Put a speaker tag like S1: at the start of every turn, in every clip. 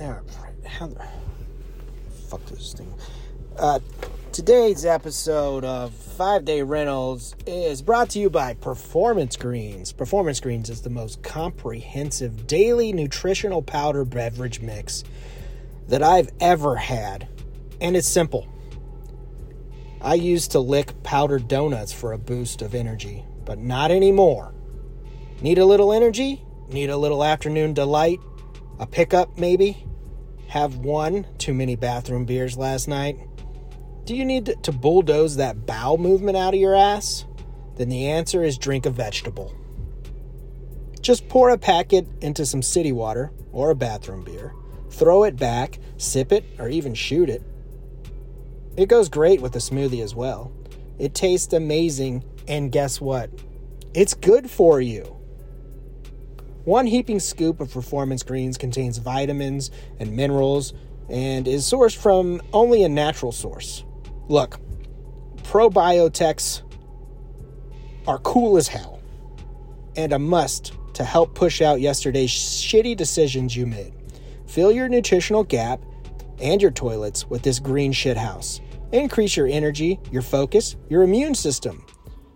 S1: Now, how the fuck this thing? Uh, today's episode of Five Day Rentals is brought to you by Performance Greens. Performance Greens is the most comprehensive daily nutritional powder beverage mix that I've ever had, and it's simple. I used to lick powdered donuts for a boost of energy, but not anymore. Need a little energy? Need a little afternoon delight? A pickup, maybe? Have one too many bathroom beers last night? Do you need to bulldoze that bowel movement out of your ass? Then the answer is drink a vegetable. Just pour a packet into some city water or a bathroom beer, throw it back, sip it, or even shoot it. It goes great with a smoothie as well. It tastes amazing, and guess what? It's good for you. One heaping scoop of performance greens contains vitamins and minerals and is sourced from only a natural source. Look, probiotics are cool as hell and a must to help push out yesterday's shitty decisions you made. Fill your nutritional gap and your toilets with this green shithouse. Increase your energy, your focus, your immune system.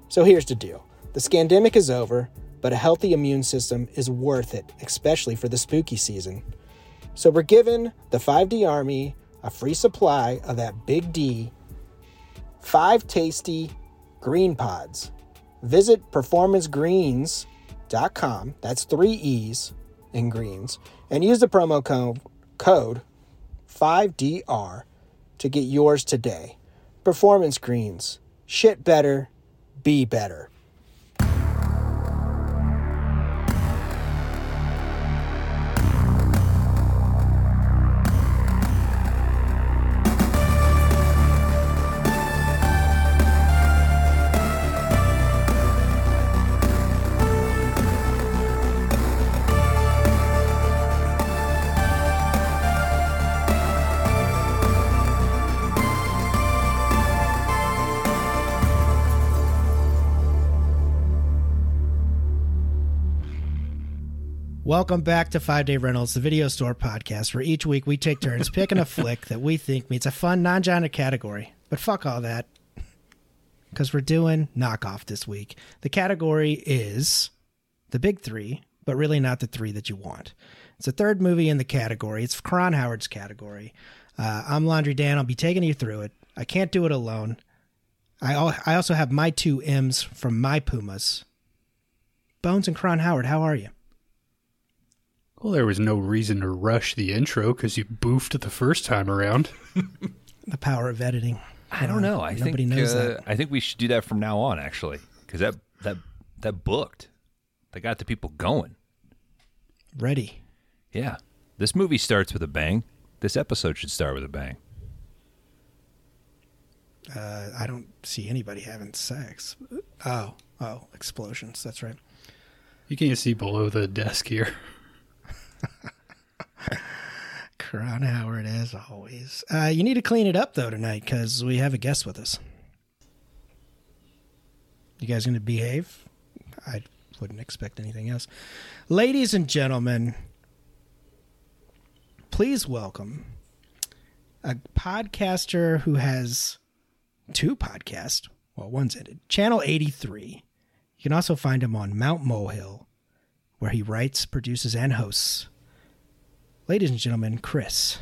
S1: So here's the deal the scandemic is over, but a healthy immune system is worth it, especially for the spooky season. So we're giving the 5D Army a free supply of that Big D, five tasty green pods. Visit performancegreens.com, that's three E's in greens, and use the promo code, code 5DR to get yours today. Performance Greens. Shit better, be better. Welcome back to Five Day Rentals, the video store podcast, where each week we take turns picking a flick that we think meets a fun non genre category. But fuck all that, because we're doing knockoff this week. The category is the big three, but really not the three that you want. It's the third movie in the category. It's Kron Howard's category. Uh, I'm Laundry Dan. I'll be taking you through it. I can't do it alone. I, al- I also have my two M's from my Pumas. Bones and Kron Howard, how are you?
S2: Well, there was no reason to rush the intro because you boofed the first time around.
S1: The power of editing.
S3: I don't know. I
S1: Nobody
S3: think
S1: knows
S3: uh,
S1: that.
S3: I think we should do that from now on, actually, because that that that booked. That got the people going.
S1: Ready.
S3: Yeah, this movie starts with a bang. This episode should start with a bang.
S1: Uh, I don't see anybody having sex. Oh, oh, explosions. That's right.
S2: You can't see below the desk here.
S1: Kron Howard, as always. Uh, you need to clean it up though tonight because we have a guest with us. You guys going to behave? I wouldn't expect anything else. Ladies and gentlemen, please welcome a podcaster who has two podcasts. Well, one's ended. Channel 83. You can also find him on Mount Molehill, where he writes, produces, and hosts. Ladies and gentlemen, Chris,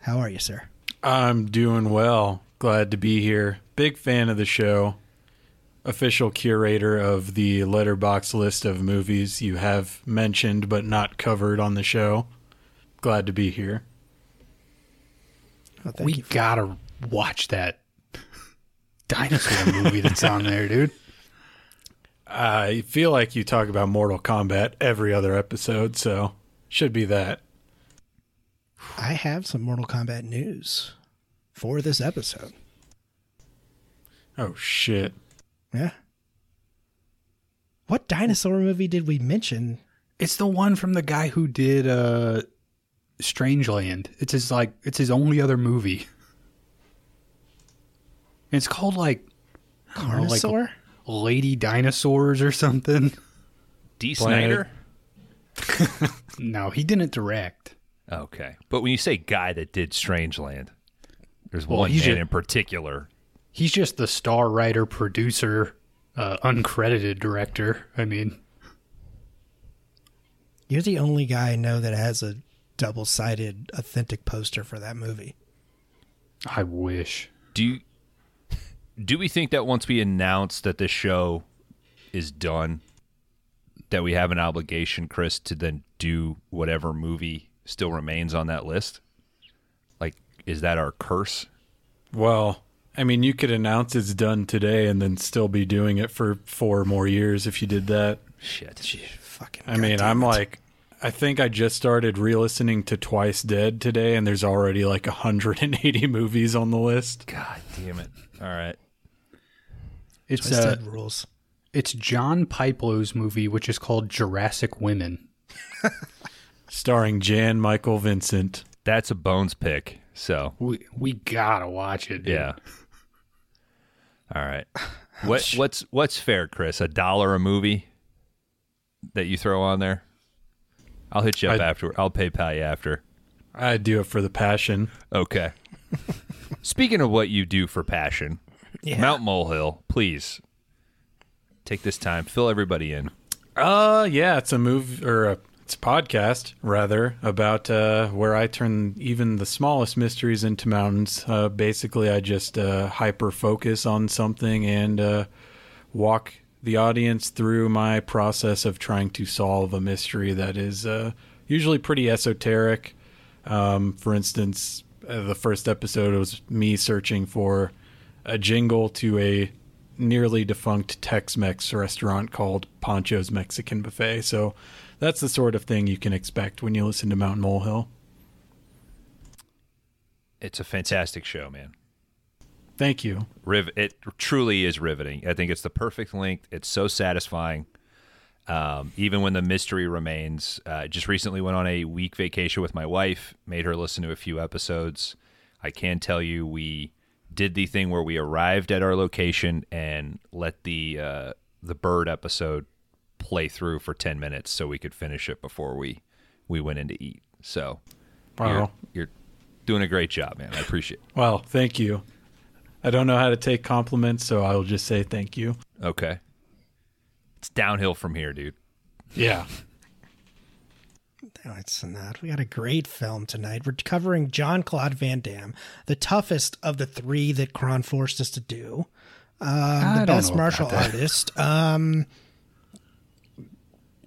S1: how are you, sir?
S4: I'm doing well. Glad to be here. Big fan of the show. Official curator of the Letterboxd list of movies you have mentioned but not covered on the show. Glad to be here.
S1: Oh, thank
S2: we
S1: you
S2: gotta watch that dinosaur movie that's on there, dude.
S4: I feel like you talk about Mortal Kombat every other episode, so should be that.
S1: I have some Mortal Kombat news for this episode.
S4: Oh shit.
S1: Yeah. What dinosaur movie did we mention?
S2: It's the one from the guy who did uh Strangeland. It's his like it's his only other movie. It's called like I don't know, like
S1: Carnosaur?
S2: Lady Dinosaurs or something.
S4: Dee
S3: Snider.
S2: No, he didn't direct.
S3: Okay, but when you say guy that did Strangeland, there's
S2: Well,
S3: one
S2: he's
S3: man
S2: ju-
S3: in particular.
S2: He's just the star writer, producer, uh, uncredited director. I mean,
S1: You're the only guy I know that has a double sided authentic poster for that movie.
S2: I wish.
S3: Do you, do we think that once we announce that this show is done, that we have an obligation, Chris, to then do whatever movie still remains on that list? Like, is that our curse?
S4: Well, I mean, you could announce it's done today and then still be doing it for four more years if you did that.
S3: Shit.
S1: Fucking.
S4: I mean, I'm
S1: it.
S4: like, I think I just started re-listening to Twice Dead today, and there's already like 180 movies on the list.
S3: God damn it. All right.
S2: It's
S1: Twisted
S2: uh,
S1: rules.
S2: it's John Pipelow's movie, which is called Jurassic Women.
S4: Starring Jan Michael Vincent.
S3: That's a bones pick. So,
S2: We we gotta watch it. dude.
S3: yeah. All right. What what's what's fair, Chris? A dollar a movie that you throw on there? I'll hit you up
S4: I-
S3: after. I'll PayPal you after.
S4: I do it for the passion.
S3: Okay. Speaking of what you do for passion,
S1: Yeah.
S3: Mount Molehill, please take this time, fill everybody in.
S4: Uh, yeah, it's a move or a podcast rather about uh, where I turn even the smallest mysteries into mountains. Uh, basically, I just uh, hyper focus on something and uh, walk the audience through my process of trying to solve a mystery that is uh, usually pretty esoteric. Um, for instance, uh, the first episode was me searching for a jingle to a nearly defunct Tex-Mex restaurant called Pancho's Mexican Buffet. So that's the sort of thing you can expect when you listen to Mount Molehill.
S3: It's a fantastic show, man.
S4: Thank you.
S3: Riv- it truly is riveting. I think it's the perfect length. It's so satisfying. Um, even when the mystery remains. Uh, just recently went on a week vacation with my wife, made her listen to a few episodes. I can tell you, we did the thing where we arrived at our location and let the uh, the bird episode play through for ten minutes so we could finish it before we we went in to eat. So,
S4: Wow.
S3: you're, you're doing a great job, man. I appreciate. it.
S4: Well, thank you. I don't know how to take compliments, so I'll just say thank you.
S3: Okay, it's downhill from here, dude.
S4: Yeah.
S1: No, it's not. We got a great film tonight. We're covering Jean Claude Van Damme, the toughest of the three that Kron forced us to do. Um, the best martial
S2: about that.
S1: artist. Um,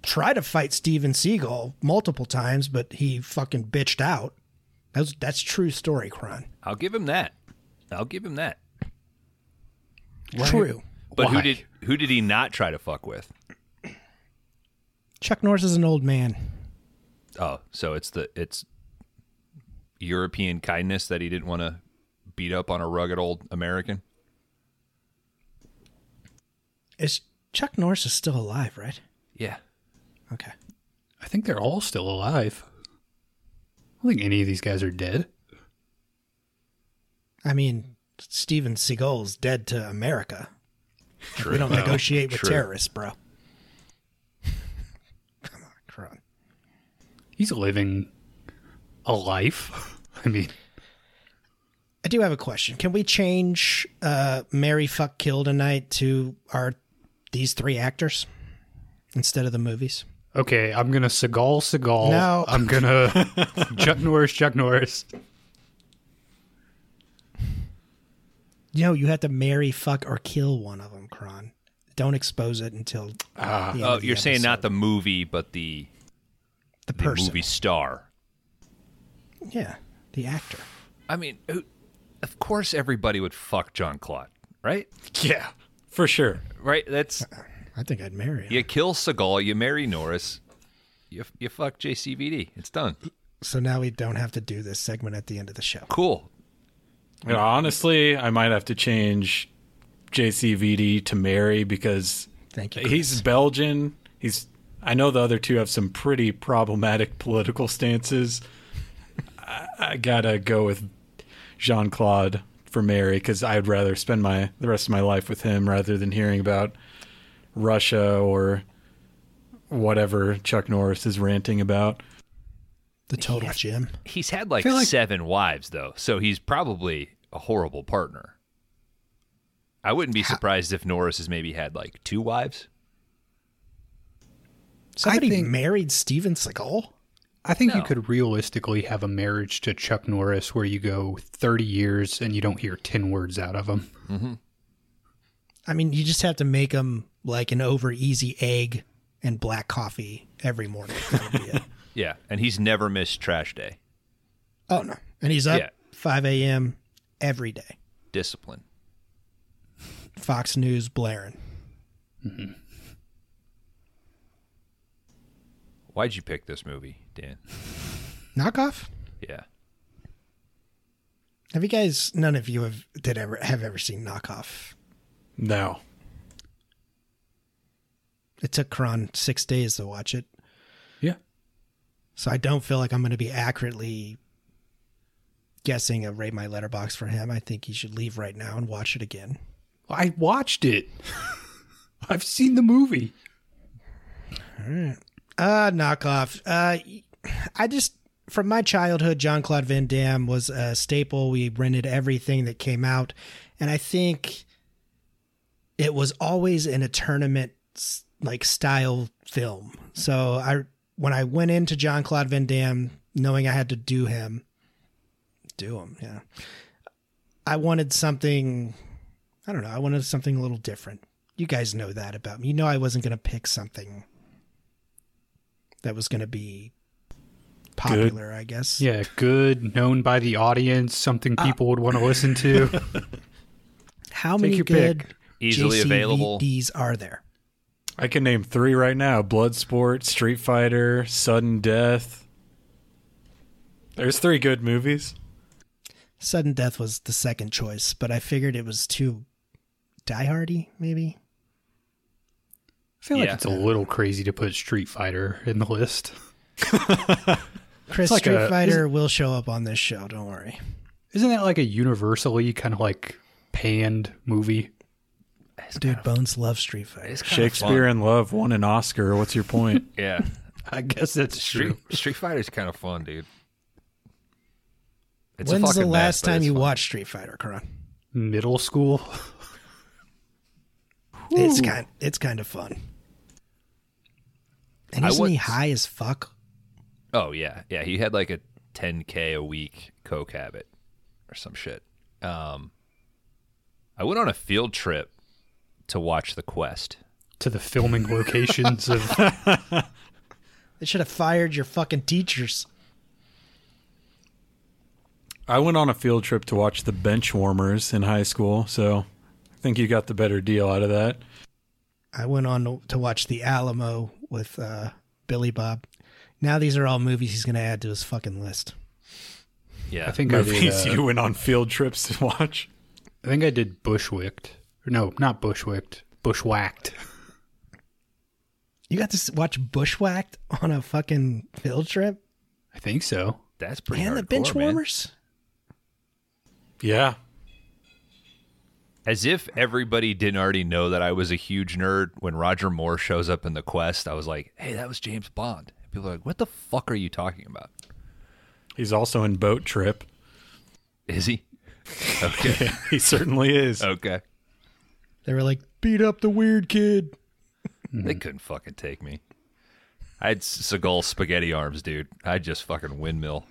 S1: tried to fight Steven Seagal multiple times, but he fucking bitched out. That's that's true story, Kron.
S3: I'll give him that. I'll give him that.
S1: True.
S3: But who did who did he not try to fuck with?
S1: Chuck Norris is an old man.
S3: Oh, so it's the it's European kindness that he didn't want to beat up on a rugged old American.
S1: Is Chuck Norris is still alive, right?
S3: Yeah.
S1: Okay.
S2: I think they're all still alive. I don't think any of these guys are dead.
S1: I mean, Steven Seagal's dead to America.
S3: True.
S1: We don't negotiate with
S3: True.
S1: terrorists, bro. Come on, Kron.
S2: He's living a life. I mean,
S1: I do have a question. Can we change uh, Marry Fuck Kill tonight to our these three actors instead of the movies?
S2: Okay, I'm gonna Seagal Seagal.
S1: No.
S2: I'm gonna Chuck Norris Chuck Norris.
S1: You know, you have to marry, fuck, or kill one of them, Kron. Don't expose it until
S2: ah.
S1: the end
S3: Oh,
S1: of the oh,
S3: you're saying not the movie, but the
S1: the
S3: the
S1: person.
S3: movie star.
S1: Yeah, the actor.
S3: I mean, of course, everybody would fuck Jean Claude, right?
S4: Yeah. For sure.
S3: Right. That's uh-uh.
S1: I think I'd marry him.
S3: you kill Seagal, you marry Norris, you you fuck JCVD. It's done.
S1: So now we don't have to do this segment at the end of the show.
S3: Cool.
S4: You know, honestly, I might have to change JCVD to marry because
S1: Thank you.
S4: he's Belgian. He's I know the other two have some pretty problematic political stances. I, I gotta go with Jean Claude for marry because I'd rather spend my the rest of my life with him rather than hearing about Russia or whatever Chuck Norris is ranting about.
S1: the total
S3: Yeah.
S1: gym.
S3: He's had like,
S2: like-
S3: seven wives though, so he's probably a horrible partner. I wouldn't be surprised if Norris has maybe had like two wives.
S1: Somebody
S2: think-
S1: married Steven Seagal.
S2: I think you could realistically have a marriage to Chuck Norris where you go 30 years and you don't hear 10 words out of him. Mm-hmm.
S1: I mean, you just have to make him like an over easy egg and black coffee every morning. That would be it.
S3: Yeah, and he's never missed trash day.
S1: oh no, and he's up
S3: Yeah.
S1: 5 a.m. every day.
S3: Discipline.
S1: Fox News blaring.
S3: mhm Why'd you pick this movie, Dan?
S1: Knockoff.
S3: Yeah.
S1: Have you guys? None of you have did ever have ever seen Knockoff.
S4: No.
S1: It took Kron six days to watch it,
S2: Yeah.
S1: so I don't feel like I'm going to be accurately guessing a rate my Letterboxd for him. I think he should leave right now and watch it again.
S2: I watched it. I've seen the movie. All right.
S1: Uh, knockoff. Uh, I just from my childhood, Jean Claude Van Damme was a staple. We rented everything that came out, and I think it was always in a tournament like style film. So I when I went into Jean Claude Van Damme, knowing I had to do him, do him, yeah. I wanted something. I don't know. I wanted something a little different. You guys know that about me. You know I wasn't going to pick something that was going to be popular, I guess.
S2: Yeah, good, known by the audience, something uh, people would want to listen to.
S1: How
S2: Take
S1: many good
S2: pick.
S3: Easily available.
S1: JCVDs are there?
S4: I can name three right now Bloodsport, Street Fighter, Sudden Death. There's three good movies.
S1: Sudden Death was the second choice, but I figured it was too diehardy, maybe.
S2: I feel like it's a little crazy to put Street Fighter in the list.
S1: Chris
S2: like
S1: Street
S2: a-
S1: Fighter will show up on this show, don't worry.
S2: Isn't that like a universally kind of like panned movie?
S1: Dude, Bones loves Street Fighter.
S4: Shakespeare
S3: fun.
S4: in Love won an Oscar. What's your point?
S3: Yeah.
S2: I guess that's
S3: Street
S2: true.
S3: Street Fighter's kind of fun, dude. It's a
S1: When's the last
S3: mess,
S1: time you
S3: fun.
S1: watched Street Fighter, Kron?
S2: Middle school.
S1: It's kind it's kind of fun. And
S3: I
S1: isn't he
S3: once-
S1: high as fuck?
S3: Oh yeah, yeah. He had like a 10k a week coke habit or some shit. Um, I went on a field trip to watch The Quest.
S2: to the filming locations of
S1: They should have fired your fucking teachers.
S4: I went on a field trip to watch the Benchwarmers in high school, so I think you got the better deal out of that.
S1: I went on to watch The Alamo with uh, Billy Bob. Now these are all movies he's going to add to his fucking list.
S3: Yeah,
S2: I think I did.
S4: Movies
S2: Uh,
S4: you went on field trips to watch.
S2: I think I did Bushwicked. Or No, not Bushwicked. Bushwhacked.
S1: You got to watch Bushwhacked on a fucking field trip?
S2: I think so.
S3: that's pretty.
S1: and the
S3: hardcore,
S1: bench
S3: man.
S1: warmers?
S4: Yeah.
S3: As if everybody didn't already know that I was a huge nerd. When Roger Moore shows up in The Quest, I was like, "Hey, that was James Bond." And people are like, "What the fuck are you talking about?"
S4: He's also in Boat Trip.
S3: Is he? Okay.
S4: he certainly is.
S3: okay.
S1: They were like, beat up the weird kid.
S3: They couldn't fucking take me. I had Seagal spaghetti arms, dude. I'd just fucking windmill.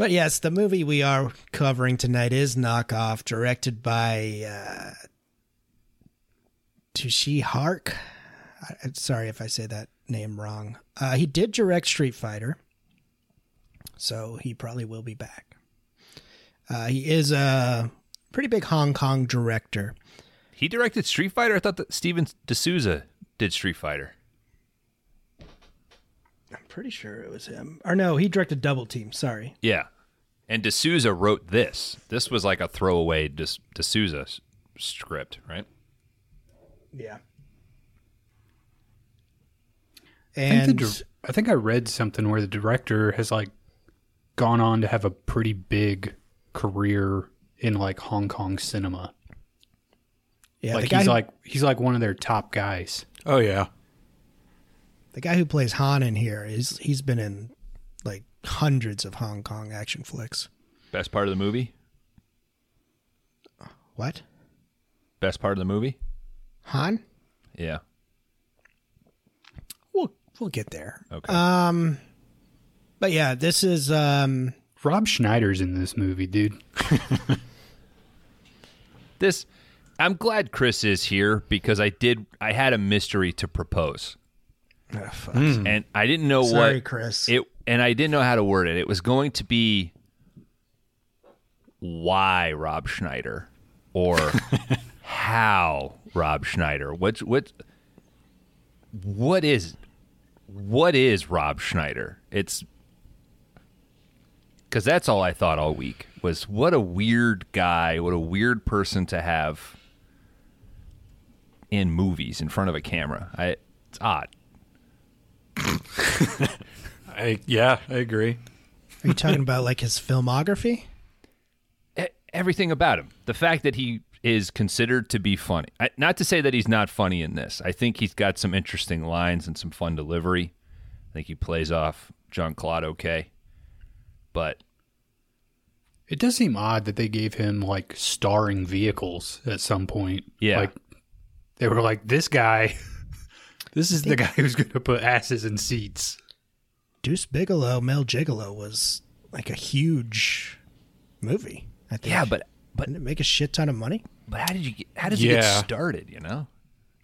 S1: But yes, the movie we are covering tonight is Knockoff, directed by uh, Tushi Hark. I, sorry if I say that name wrong. Uh, he did direct Street Fighter, so he probably will be back. Uh, he is a pretty big Hong Kong director.
S3: He directed Street Fighter. I thought that Steven D'Souza did Street Fighter.
S1: I'm pretty sure it was him. Or no, he directed Double Team. Sorry.
S3: Yeah. And D'Souza wrote this. This was like a throwaway D'S- D'Souza script, right?
S1: Yeah.
S2: I think, the
S1: And
S2: I think I read something where the director has like gone on to have a pretty big career in like Hong Kong cinema.
S1: yeah,
S2: like he's
S1: who-
S2: like he's like one of their top guys.
S4: Oh, yeah.
S1: The guy who plays Han in here is he's been in like hundreds of Hong Kong action flicks.
S3: Best part of the movie?
S1: What?
S3: Best part of the movie?
S1: Han?
S3: Yeah.
S1: We'll we'll get there.
S3: Okay.
S1: Um but yeah, this is um
S2: Rob Schneider's in this movie, dude.
S3: this I'm glad Chris is here because I did I had a mystery to propose.
S1: oh, fuck. Hmm.
S3: And I didn't know what
S1: Sorry,
S3: what
S1: Chris.
S3: it and I didn't know how to word it. It was going to be why Rob Schneider or how Rob Schneider. What's what what is what is Rob Schneider? It's because that's all I thought all week was what a weird guy, what a weird person to have in movies in front of a camera. I it's odd.
S4: I yeah, I agree.
S1: Are you talking about like his filmography?
S3: e- everything about him. The fact that he is considered to be funny. I, not to say that he's not funny in this. I think he's got some interesting lines and some fun delivery. I think he plays off Jean Claude okay. But
S2: It does seem odd that they gave him like starring vehicles at some point.
S3: Yeah.
S2: Like they were like, this guy, this is the guy who's going to put asses in seats.
S1: Deuce Bigalow, Male Gigolo was like a huge movie. I think.
S3: yeah, but but
S1: didn't it make a shit ton of money?
S3: but how did you get how does it get started, you know?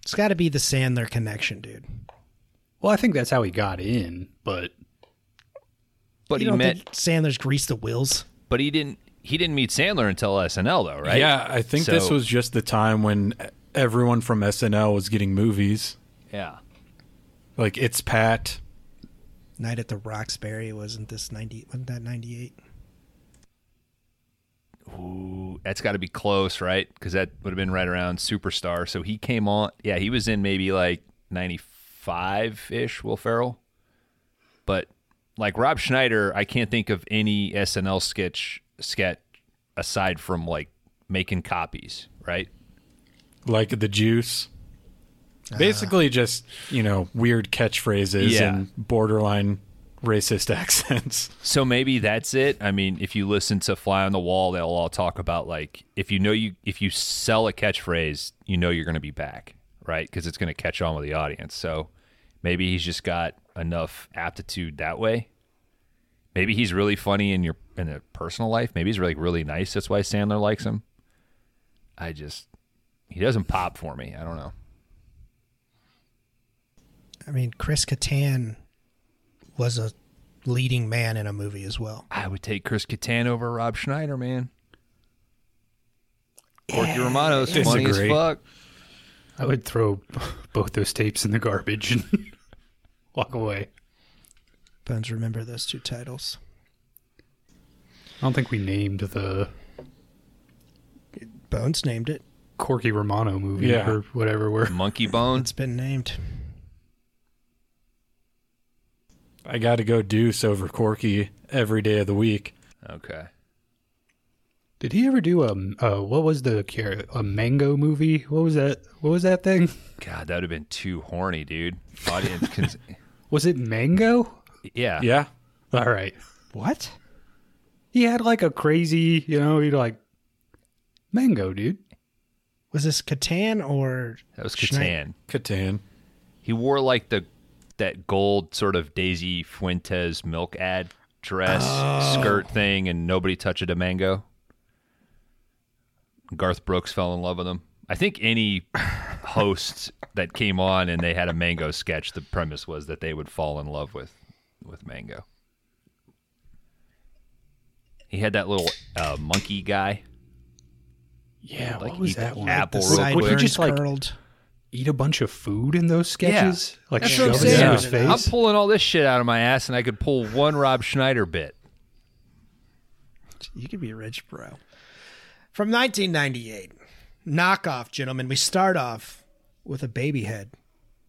S1: It's got to be the Sandler connection, dude.
S2: Well, I think that's how he got in, but
S3: But
S1: you
S3: he
S1: don't
S3: met
S1: think Sandler's greased the wheels?
S3: but he didn't he didn't meet Sandler until SNL though, right?
S4: Yeah, I think this was just the time when everyone from SNL was getting movies.
S3: Yeah.
S4: Like it's Pat.
S1: Night at the Roxbury wasn't this ninety? Wasn't that ninety eight?
S3: Ooh, that's got to be close, right? Because that would have been right around Superstar. So he came on. Yeah, he was in maybe like '95 ish. Will Ferrell, but like Rob Schneider, I can't think of any SNL sketch sketch aside from like making copies, right?
S4: like the juice. Ah. Basically, just you know, weird catchphrases
S3: Yeah.
S4: and borderline racist accents.
S3: So maybe that's it. I mean, if you listen to Fly on the Wall, they'll all talk about like if you know you if you sell a catchphrase, you know you're going to be back, right? Because it's going to catch on with the audience. So maybe he's just got enough aptitude that way. Maybe he's really funny in your in a personal life. Maybe he's really really nice. That's why Sandler likes him. I just he doesn't pop for me. I don't know.
S1: I mean, Chris Kattan was a leading man in a movie as well.
S3: I would take Chris Kattan over Rob Schneider, man. Corky Romano's funny as fuck.
S2: I would throw both those tapes in the garbage and walk away.
S1: Bones, remember those two titles.
S2: I don't think we named the
S1: Bones named it.
S2: Corky Romano movie
S4: Yeah.
S2: or whatever. Where
S3: Monkey Bone.
S1: It's been named.
S4: I got to go Deuce over Corky every day of the week.
S3: Okay.
S2: did he ever do a uh, what was the char- a mango movie? What was that? What was that thing?
S3: God, that would have been too horny, dude. Audience, can,
S2: Was it Mango?
S3: yeah,
S4: Yeah,
S2: All right.
S1: What?
S2: He had like a crazy, you know, he'd like Mango, dude.
S1: Was this Kattan or
S3: that was Kattan.
S4: Kattan.
S3: He wore like the that gold sort of Daisy Fuentes milk ad dress oh. skirt thing, and nobody touched a mango. Garth Brooks fell in love with him. I think any host that came on and they had a mango sketch, the premise was that they would fall in love with with mango. He had that little uh, monkey guy.
S2: Yeah,
S3: Like
S2: what was
S3: eat
S2: that one?
S3: apple
S1: the
S3: real
S2: Would he
S3: quick.
S1: sideburns
S2: just, like,
S1: curled?
S2: Eat a bunch of food in those sketches? Like
S3: That's
S2: shove
S3: I'm
S2: it in his face?
S3: I'm pulling all this shit out of my ass, and I could pull one Rob Schneider bit.
S1: You could be a rich, bro. From 1998, knockoff, gentlemen. We start off with a baby head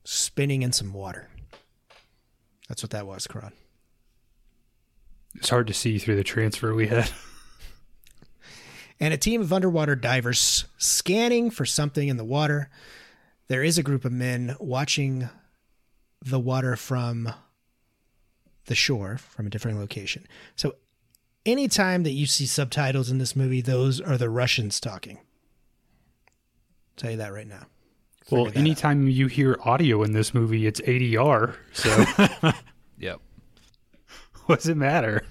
S1: spinning in some water. That's what that was, Kron.
S2: It's hard to see through the transfer we had.
S1: and a team of underwater divers scanning for something in the water. There is a group of men watching the water from the shore from a different location. So anytime that you see subtitles in this movie, those are the Russians talking. Tell you that right now.
S2: Well,
S1: Figure that
S2: anytime you hear audio in this movie, it's ADR. So
S3: Yep.
S2: what does it matter?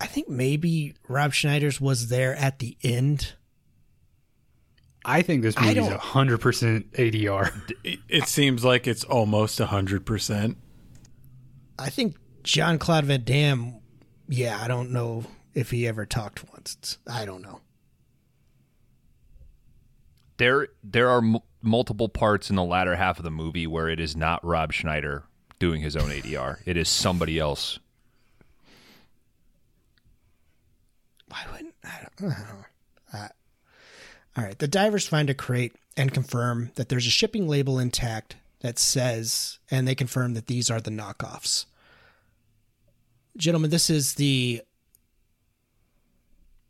S1: I think maybe Rob Schneider's was there at the end.
S2: I think this
S1: I
S2: movie's
S1: don't-
S2: hundred percent ADR.
S4: It, it seems like it's almost 100%.
S1: I think Jean Claude Van Damme, yeah, I don't know if he ever talked once. It's, I don't know.
S3: There, there are m- multiple parts in the latter half of the movie where it is not Rob Schneider doing his own ADR. It is somebody else.
S1: Why wouldn't I don't, I don't know. Uh, all right. The divers find a crate and confirm that there's a shipping label intact that says, and they confirm that these are the knockoffs. Gentlemen, this is the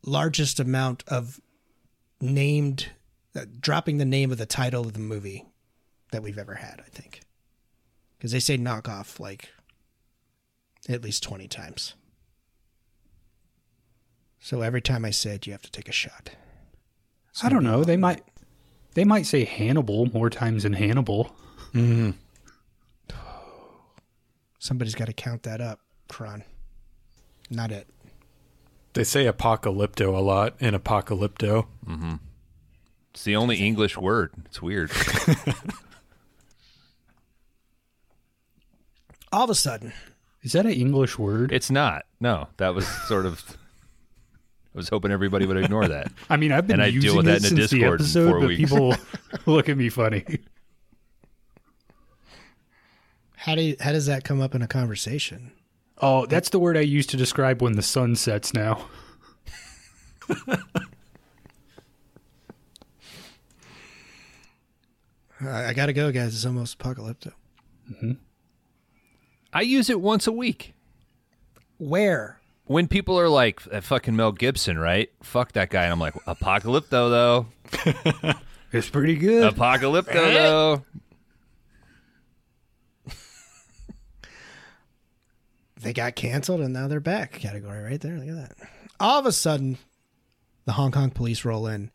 S1: largest amount of named, dropping the name of the title of the movie that we've ever had, I think. Because they say knockoff like at least 20 times. So every time I say it, you have to take a shot.
S2: I don't know. They might they might say Hannibal more times than Hannibal. Mm-hmm.
S1: Somebody's got to count that up, Kron. Not it.
S4: They say apocalypto a lot in apocalypto. Mm-hmm.
S3: It's the only English word. It's weird.
S1: All of a sudden,
S2: Is that an English word?
S3: It's not. No, that was sort of. I was hoping everybody would ignore that.
S2: I mean, I've been
S3: And I
S2: using
S3: deal with that
S2: it
S3: in a
S2: since the
S3: Discord in
S2: episode,
S3: four
S2: but
S3: weeks.
S2: people look at me funny.
S1: how do you, how does that come up in a conversation?
S2: Oh, that's the word I use to describe when the sun sets now.
S1: I, I got to go, guys. It's almost apocalypto. Mm-hmm.
S3: I use it once a week.
S1: Where?
S3: When people are like, that fucking Mel Gibson, right? Fuck that guy. And I'm like, Apocalypto, though.
S2: It's pretty good.
S3: Apocalypto, eh? though.
S1: They got canceled and now they're back. Category right there. Look at that. All of a sudden, the Hong Kong police roll in.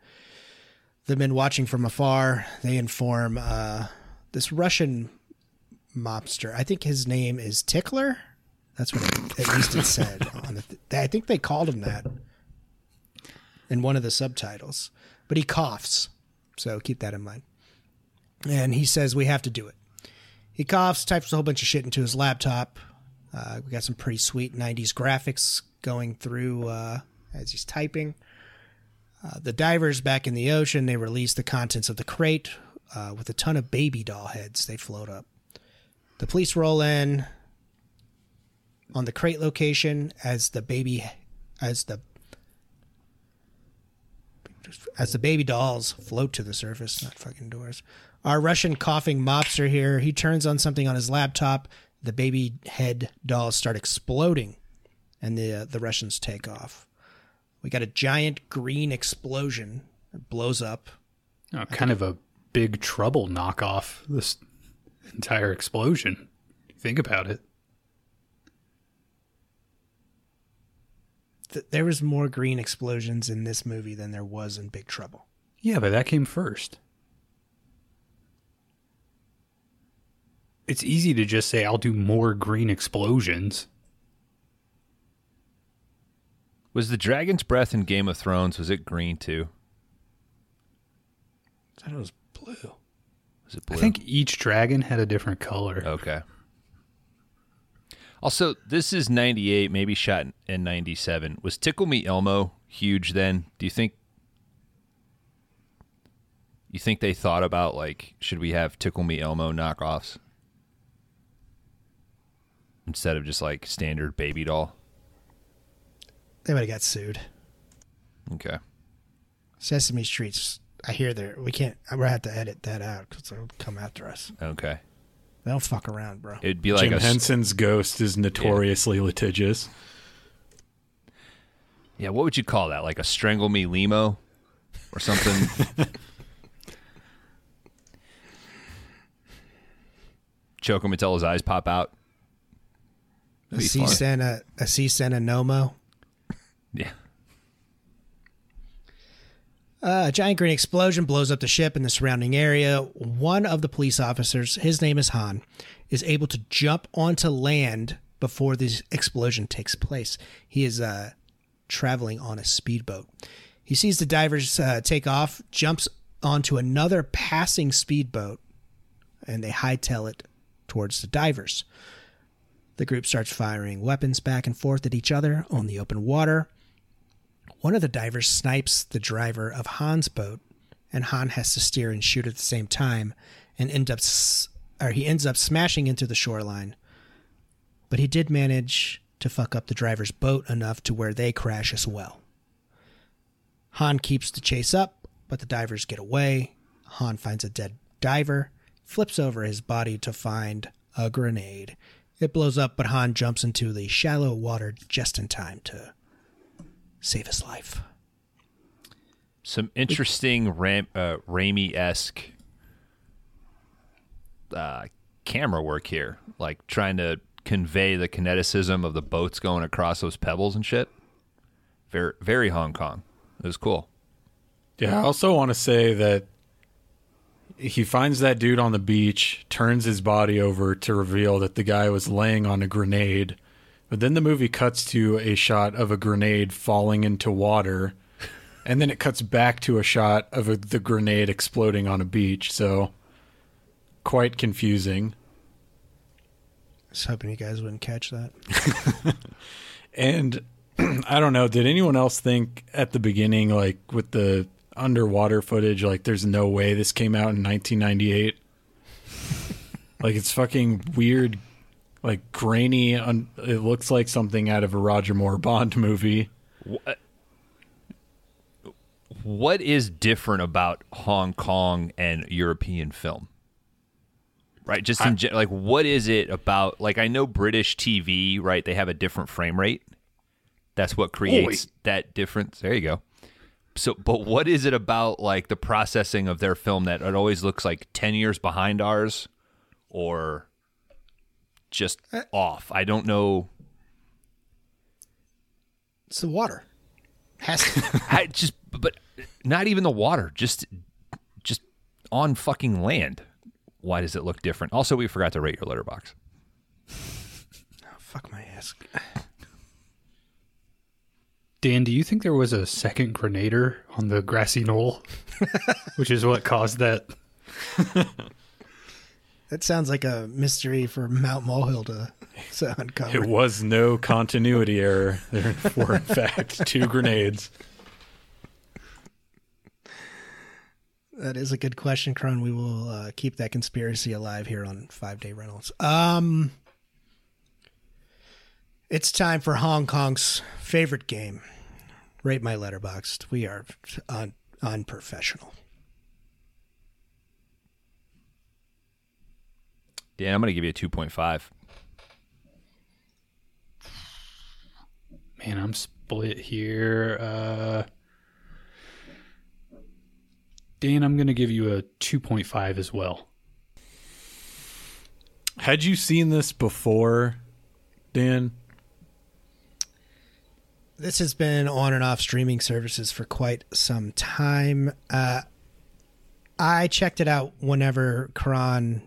S1: They've been watching from afar. They inform uh, this Russian mobster. I think his name is Tickler. That's what it, at least it said on the. Th- I think they called him that in one of the subtitles. But he coughs, so keep that in mind. And he says we have to do it. He coughs, types a whole bunch of shit into his laptop. Uh, we got some pretty sweet 90s graphics going through uh, as he's typing. Uh, the divers back in the ocean, they release the contents of the crate uh, with a ton of baby doll heads. They float up. The police roll in on the crate location as the baby, as the as the baby dolls float to the surface, not fucking doors. Our Russian coughing mobster here, he turns on something on his laptop. The baby head dolls start exploding, and the uh, the Russians take off. We got a giant green explosion that blows up.
S2: Oh, kind of a big trouble knockoff. This entire explosion. Think about it.
S1: Th- there was more green explosions in this movie than there was in Big Trouble.
S2: Yeah, but that came first. It's easy to just say I'll do more green explosions.
S3: Was the dragon's breath in Game of Thrones, was it green too?
S1: I thought it was blue.
S3: Was it blue?
S2: I think each dragon had a different color.
S3: Okay. Also, this is 98, maybe shot in- in 97. Was Tickle Me Elmo huge then? Do you think you think they thought about like should we have Tickle Me Elmo knockoffs instead of just like standard baby doll?
S1: They would have got sued.
S3: Okay.
S1: Sesame Street's. I hear there. We can't. We're gonna have to edit that out because they'll come after us.
S3: Okay.
S1: They don't fuck around, bro.
S3: It'd be like
S4: Jim
S3: a s-
S4: Henson's ghost is notoriously litigious.
S3: Yeah, what would you call that? Like a strangle me limo or something? choke him until his eyes pop out.
S1: A
S3: That'd be
S1: cease
S3: fun.
S1: a, a cease and a nomo.
S3: Yeah.
S1: Uh, a giant green explosion blows up the ship and the surrounding area. One of the police officers, his name is Han, is able to jump onto land before this explosion takes place. He is uh, traveling on a speedboat. He sees the divers uh, take off, jumps onto another passing speedboat, and they hightail it towards the divers. The group starts firing weapons back and forth at each other on the open water. One of the divers snipes the driver of Han's boat, and Han has to steer and shoot at the same time, and end up, or he ends up smashing into the shoreline. But he did manage to fuck up the driver's boat enough to where they crash as well. Han keeps the chase up, but the divers get away. Han finds a dead diver, flips over his body to find a grenade. It blows up, but Han jumps into the shallow water just in time to save his life.
S3: Some interesting Ram, uh, Raimi esque uh, camera work here, like trying to convey the kineticism of the boats going across those pebbles and shit. Very, very Hong Kong. It was cool.
S4: Yeah, I also want to say that he finds that dude on the beach, turns his body over to reveal that the guy was laying on a grenade. But then the movie cuts to a shot of a grenade falling into water, and then it cuts back to a shot of a, the grenade exploding on a beach. So, quite confusing.
S1: I was hoping you guys wouldn't catch that.
S4: And I don't know, did anyone else think at the beginning, like with the underwater footage, like there's no way this came out in 1998? like it's fucking weird, like grainy. Un- it looks like something out of a Roger Moore Bond movie.
S3: What is different about Hong Kong and European film? Right, just in gen- like what is it about? Like I know British TV, right? They have a different frame rate. That's what creates that difference. There you go. So, but what is it about like the processing of their film that it always looks like ten years behind ours, or just eh. off? I don't know.
S1: It's the water. Has to.
S3: I just, but not even the water. Just, just on fucking land. Why does it look different? Also, we forgot to rate your Letterboxd.
S1: Oh, fuck my ass.
S2: Dan, do you think there was a second grenader on the grassy knoll, which is what caused that?
S1: That sounds like a mystery for Mount Molehill to, to
S4: It was no continuity error. There were, in fact, two grenades.
S1: That is a good question, Kron. We will uh, keep that conspiracy alive here on Five Day Rentals. Um, it's time for Hong Kong's favorite game. Rate my Letterboxd. We are un- unprofessional.
S3: Dan, I'm going to give you a 2.5.
S2: Man, I'm split here. Uh, Dan, I'm going to give you a 2.5 as well.
S4: Had you seen this before, Dan?
S1: This has been on and off streaming services for quite some time. Uh, I checked it out whenever Kron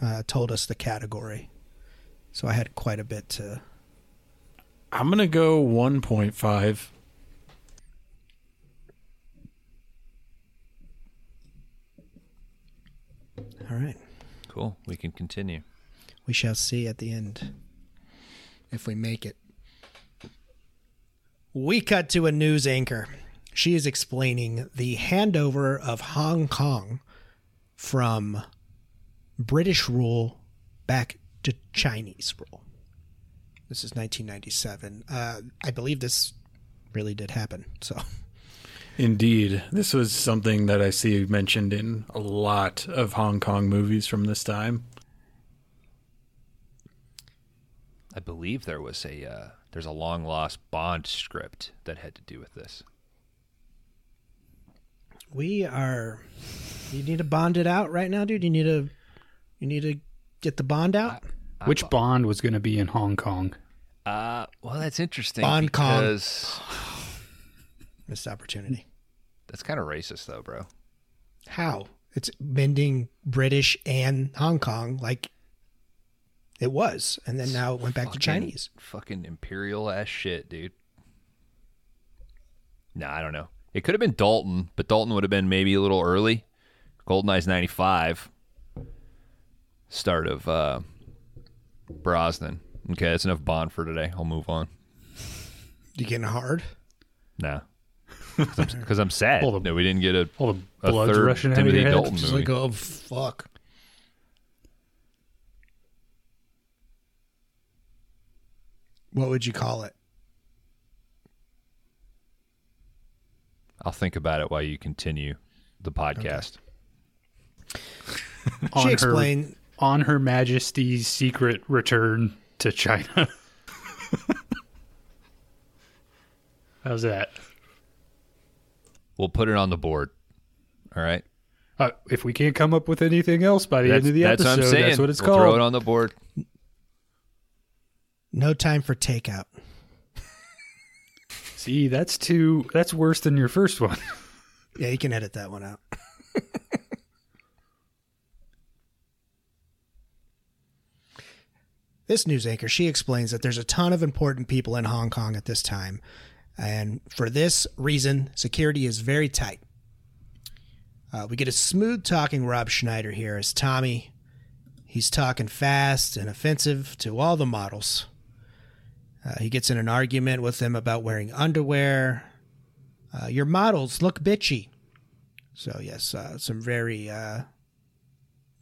S1: uh, told us the category, so I had quite a bit to.
S4: I'm gonna go 1.5.
S1: All right.
S3: Cool. We can continue.
S1: We shall see at the end if we make it. We cut to a news anchor. She is explaining the handover of Hong Kong from British rule back to Chinese rule. This is 1997. Uh, I believe this really did happen. So,
S4: Indeed, this was something that I see mentioned in a lot of Hong Kong movies from this time.
S3: I believe there was a uh, there's a long lost Bond script that had to do with this.
S1: we are. You need to bond it out right now, dude. You need to. You need to get the bond out?
S2: Which Bond was going to be in Hong Kong?
S3: Uh, well, that's interesting
S1: Bond Kong. Missed opportunity.
S3: that's kind of racist, though, bro.
S1: How? It's bending British and Hong Kong like it was, and then now it went back to Chinese.
S3: Fucking imperial ass shit, dude. Nah, I don't know. It could have been Dalton, but Dalton would have been maybe a little early. GoldenEye's 95. Start of uh, Brosnan. Okay, that's enough Bond for today. I'll move on.
S1: You getting hard?
S3: Nah. Because I'm sad
S2: All the-
S3: that we didn't get a,
S2: All the
S3: a
S2: blood's
S3: third
S2: rushing out of
S3: Timothy
S2: your head.
S3: Dalton
S1: Just
S3: movie.
S1: like, oh fuck. What would you call it?
S3: I'll think about it while you continue the podcast.
S2: On
S1: she
S2: her-
S1: explained
S2: on Her Majesty's secret return to China. How's that?
S3: We'll put it on the board. All right.
S2: Uh, if we can't come up with anything else by the
S3: That's,
S2: end of the
S3: that's
S2: episode,
S3: what I'm saying.
S2: that's what it's
S3: we'll
S2: called.
S3: Throw it on the board.
S1: no time for takeout.
S2: See, that's too. That's worse than your first one.
S1: Yeah, you can edit that one out. this news anchor, she explains that there's a ton of important people in Hong Kong at this time. And for this reason, security is very tight. Uh, we get a smooth talking Rob Schneider here as Tommy. He's talking fast and offensive to all the models. Uh, he gets in an argument with them about wearing underwear. Uh, your models look bitchy. So yes, uh, some very uh,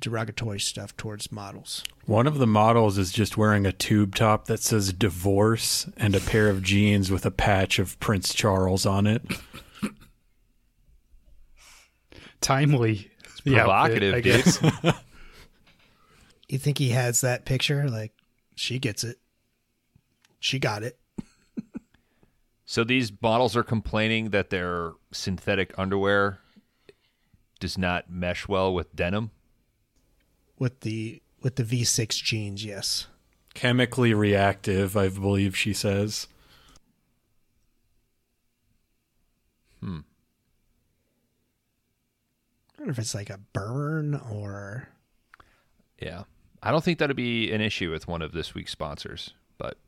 S1: derogatory stuff towards models.
S4: One of the models is just wearing a tube top that says divorce and a pair of jeans with a patch of Prince Charles on it.
S2: Timely. the outfit,
S3: provocative,
S2: I guess.
S1: You think he has that picture? Like, she gets it. She got it.
S3: So these models are complaining that their synthetic underwear does not mesh well with denim.
S1: With the with the V6 jeans. Yes.
S4: Chemically reactive, I believe she says.
S1: I wonder if it's like a burn or
S3: Yeah. I don't think that'd be an issue with one of this week's sponsors, but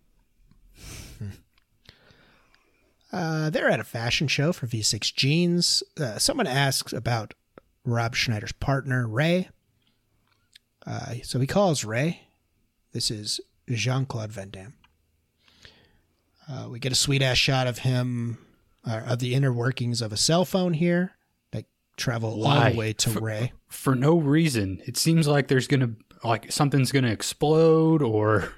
S1: Uh, they're at a fashion show for V6 jeans. Uh, someone asks about Rob Schneider's partner, Ray. Uh, so he calls Ray. This is Jean Claude Van Damme. Uh, we get a sweet ass shot of him, uh, of the inner workings of a cell phone here that travel all
S2: Why?
S1: the way to
S2: For-
S1: Ray.
S2: For no reason. It seems like there's gonna like something's gonna explode or,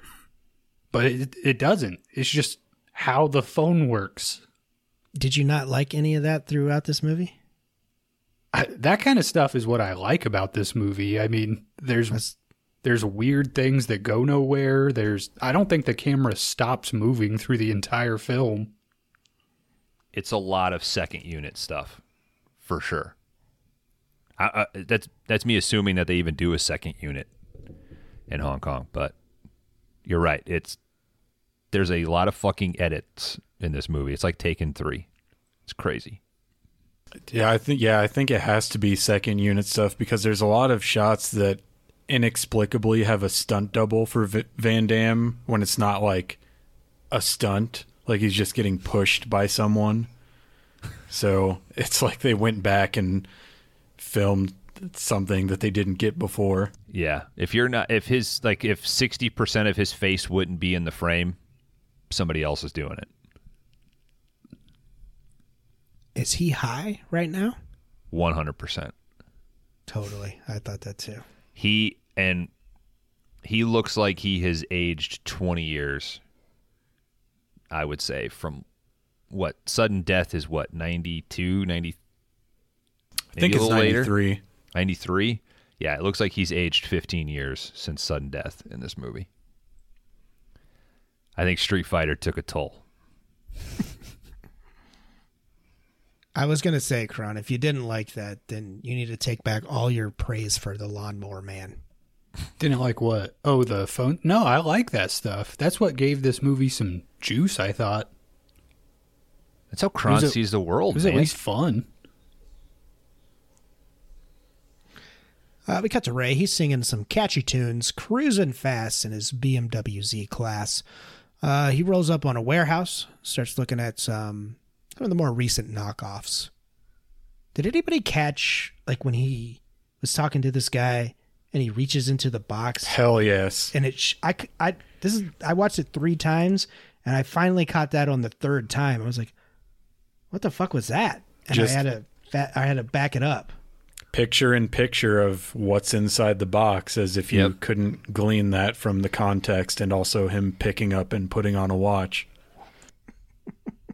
S2: but it it doesn't. It's just how the phone works.
S1: Did you not like any of that throughout this movie?
S2: I, that kind of stuff is what I like about this movie. I mean, there's
S1: That's-
S2: there's weird things that go nowhere. There's I don't think the camera stops moving through the entire film.
S3: it's a lot of second unit stuff for sure. I, I, that's that's me assuming that they even do a second unit in Hong Kong, but you're right. It's there's a lot of fucking edits in this movie. It's like Taken three. It's crazy.
S4: Yeah, I think yeah, I think it has to be second unit stuff because there's a lot of shots that inexplicably have a stunt double for v- Van Damme when it's not like a stunt, like he's just getting pushed by someone. So it's like they went back and filmed something that they didn't get before.
S3: Yeah, if you're not, if his like, if sixty percent of his face wouldn't be in the frame, somebody else is doing it.
S1: Is he high right now?
S3: One hundred percent.
S1: Totally. I thought that too.
S3: He and he looks like he has aged 20 years. I would say from what sudden death is what 92 90
S4: I think it's
S3: little later
S4: 93.
S3: 93 yeah it looks like he's aged 15 years since sudden death in this movie I think Street Fighter took a toll
S1: I was gonna say, Kron, if you didn't like that, then you need to take back all your praise for the Lawnmower Man.
S2: Didn't like what? Oh, the phone. No, I like that stuff. That's what gave this movie some juice. I thought
S3: That's how Kron
S2: was a-
S3: sees the
S2: it
S3: world,
S2: was
S3: man.
S2: at least fun.
S1: Uh, we cut to Ray. He's singing some catchy tunes, cruising fast in his BMW Z class. Uh, he rolls up on a warehouse, starts looking at some, some of the more recent knockoffs. Did anybody catch like when he was talking to this guy and he reaches into the box
S4: Hell yes.
S1: and it sh- I, c- I- this is I watched it three times and I finally caught that on the third time. I was like, "What the fuck was that?" And
S4: Just-
S1: I had to fa- I had to back it up.
S4: Picture in picture of what's inside the box as if you
S3: Yep.
S4: couldn't glean that from the context and also him picking up and putting on a watch.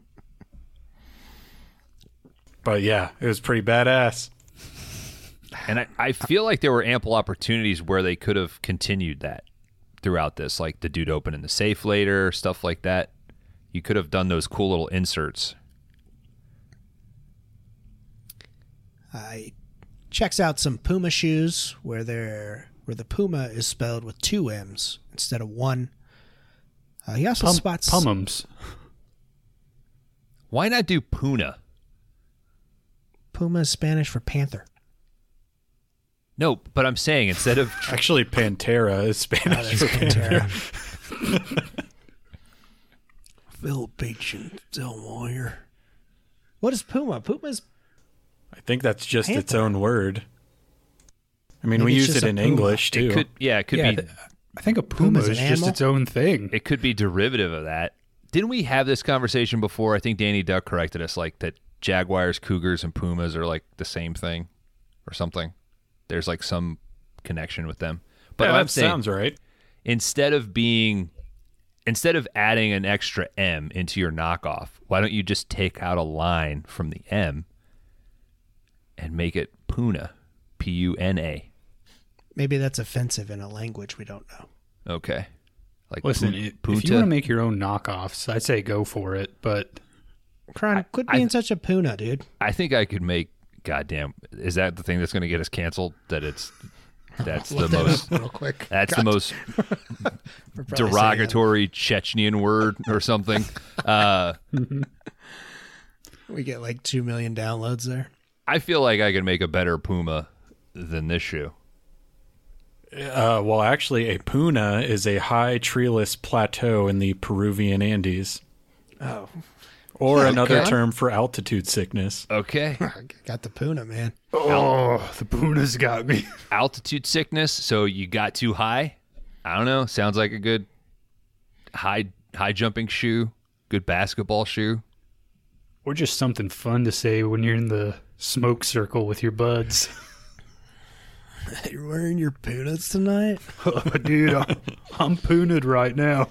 S4: but yeah, it was pretty badass.
S3: And I, I feel like there were ample opportunities where they could have continued that throughout this, like the dude opening the safe later, stuff like that. You could have done those cool little inserts.
S1: I checks out some Puma shoes where they're where the Puma is spelled with two M's instead of one. Uh, he also
S2: Pum-
S1: spots
S2: Pummas.
S3: Why not do Puna?
S1: Puma is Spanish for panther.
S3: No, but I'm saying instead of
S4: Actually, Pantera is Spanish for
S1: Pantera.
S4: panther.
S1: Philippine Del Moyer. What is Puma? Puma's
S4: I think that's just its own word. I mean,
S1: Maybe
S4: we use it in
S1: puma.
S4: English too.
S3: it could, yeah, it could
S2: yeah,
S3: be
S2: th- I think a puma
S1: Puma's
S2: is
S1: an
S2: just
S1: animal?
S2: its own thing.
S3: it could be derivative of that. Didn't we have this conversation before? I think Danny Duck corrected us, like that jaguars, cougars, and pumas are like the same thing, or something. There's like some connection with them. But
S4: yeah, that
S3: I'm saying,
S4: sounds right.
S3: instead of being, instead of adding an extra M into your knockoff, why don't you just take out a line from the M and make it Puna, P U N A?
S1: maybe that's offensive in a language we don't know.
S3: Okay. Like
S2: Listen,
S3: pu-
S2: i- if you want to make your own knockoffs, I'd say go for it. But
S1: Kron, quit
S3: I-
S1: being such a Puna, dude.
S3: I think I could make. Goddamn, is that the thing that's going to get us canceled? That it's that's the most.
S1: real quick.
S3: That's the most derogatory Chechenian word or something. Uh,
S1: We get like two million downloads there.
S3: I feel like I could make a better Puma than this shoe.
S4: Uh, well, actually, a puna is a high treeless plateau in the Peruvian Andes,
S1: Oh,
S4: or
S1: Yeah,
S4: another term for altitude sickness.
S3: Okay,
S1: got the Puna, man.
S2: oh, the puna's got me.
S3: altitude sickness. So you got too high. I don't know. Sounds like a good high high jumping shoe. Good basketball shoe.
S2: Or just something fun to say when you're in the smoke circle with your buds.
S1: You're wearing your Punas tonight?
S2: oh, dude, I'm, I'm puna'd right now.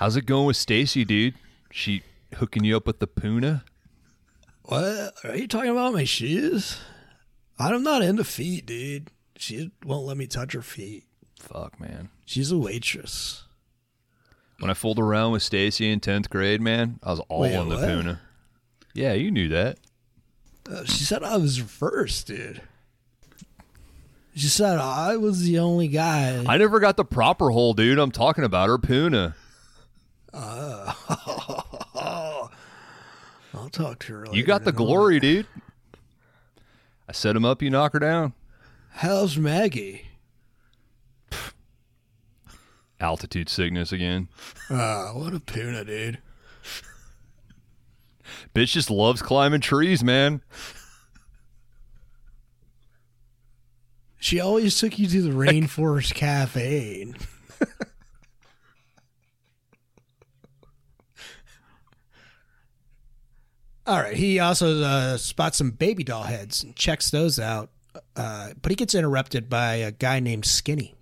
S3: How's it going with Stacy, dude? She hooking you up with the Puna?
S1: What? Are you talking about my shoes? I'm not into feet, dude. She won't let me touch her feet.
S3: Fuck, man.
S1: She's a waitress.
S3: When I fooled around with Stacy in tenth grade, man, I was all
S1: Wait,
S3: on the
S1: what?
S3: Puna. Yeah, you knew that.
S1: Uh, she said I was first, dude. She said I was the only guy.
S3: I never got the proper hole, dude. I'm talking about her Puna.
S1: I'll talk to her.
S3: You got the glory, dude. I set him up, you knock her down.
S1: How's Maggie?
S3: Altitude sickness again.
S1: Ah, what a Puna, dude.
S3: Bitch just loves climbing trees, man.
S1: She always took you to the Rainforest Cafe. All right. He also uh, spots some baby doll heads and checks those out, uh, but he gets interrupted by a guy named Skinny.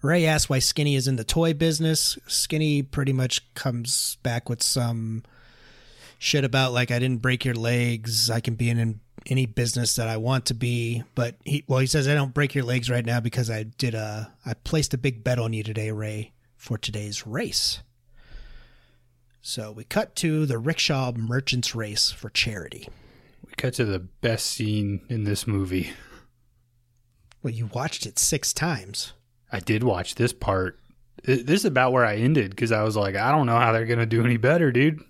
S1: Ray asks why Skinny is in the toy business. Skinny pretty much comes back with some shit about like I didn't break your legs. I can be in any business that I want to be. But he well he says I don't break your legs right now because I did a I placed a big bet on you today, Ray, for today's race. So we cut to the rickshaw merchants race for charity.
S2: We cut to the best scene in this movie.
S1: Well, you watched it six times.
S2: I did watch this part. This is about where I ended because I was like, I don't know how they're gonna do any better, dude.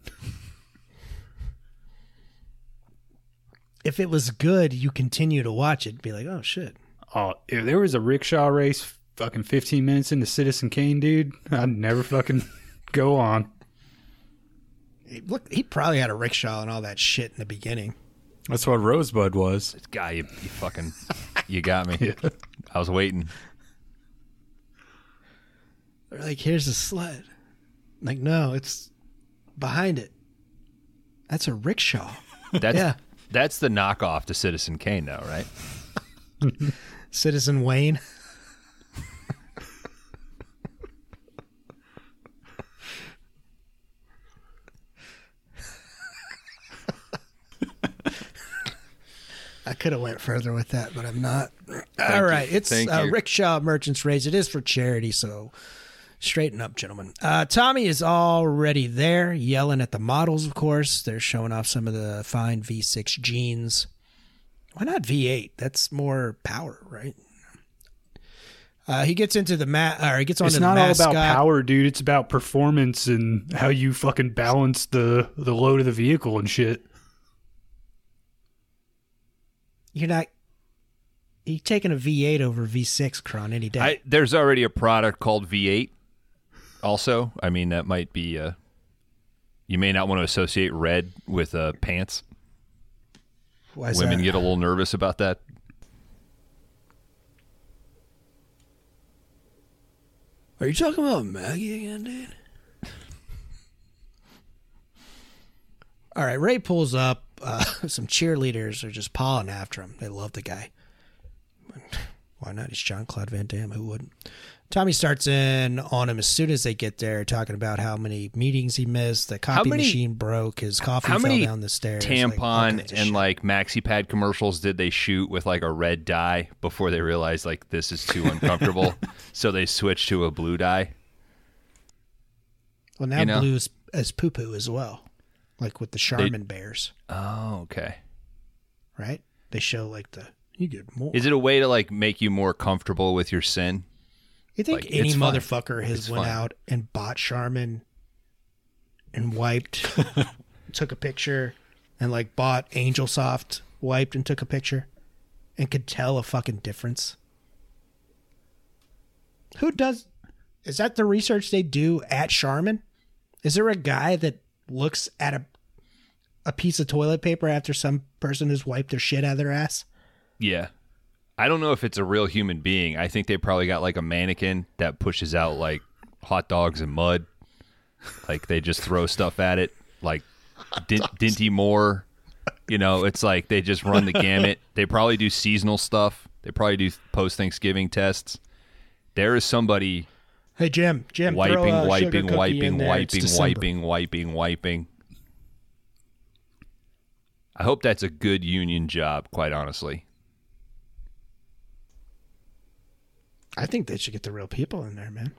S1: If it was good, you continue to watch it. Be like, oh shit.
S2: Oh, if there was a rickshaw race, fucking 15 minutes into Citizen Kane, dude, I'd never fucking go on.
S1: He- Look, he probably had a rickshaw and all that shit in the beginning.
S4: That's what Rosebud was.
S3: Guy, you, you fucking, you got me. I was waiting.
S1: They're like, here's a sled. Like, no, it's behind it. That's a rickshaw.
S3: That's
S1: Yeah.
S3: that's the knockoff to Citizen Kane, though, right?
S1: Citizen Wayne. I could have went further with that, but I'm not. All right, you. it's
S3: Thank
S1: uh. Rickshaw Merchants Race. It is for charity, so straighten up, gentlemen. Uh, Tommy is already there, yelling at the models. Of course, they're showing off some of the fine V6 jeans. Why not V8? That's more power, right? Uh, he gets into the mat, or he gets on
S2: It's not all about power, dude. It's about performance and how you fucking balance the the load of the vehicle and shit.
S1: You're not. You're taking a V8 over V6, Kron any day.
S3: I, there's already a product called V8. Also, I mean that might be. Uh, you may not want to associate red with uh, pants.
S1: Why is
S3: Women
S1: that?
S3: get a little nervous about that.
S1: Are you talking about Maggie again, dude? All right, Ray pulls up. Uh, some cheerleaders are just pawing after him. They love the guy. Why not? He's Jean Claude Van Damme. Who wouldn't? Tommy starts in on him as soon as they get there, talking about how many meetings he missed. The copy
S3: many-
S1: machine broke. His coffee
S3: How
S1: fell
S3: many
S1: down the stairs.
S3: tampon
S1: of
S3: and like maxi pad commercials did they shoot with like a red dye before they realized like this is too uncomfortable? so they switched to a blue dye.
S1: well, now
S3: you know?
S1: blues as poo poo as well, like with the Charmin bears,
S3: Oh, okay.
S1: right? They show like the you get more.
S3: Is it a way to like make you more comfortable with your sin?
S1: You think
S3: Like,
S1: any
S3: it's fine.
S1: motherfucker has
S3: It's
S1: went
S3: fine.
S1: out and bought Charmin and wiped, took a picture, and like bought Angel Soft, wiped and took a picture, and could tell a fucking difference? Who does? Is that the research they do at Charmin? Is there a guy that looks at a a piece of toilet paper after some person has wiped their shit out of their ass?
S3: Yeah. I don't know if it's a real human being. I think they probably got like a mannequin that pushes out like hot dogs and mud. Like they just throw stuff at it, like Din- Dinty Moore. You know, it's like they just run the gamut. They probably do seasonal stuff. They probably do post Thanksgiving tests. There is somebody
S1: Hey Jim, Jim,
S3: wiping,
S1: throw a sugar
S3: wiping, wiping,
S1: there.
S3: Wiping,
S1: December.
S3: wiping, wiping, wiping. I hope that's a good union job, quite honestly.
S1: I think they should get the real people in there, man.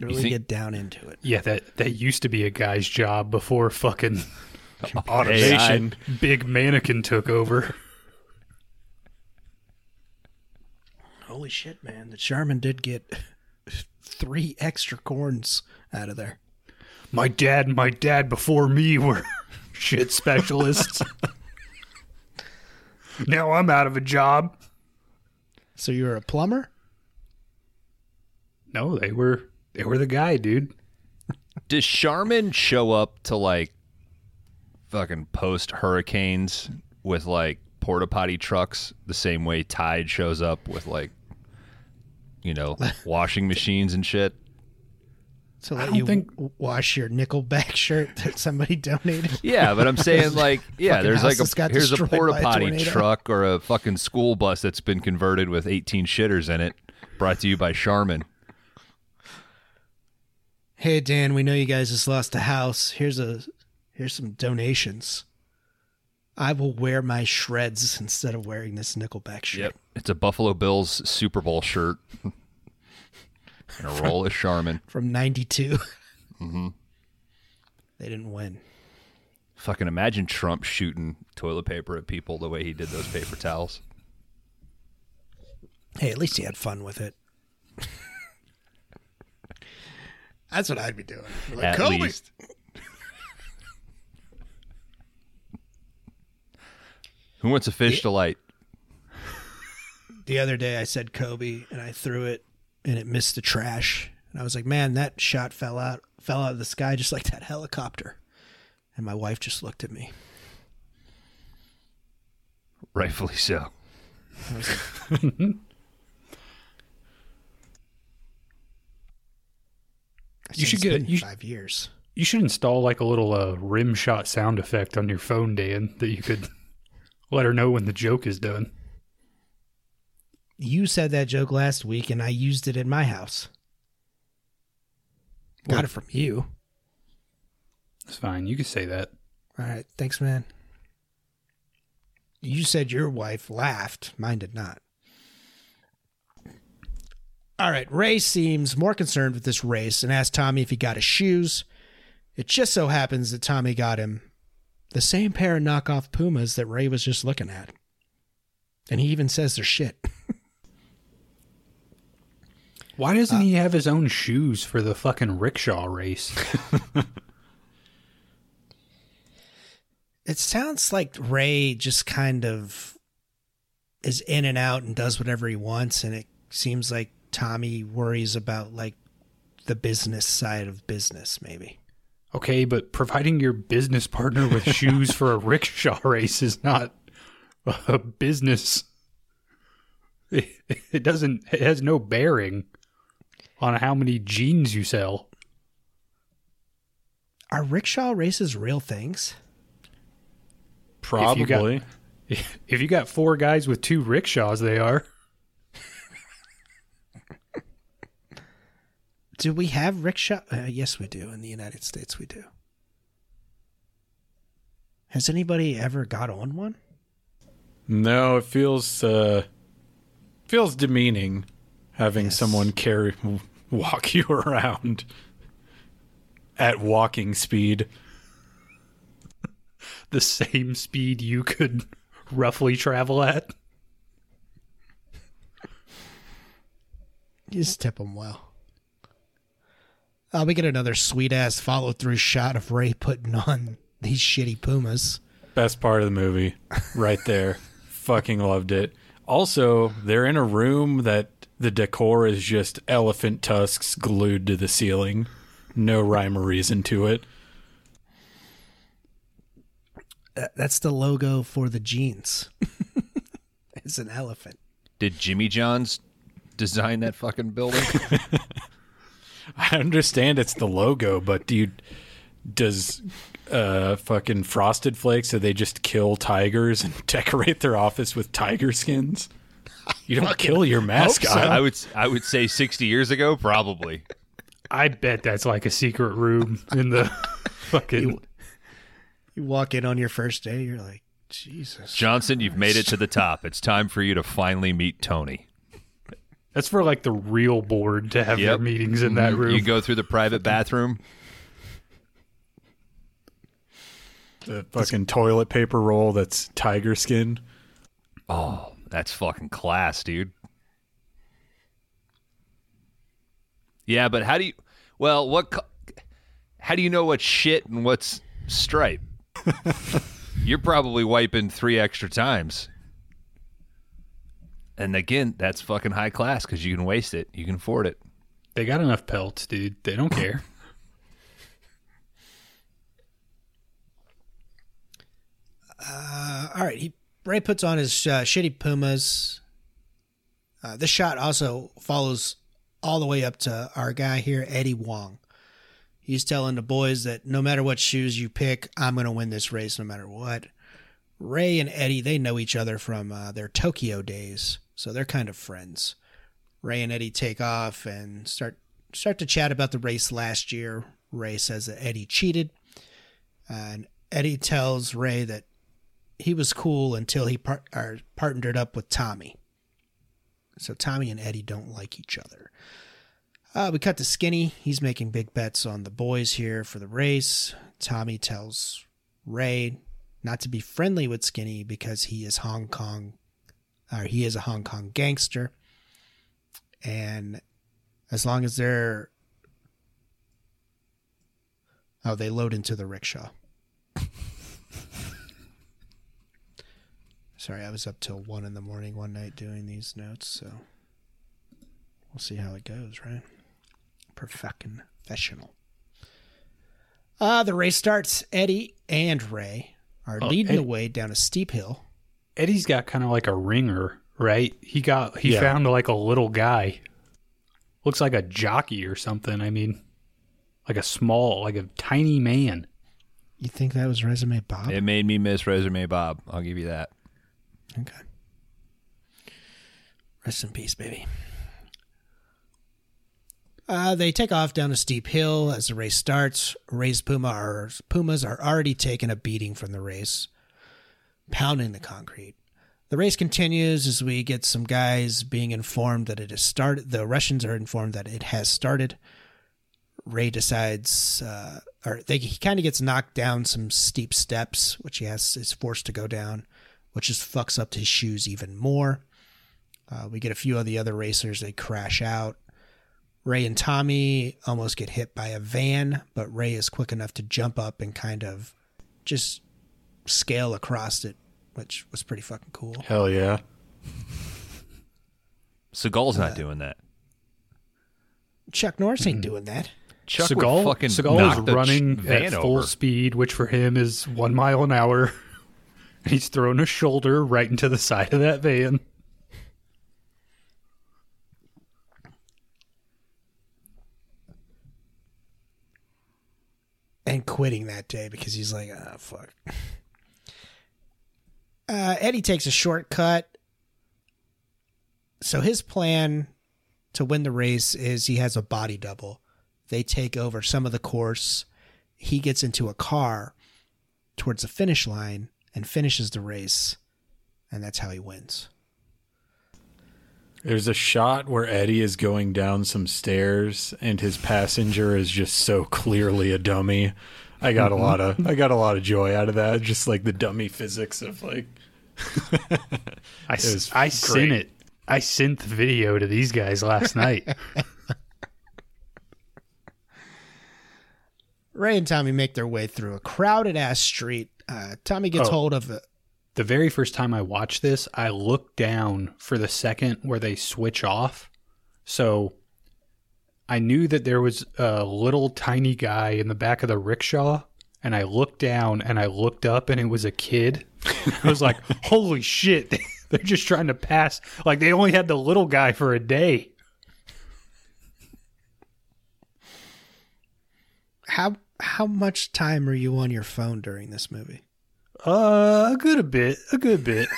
S1: Really
S3: think-
S1: get down into it.
S2: Yeah, that that used to be a guy's job before fucking
S4: Automation.
S2: big mannequin took over.
S1: Holy shit, man! The Charmin did get three extra corns out of there.
S2: My dad and my dad before me were shit specialists. now I'm out of a job.
S1: So you were a plumber?
S2: No, they were they were the guy, dude.
S3: Does Charmin show up to like fucking post hurricanes with like porta potty trucks the same way Tide shows up with like you know washing machines and shit?
S1: To let
S2: don't
S1: you
S2: think-
S1: w- wash your Nickelback shirt that somebody donated.
S3: Yeah, but I'm saying like yeah, there's like a here's a porta potty truck or a fucking school bus that's been converted with 18 shitters in it, brought to you by Charmin.
S1: Hey Dan, we know you guys just lost a house. Here's a here's some donations. I will wear my shreds instead of wearing this Nickelback shirt.
S3: Yep, It's a Buffalo Bills Super Bowl shirt and a roll of Charmin.
S1: From '92. Mm-hmm. They didn't win.
S3: Fucking imagine Trump shooting toilet paper at people the way he did those paper towels.
S1: Hey, at least he had fun with it. That's what I'd be doing. Like,
S3: At
S1: Kobe.
S3: least. Who wants a fish to light?
S1: The other day I said Kobe and I threw it and it missed the trash. And I was like, man, that shot fell out fell out of the sky just like that helicopter. And my wife just looked at me.
S3: Rightfully so.
S1: I
S2: You should get-
S1: been
S2: you sh-
S1: five years.
S2: You should install like a little uh, rim shot sound effect on your phone, Dan, that you could let her know when the joke is done.
S1: You said that joke last week and I used it at my house. Got it from you.
S2: It's fine. You can say that.
S1: All right. Thanks, man. You said your wife laughed. Mine did not. All right. Ray seems more concerned with this race and asks Tommy if he got his shoes. It just so happens that Tommy got him the same pair of knockoff Pumas that Ray was just looking at. And he even says they're shit.
S2: Why doesn't uh, he have his own shoes for the fucking rickshaw race?
S1: It sounds like Ray just kind of is in and out and does whatever he wants, and it seems like Tommy worries about like the business side of business, maybe.
S2: Okay, but providing your business partner with shoes for a rickshaw race is not a business. It, it doesn't. It has no bearing on how many jeans you sell.
S1: Are rickshaw races real things?
S2: If you got-
S4: Probably.
S2: If you got four guys with two rickshaws, they are.
S1: Do we have rickshaw? Uh, yes, we do. In the United States, we do. Has anybody ever got on one?
S4: No, it feels uh feels demeaning having
S1: Yes.
S4: someone carry walk you around at walking speed.
S2: The same speed you could roughly travel at.
S1: You just tip them well. Uh, we get another sweet ass follow through shot of Ray putting on these shitty Pumas.
S4: Best part of the movie, right there. Fucking loved it. Also, they're in a room that the decor is just elephant tusks glued to the ceiling. No rhyme or reason to it.
S1: That's the logo for the jeans. it's an elephant.
S3: Did Jimmy John's design that fucking building?
S4: I understand it's the logo, but do you does uh fucking frosted flakes do they just kill tigers and decorate their office with tiger skins? You don't kill your mascot.
S3: I would I would say 60 years ago, probably.
S2: I bet that's like a secret room in the fucking.
S1: You walk in on your first day, you're like, Jesus.
S3: Johnson, you've made it to the top. It's time for you to finally meet Tony.
S2: That's for like the real board to have their meetings in that mm-hmm. room.
S3: You go through the private bathroom.
S4: the fucking toilet paper roll that's tiger skin.
S3: Oh, that's fucking class, dude. Yeah, but how do you? Well, what? How do you know what's shit and what's stripe? You're probably wiping three extra times. And again, that's fucking high class because you can waste it. You can afford it.
S2: They got enough pelts, dude. They don't care.
S1: Uh, all right. He Ray puts on his uh, shitty Pumas. Uh, this shot also follows all the way up to our guy here, Eddie Wong. He's telling the boys that no matter what shoes you pick, I'm going to win this race no matter what. Ray and Eddie, they know each other from uh, their Tokyo days, so they're kind of friends. Ray and Eddie take off and start start to chat about the race last year. Ray says that Eddie cheated, and Eddie tells Ray that he was cool until he par- partnered up with Tommy. So Tommy and Eddie don't like each other. Uh, we cut to Skinny. He's making big bets on the boys here for the race. Tommy tells Ray not to be friendly with Skinny because he is Hong Kong, or he is a Hong Kong gangster. and as long as they're oh, they load into the rickshaw. Sorry, I was up till one in the morning one night doing these notes, so we'll see how it goes, right? Perfecting professional. Uh, the race starts. Eddie and Ray are
S2: Oh,
S1: leading
S2: Ed-
S1: the way down a steep hill.
S2: Eddie's got kind of like a ringer, right? He got he
S4: Yeah.
S2: found like a little guy. Looks like a jockey or something. I mean, like a small, like a tiny man.
S1: You think that was Resume Bob?
S3: It made me miss Resume Bob. I'll give you that.
S1: Okay. Rest in peace, baby. Uh, they take off down a steep hill as the race starts. Ray's Puma are, Pumas are already taking a beating from the race, pounding the concrete. The race continues as we get some guys being informed that it has started. The Russians are informed that it has started. Ray decides, uh, or they, he kind of gets knocked down some steep steps, which he has is forced to go down, which just fucks up his shoes even more. Uh, we get a few of the other racers; they crash out. Ray and Tommy almost get hit by a van, but Ray is quick enough to jump up and kind of just scale across it, which was pretty fucking cool.
S4: Hell yeah.
S3: Seagal's not doing that.
S1: Chuck Norris ain't doing that.
S3: Chuck
S2: Seagal,
S3: would fucking
S2: Seagal is running
S3: ch-
S2: at full
S3: over.
S2: speed, which for him is one mile an hour. And he's thrown a shoulder right into the side of that van.
S1: and quitting that day because he's like, ah, fuck. Uh, Eddie takes a shortcut. So his plan to win the race is he has a body double. They take over some of the course. He gets into a car towards the finish line and finishes the race. And that's how he wins.
S4: There's a shot where Eddie is going down some stairs and his passenger is just so clearly a dummy. I got a mm-hmm. lot of I got a lot of joy out of that. Just like the dummy physics of like
S2: I,
S4: It was
S2: s- I
S4: great.
S2: sent it. I sent the video to these guys last night.
S1: Ray and Tommy make their way through a crowded ass street. Uh, Tommy gets
S2: Oh.
S1: hold of a,
S2: the very first time I watched this, I looked down for the second where they switch off. So I knew that there was a little tiny guy in the back of the rickshaw, and I looked down and I looked up and it was a kid. I was like, holy shit. They're just trying to pass. Like they only had the little guy for a day.
S1: how how much time are you on your phone during this movie?
S2: Uh, a good a bit, a good bit.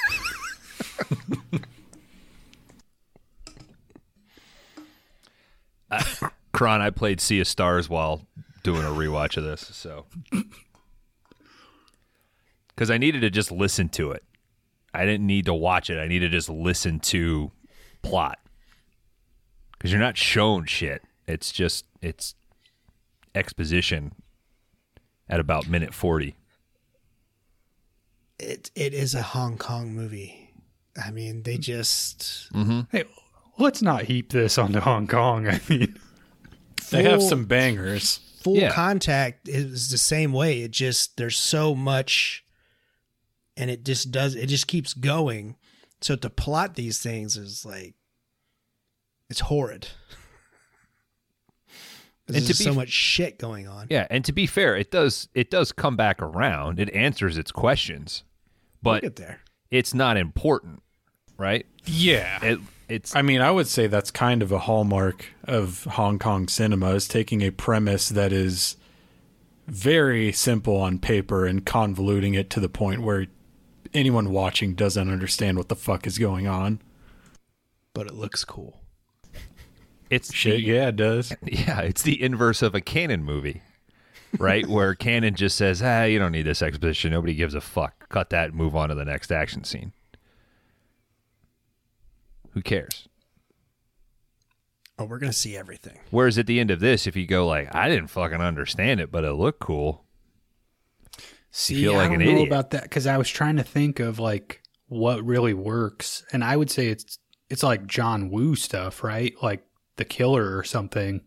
S3: Kron, I played Sea of Stars while doing a rewatch of this, so because I needed to just listen to it. I didn't need to watch it. I needed to just listen to plot because you're not shown shit. It's just it's exposition at about minute forty.
S1: It it is a Hong Kong movie. I mean, they just mm-hmm.
S2: Hey, let's not heap this onto Hong Kong. I mean,
S4: they have some bangers.
S1: full
S3: Yeah.
S1: contact is the same way. It just there's so much, and it just does. It just keeps going. So to plot these things is like, it's horrid.
S3: And
S1: There's
S3: to be
S1: so much shit going on.
S3: Yeah, and to be fair, it does it does come back around. It answers its questions,
S1: We'll
S3: but
S1: get there.
S3: it's not important, right?
S4: Yeah.
S3: It it's
S4: I mean, I would say that's kind of a hallmark of Hong Kong cinema is taking a premise that is very simple on paper and convoluting it to the point where anyone watching doesn't understand what the fuck is going on.
S1: But it looks cool.
S3: It's
S4: Shit,
S3: the-
S4: yeah, it does.
S3: Yeah, it's the inverse of a Cannon movie, right? Where Cannon just says, "Ah, you don't need this exposition. Nobody gives a fuck. Cut that and move on to the next action scene." Who cares?
S1: Oh, we're gonna see everything.
S3: Whereas at the end of this, if you go like, "I didn't fucking understand it, but it looked cool,"
S2: See,
S3: feel
S2: I
S3: like
S2: don't
S3: an
S2: know
S3: idiot.
S2: about that because I was trying to think of like what really works, and I would say it's it's like John Woo stuff, right? Like The Killer or something,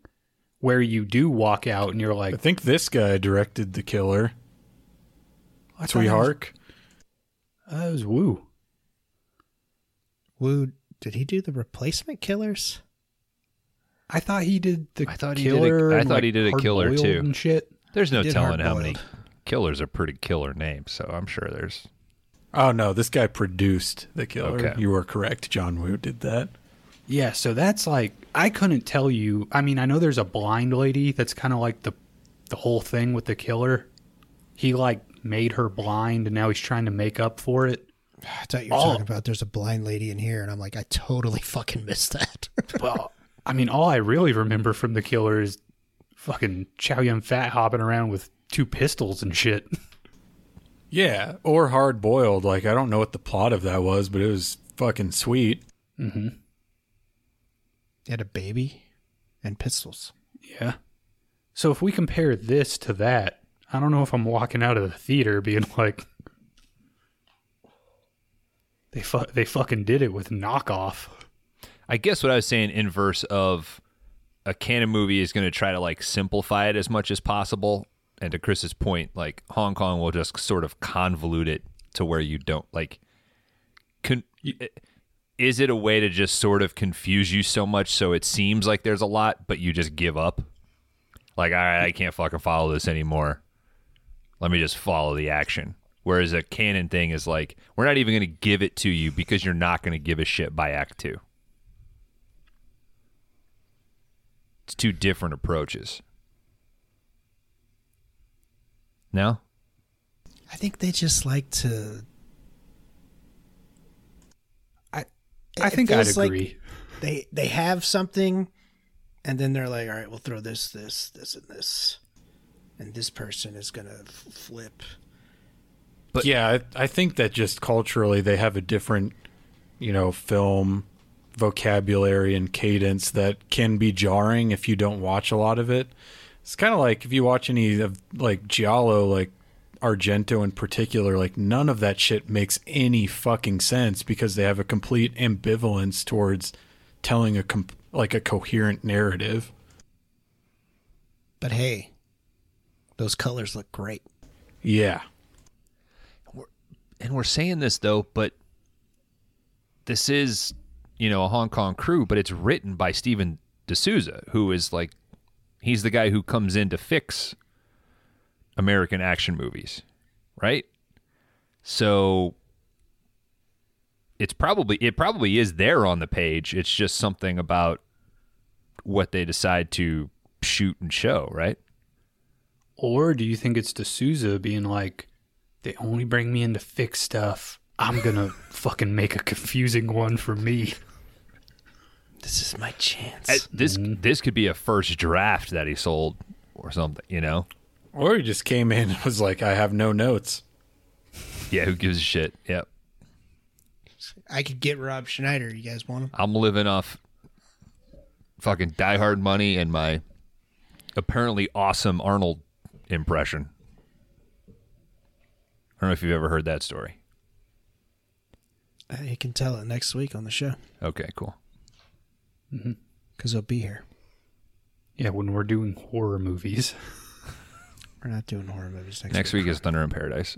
S2: where you do walk out and you're like I
S4: think this guy directed The Killer.
S2: I thought it was-
S4: Sweetheart.
S2: uh, was Woo.
S1: Woo, did he do the replacement killers?
S2: I thought he did the
S3: I thought he did a-
S2: killer.
S3: I thought
S2: like,
S3: he did a Killer, too.
S2: And shit.
S3: There's no telling how many killers are pretty killer names, so I'm sure there's.
S4: Oh no, this guy produced The Killer.
S3: Okay.
S4: You were correct. John Woo did that.
S2: Yeah, so that's like I couldn't tell you. I mean, I know there's a blind lady that's kind of like the the whole thing with the killer. He like made her blind and now he's trying to make up for it.
S1: I thought you were
S2: Oh.
S1: talking about there's a blind lady in here, and I'm like, I totally fucking missed that.
S2: Well, I mean, all I really remember from the killer is fucking Chow Yun Fat hopping around with two pistols and shit.
S4: Yeah, or hard boiled. Like I don't know what the plot of that was, but it was fucking sweet.
S2: Mm-hmm.
S1: He had a baby and pistols.
S2: Yeah. So if we compare this to that, I don't know if I'm walking out of the theater being like, they fu- they fucking did it with knockoff.
S3: I guess what I was saying inverse of a Cannon movie is going to try to like simplify it as much as possible. And to Chris's point, like Hong Kong will just sort of convolute it to where you don't like. Con- is it a way to just sort of confuse you so much so it seems like there's a lot, but you just give up? Like, all right, I can't fucking follow this anymore. Let me just follow the action. Whereas a Cannon thing is like, we're not even going to give it to you because you're not going to give a shit by Act Two. It's two different approaches. No?
S1: I think they just like to. I
S2: I think I'd
S1: feels like
S2: agree.
S1: they they have something, and then they're like, all right, we'll throw this, this, this, and this, and this person is gonna f- flip.
S3: But-
S4: yeah, I, I think that just culturally they have a different, you know, film vocabulary and cadence that can be jarring if you don't watch a lot of it. It's kind of like if you watch any of like Giallo, like Argento in particular, like none of that shit makes any fucking sense because they have a complete ambivalence towards telling a com- like a coherent narrative.
S1: But hey, those colors look great.
S4: Yeah.
S3: and we're saying this though, but this is, you know, a Hong Kong crew, but it's written by Steven de Souza, who is like, he's the guy who comes in to fix American action movies, right? So it's probably it probably is there on the page. It's just something about what they decide to shoot and show, right?
S2: Or do you think it's de Souza being like, they only bring me in to fix stuff. I'm gonna fucking make a confusing one for me.
S1: This is my chance.
S3: Uh, This this could be a first draft that he sold or something, you know?
S4: Or he just came in and was like, I have no notes.
S3: Yeah, who gives a shit? Yep.
S1: I could get Rob Schneider. You guys want him?
S3: I'm living off fucking Die Hard money and my apparently awesome Arnold impression. I don't know if you've ever heard that story.
S1: Uh, you can tell it next week on the show
S3: Okay, cool.
S1: because he'll be here.
S2: Yeah, when we're doing horror movies.
S1: We're not doing horror movies next,
S3: Next week is Thunder in Paradise.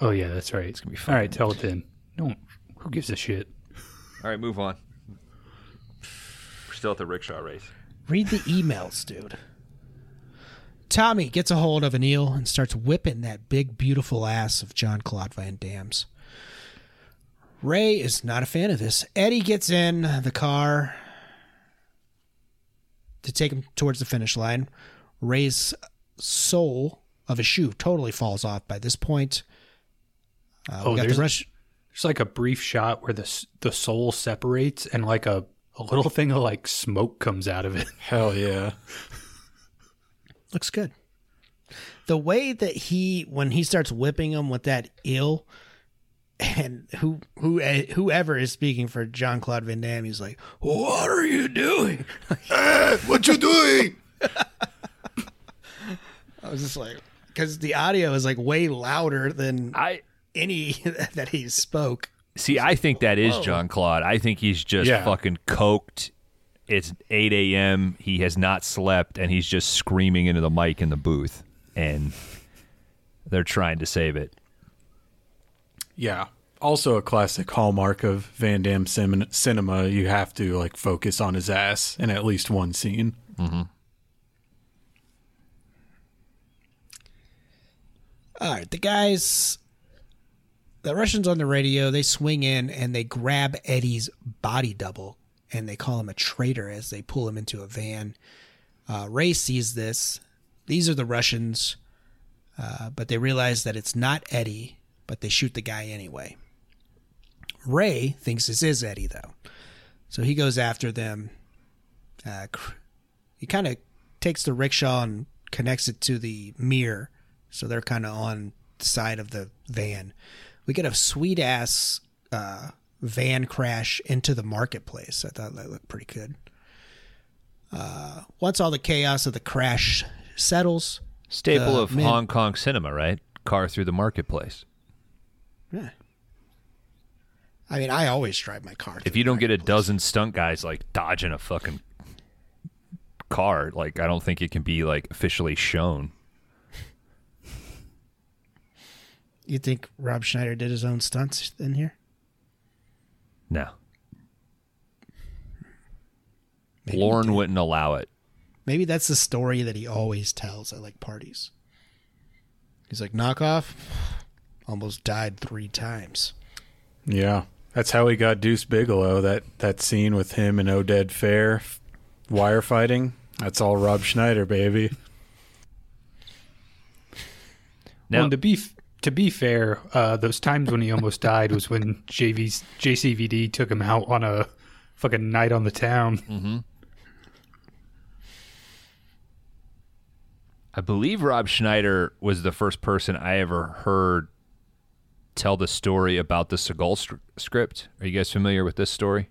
S2: Oh yeah, that's right.
S3: It's gonna be
S2: All
S3: fun.
S2: right, tell it then. No, who gives a shit?
S3: All right, move on. We're still at the rickshaw race.
S1: Read the emails, dude. Tommy gets a hold of an eel and starts whipping that big, beautiful ass of Jean Claude Van Damme's. Ray is not a fan of this. Eddie gets in the car to take him towards the finish line. Ray's sole of a shoe totally falls off by this point. Uh,
S2: Oh, there's-
S1: the rush.
S2: There's like a brief shot where the s- the sole separates and like a a little thing of like smoke comes out of it.
S4: Hell yeah.
S1: looks good. The way that he when he starts whipping him with that ill, and who who whoever is speaking for Jean Claude Van Damme, he's like, "What are you doing?
S4: what you doing?
S1: I was just like, because the audio is like way louder than
S3: I
S1: any that he spoke.
S3: See, I think that is Jean Claude. I think he's just
S4: Yeah.
S3: fucking coked. It's 8 a.m. He has not slept, and he's just screaming into the mic in the booth, and they're trying to save it.
S4: Yeah. Also a classic hallmark of Van Damme cinema. You have to like focus on his ass in at least one scene. Mm-hmm.
S1: All right, the guys, the Russians on the radio, they swing in and they grab Eddie's body double and they call him a traitor as they pull him into a van. Uh, Ray sees this. These are the Russians, uh, but they realize that it's not Eddie, but they shoot the guy anyway. Ray thinks this is Eddie, though. So he goes after them. Uh, he kind of takes the rickshaw and connects it to the mirror. So they're kind of on the side of the van. We get a sweet ass uh, van crash into the marketplace. I thought that looked pretty good. Uh, once all the chaos of the crash settles,
S3: Staple of
S1: men-
S3: Hong Kong cinema, right? Car through the marketplace. Yeah.
S1: I mean, I always drive my car.
S3: If you don't get a dozen stunt guys like dodging a fucking car, like I don't think it can be like officially shown.
S1: You think Rob Schneider did his own stunts in here?
S3: No.
S1: Maybe
S3: Lauren wouldn't allow it.
S1: Maybe that's the story that he always tells at like parties. He's like, knockoff, almost died three times.
S4: Yeah. That's how he got Deuce Bigalow. That that scene with him and Oded Fehr wire fighting. That's all Rob Schneider, baby.
S3: Now,
S2: well, and to be f- to be fair, uh, those times when he almost died was when JV's JCVD took him out on a fucking night on the town.
S3: I believe Rob Schneider was the first person I ever heard tell the story about the Seagal str- script. Are you guys familiar with this story?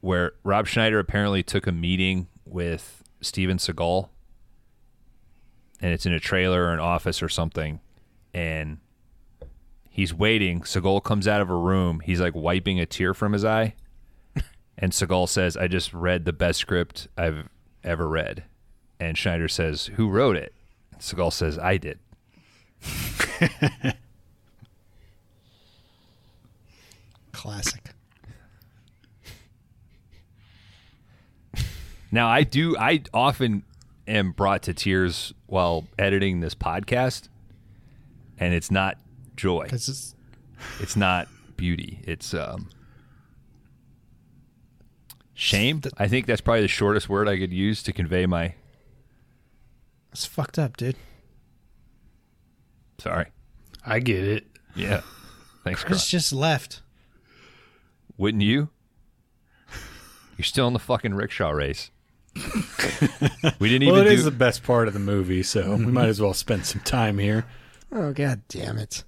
S3: Where Rob Schneider apparently took a meeting with Steven Seagal, and it's in a trailer or an office or something, and he's waiting. Seagal comes out of a room. He's like wiping a tear from his eye, and Seagal says, "I just read the best script I've ever read." And Schneider says, Who wrote it? Seagal says, I did.
S1: Classic.
S3: Now, I do, I often am brought to tears while editing this podcast, and it's not joy.
S1: This is
S3: It's not beauty. It's, um, shame. I think that's probably the shortest word I could use to convey my
S1: it's fucked up, dude.
S3: sorry.
S2: I get it.
S3: Yeah. Thanks,
S1: Chris
S3: Chris.
S1: just left.
S3: Wouldn't you? You're still in the fucking rickshaw race. we didn't
S4: Well,
S3: even
S4: it
S3: do
S4: is the best part of the movie, so we might as well spend some time here.
S1: Oh god damn it.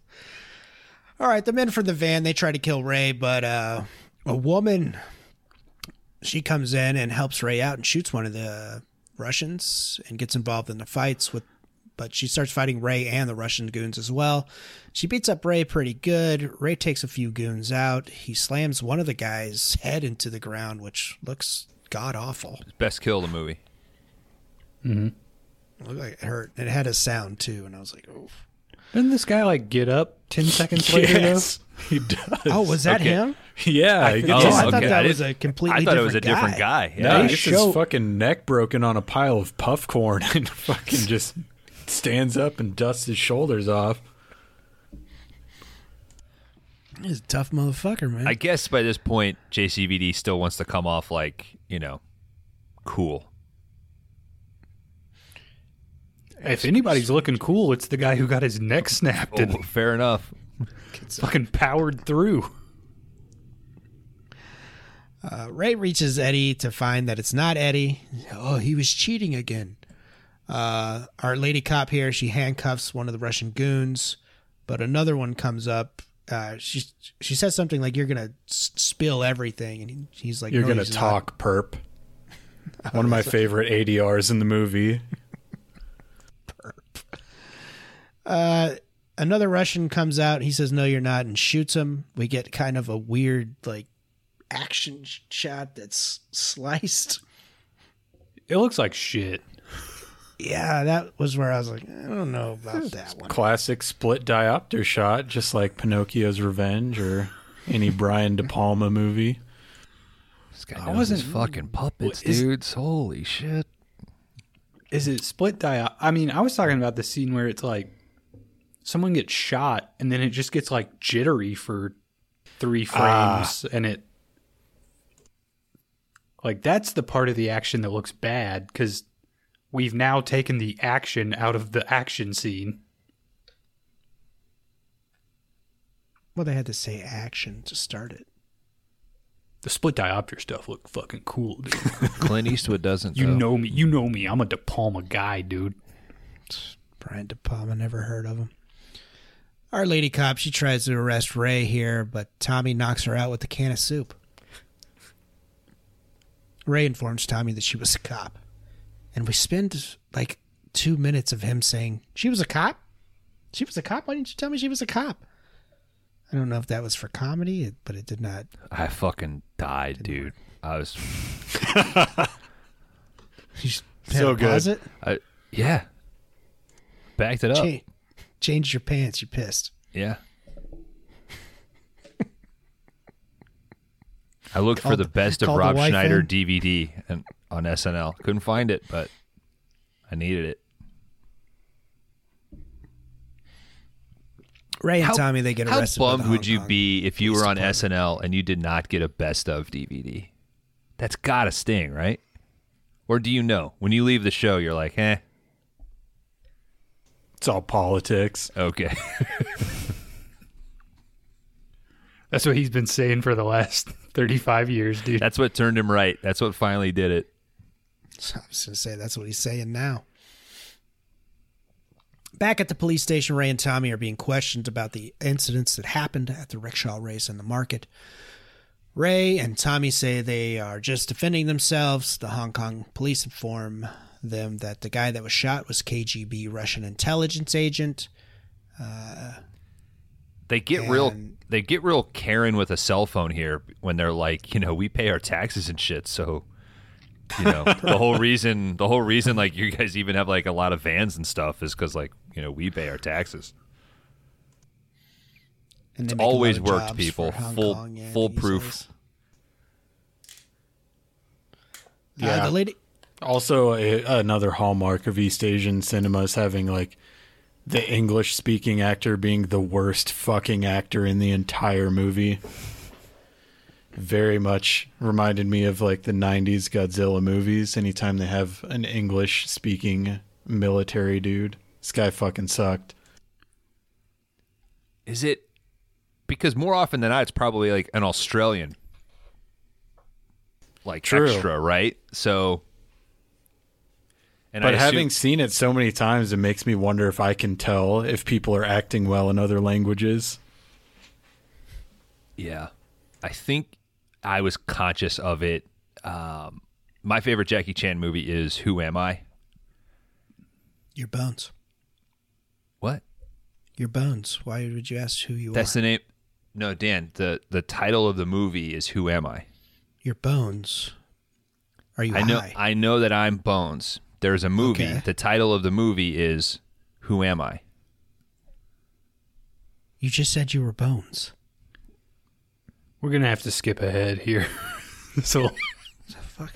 S1: All right, the men from the van, they try to kill Ray, but uh a woman she comes in and helps Ray out and shoots one of the Russians and gets involved in the fights with but she starts fighting Ray and the Russian goons as well. She beats up Ray pretty good. Ray takes a few goons out. He slams one of the guys' head into the ground, which looks god awful.
S3: best kill the movie. Mm-hmm.
S1: It looked like it hurt. It had a sound too, and I was like, oh.
S2: Didn't this guy like get up ten seconds later?
S4: Yes, he does.
S1: Oh, was that
S3: Okay.
S1: him?
S4: Yeah, he
S1: Oh,
S4: gets,
S3: Oh,
S4: his,
S1: I thought
S3: okay.
S1: that
S3: I
S1: was a completely
S3: I thought it was a
S1: different
S3: different guy.
S4: no,
S3: Yeah.
S4: he
S2: They
S4: gets
S2: show-
S4: his fucking neck broken on a pile of puff corn and fucking just stands up and dusts his shoulders off.
S1: He's a tough motherfucker, man.
S3: I guess by this point, JCVD still wants to come off like, you know, cool.
S2: If anybody's looking cool, it's the guy who got his neck snapped
S3: Oh,
S2: and
S3: fair enough.
S2: fucking powered through.
S1: Uh, Ray reaches Eddie to find that it's not Eddie. Oh, he was cheating again. Uh, our lady cop here, she handcuffs one of the Russian goons, but another one comes up. Uh, she she says something like, "You're gonna s- spill everything," and he, he's like,
S4: You're
S1: "No,
S4: gonna
S1: he's not."
S4: talk perp. One of my favorite ADRs in the movie.
S1: Uh, another Russian comes out. He says, "No, you're not," and shoots him. We get kind of a weird like action sh- shot that's sliced.
S2: It looks like shit.
S1: Yeah, that was where I was like, I don't know about that one.
S4: Classic split diopter shot, just like Pinocchio's Revenge or any Brian De Palma movie.
S3: This guy
S2: I wasn't-
S3: his fucking puppets,
S2: Is-
S3: dudes. Holy shit.
S2: Is it split dia? I mean, I was talking about the scene where it's like someone gets shot and then it just gets like jittery for three ah. frames and it like that's the part of the action that looks bad because we've now taken the action out of the action scene.
S1: Well, they had to say action to start it.
S2: The split diopter stuff looked fucking cool, dude.
S3: Clint Eastwood doesn't.
S2: you
S3: though.
S2: know me. You know me. I'm a De Palma guy, dude.
S1: Brian De Palma, never heard of him. Our lady cop, she tries to arrest Ray here, but Tommy knocks her out with a can of soup. Ray informs Tommy that she was a cop. And we spend like two minutes of him saying, She was a cop? She was a cop? Why didn't you tell me she was a cop? I don't know if that was for comedy, but it did not.
S3: I fucking died, dude. I was.
S1: You
S4: So good.
S3: I, yeah. Backed it up.
S1: Cha- changed your pants, you pissed.
S3: Yeah. I looked for
S1: Called
S3: the
S1: the-
S3: best of Rob Schneider
S1: in?
S3: DVD and on SNL. Couldn't find it, but I needed it.
S1: Ray and Tommy, they get
S3: How
S1: arrested. by the
S3: bummed would you
S1: Kong
S3: be if you were on
S1: Department.
S3: SNL and you did not get a best of DVD? That's gotta sting, right? Or do you know when you leave the show, you're like, eh,
S4: It's all politics.
S3: okay.
S2: That's what he's been saying for the last 35 years, dude.
S3: That's what turned him right. That's what finally did it.
S1: I was going to say that's what he's saying now. Back at the police station, Ray and Tommy are being questioned about the incidents that happened at the rickshaw race in the market. Ray and Tommy say they are just defending themselves. The Hong Kong police inform them that the guy that was shot was KGB Russian intelligence agent.
S3: Uh, They get real.
S1: And-
S3: They get real Karen with a cell phone here when they're like, you know, we pay our taxes and shit. So, you know, the whole reason, the whole reason, like you guys even have like a lot of vans and stuff is because like you know we pay our taxes.
S1: And
S3: It's
S1: make a lot
S3: always
S1: of
S3: worked, people. Full-
S1: Kong, yeah,
S3: foolproof.
S1: these days.
S4: Yeah.
S1: Uh, the lady,
S4: Also, a, another hallmark of East Asian cinema is having like the English speaking actor being the worst fucking actor in the entire movie. Very much reminded me of like the 90s Godzilla movies. Anytime they have an English speaking military dude, this guy fucking sucked.
S3: Is it because more often than not, it's probably like an Australian, like
S4: True.
S3: extra, right? So, and
S4: But
S3: I assume-
S4: having seen it so many times, it makes me wonder if I can tell if people are acting well in other languages.
S3: Yeah. I think I was conscious of it. Um, my favorite Jackie Chan movie is Who Am I?
S1: your bones.
S3: What?
S1: Your bones. Why would you ask who you
S3: That's
S1: are?
S3: That's the name. No, Dan, the, the title of the movie is Who Am I?
S1: Your bones. Are you
S3: I know
S1: high?
S3: I know that I'm Bones. There's a movie.
S1: Okay.
S3: The title of the movie is Who Am I?
S1: you just said you were bones.
S2: We're going to have to skip ahead here. so
S1: Fuck.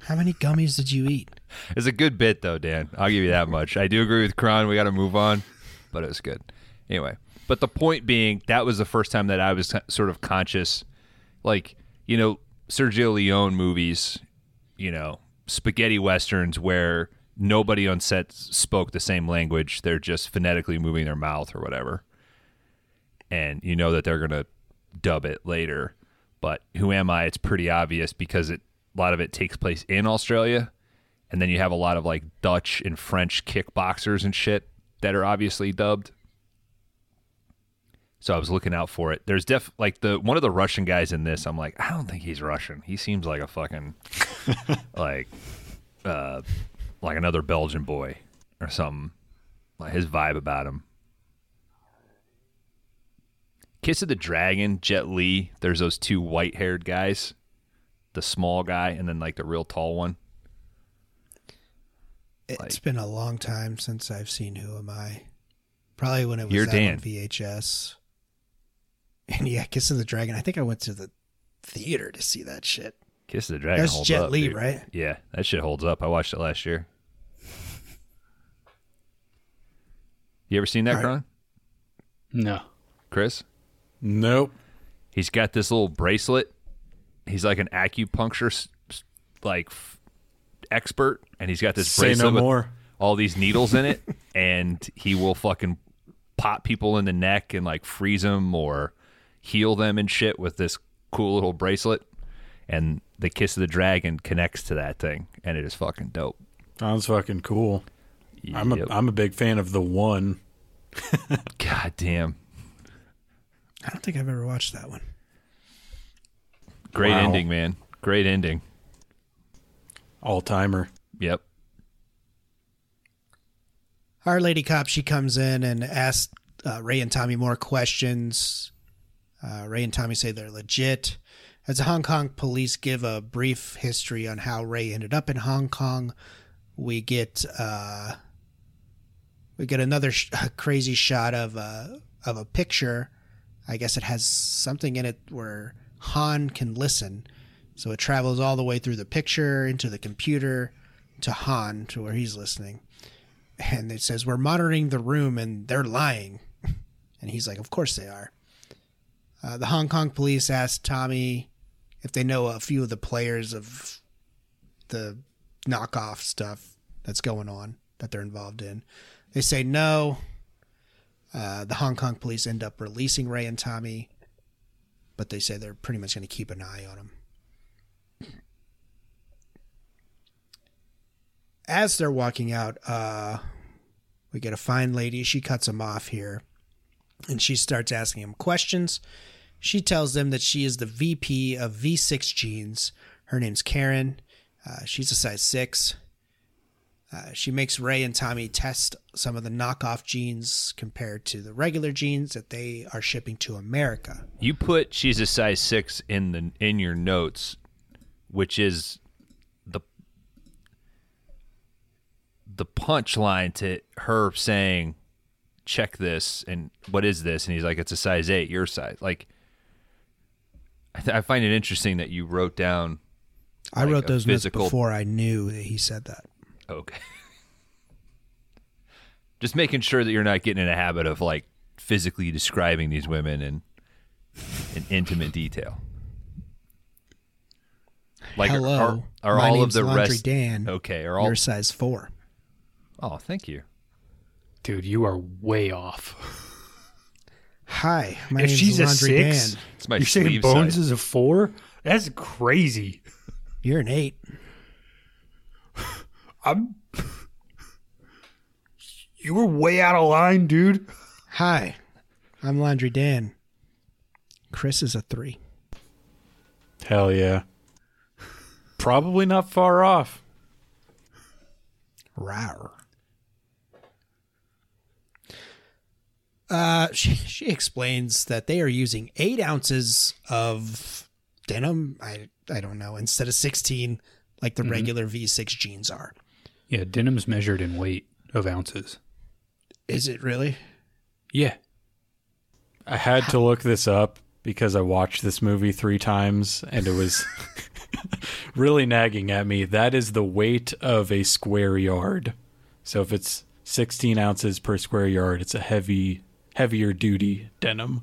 S1: How many gummies did you eat?
S3: It's a good bit though, Dan. I'll give you that much. I do agree with Kron. We got to move on, but it was good. Anyway, but the point being, that was the first time that I was sort of conscious, like you know, Sergio Leone movies, you know, spaghetti westerns where nobody on set spoke the same language. They're just phonetically moving their mouth or whatever, and you know that they're gonna dub it later. But Who Am I? It's pretty obvious because it a lot of it takes place in Australia and then you have a lot of like Dutch and French kickboxers and shit that are obviously dubbed. So I was looking out for it. There's def like the one of the Russian guys in this. I'm like, I don't think he's Russian. He seems like a fucking like uh like another Belgian boy or something. Like his vibe about him. Kiss of the Dragon, Jet Li. There's those two white-haired guys, the small guy and then like the real tall one.
S1: It's
S3: Like-
S1: been a long time since I've seen Who Am I. Probably when it was
S3: You're
S1: out
S3: Dan.
S1: on VHS. And yeah, Kiss of the Dragon. I think I went to the theater to see that shit.
S3: Kiss of the Dragon
S1: That's
S3: holds
S1: Jet
S3: up,
S1: Li,
S3: dude.
S1: right?
S3: Yeah, that shit holds up. I watched it last year. You ever seen that,
S1: All right.
S3: Kron?
S2: No.
S3: Chris?
S4: Nope.
S3: He's got this little bracelet. He's like an acupuncture s- s- like f- expert, and he's got this
S4: Say
S3: bracelet
S4: no
S3: with
S4: more.
S3: all these needles in it, and he will fucking pop people in the neck and like freeze them or heal them and shit with this cool little bracelet. And the kiss of the dragon connects to that thing, and it is fucking dope.
S4: Sounds fucking cool. I'm a
S3: Yep.
S4: am a big fan of the one.
S3: God damn.
S1: I don't think I've ever watched that one.
S3: Great
S4: Wow.
S3: ending, man. Great ending.
S4: All timer.
S3: Yep.
S1: Our lady cop, she comes in and asks uh, Ray and Tommy more questions. Uh, Ray and Tommy say they're legit. As the Hong Kong police give a brief history on how Ray ended up in Hong Kong, we get uh, we get another sh- crazy shot of a of a picture. I guess it has something in it where Han can listen, so it travels all the way through the picture into the computer to Han to where he's listening and it says we're monitoring the room and they're lying and he's like of course they are uh, the hong kong police asked tommy if they know a few of the players of the knockoff stuff that's going on that they're involved in they say no uh, the hong kong police end up releasing ray and tommy but they say they're pretty much going to keep an eye on them as they're walking out, uh, we get a fine lady. She cuts him off here, and she starts asking him questions. She tells them that she is the VP of V6 Jeans. Her name's Karen. Uh, she's a size six. Uh, she makes Ray and Tommy test some of the knockoff jeans compared to the regular jeans that they are shipping to America.
S3: You put she's a size six in the in your notes, which is the the punchline to her saying, "Check this," and what is this? And he's like, "It's a size eight, your size." Like, I, th- I find it interesting that you wrote down.
S1: I
S3: Like
S1: wrote those
S3: physical-
S1: notes before I knew that he said that.
S3: Okay, just making sure that you're not getting in a habit of like physically describing these women in in intimate detail. Like, are-
S1: Hello,
S3: are, are
S1: my
S3: all of
S1: name's
S3: the
S1: Laundry
S3: rest
S1: Dan.
S3: okay? Are all
S1: You're size four.
S3: oh, thank you.
S2: Dude, you are way off.
S1: Hi, my
S2: if
S1: name's
S2: she's a
S1: Laundry
S2: six,
S1: Dan.
S3: It's my
S2: you're saying
S3: sleeve
S2: Bones
S3: size.
S2: is a four? That's crazy.
S1: You're an eight.
S2: I'm. You were way out of line, dude.
S1: Hi, I'm Laundry Dan. Chris is a three.
S4: Hell yeah. Probably not far off.
S1: Rawr. Uh, she she explains that they are using eight ounces of denim. I I don't know instead of sixteen like the regular V6 jeans are.
S2: Yeah, denim's measured in weight of ounces.
S1: Is it really?
S2: Yeah.
S4: I had to look this up because I watched this movie three times and it was really nagging at me. That is the weight of a square yard. So if it's 16 ounces per square yard, it's a heavy, heavier duty denim.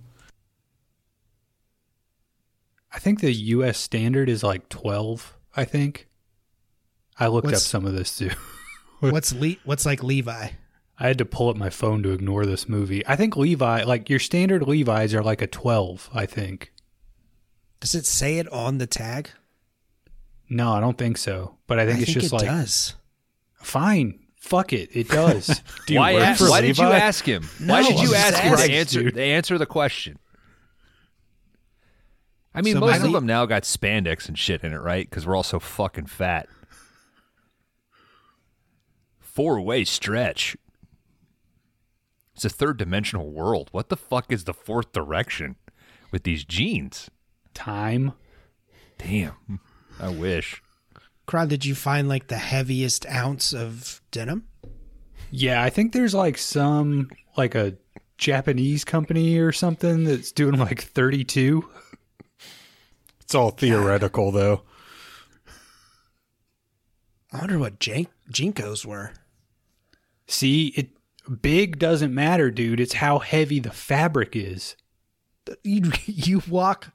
S2: I think the US standard is like 12, I think. I looked
S1: What's-
S2: up some of this too.
S1: What's Le- What's like Levi?
S2: I had to pull up my phone to ignore this movie. I think Levi, like your standard Levi's are like a 12, I think.
S1: Does it say it on the tag?
S2: No, I don't think so. But I think it's just
S1: it
S2: like
S1: does.
S2: fine. Fuck it. It does.
S4: Do
S3: why ask, why did you ask him?
S1: No,
S3: why did you ask him to answer to answer the question? I mean,
S1: So
S3: most of them now got spandex and shit in it, right? Because we're all so fucking fat. Four way stretch. It's a third dimensional world. What the fuck is the fourth direction? with these jeans.
S2: Time.
S3: Damn. I wish.
S1: Kron, did you find like the heaviest ounce of denim?
S2: Yeah, I think there's like some like a Japanese company or something that's doing like 32.
S4: It's all theoretical, though.
S1: I wonder what Jan- JNCOs were.
S2: See, it big doesn't matter, dude. It's how heavy the fabric is.
S1: You you walk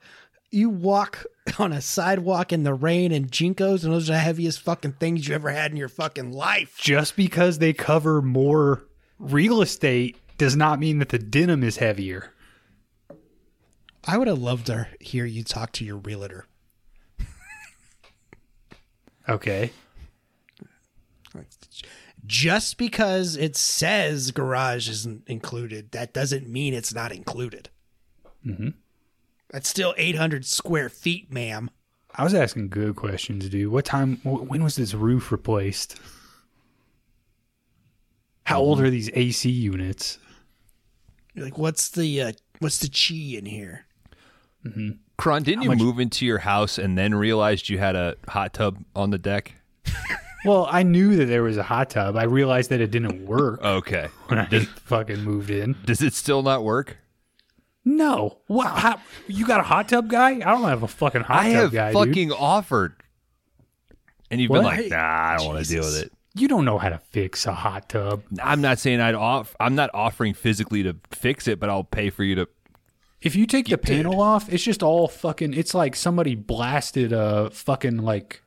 S1: you walk on a sidewalk in the rain and JNCOs, and those are the heaviest fucking things you ever had in your fucking life.
S2: Just because they cover more real estate does not mean that the denim is heavier.
S1: I would have loved to hear you talk to your realtor.
S2: Okay.
S1: Just because it says garage isn't included, that doesn't mean it's not included.
S2: Mhm.
S1: That's still 800 square feet, ma'am.
S2: I was asking good questions, dude. What time? When was this roof replaced? How old are these AC units?
S1: You're like, what's the uh, what's the chi in here?
S3: Kron, didn't you
S2: much-
S3: move into your house and then realized you had a hot tub on the deck?
S2: Well, I knew that there was a hot tub. I realized that it didn't work
S3: Okay.
S2: when I just fucking moved in.
S3: Does it still not work?
S2: No. Wow. How, you got a hot tub guy? I don't have a fucking hot
S3: I
S2: tub
S3: have
S2: guy, dude.
S3: fucking offered. And you've been like, nah, I don't want to deal with it.
S2: You don't know how to fix a hot tub.
S3: I'm not saying I'd off. I'm not offering physically to fix it, but I'll pay for you to.
S2: If you take the panel off, it's just all fucking. It's like somebody blasted a fucking like,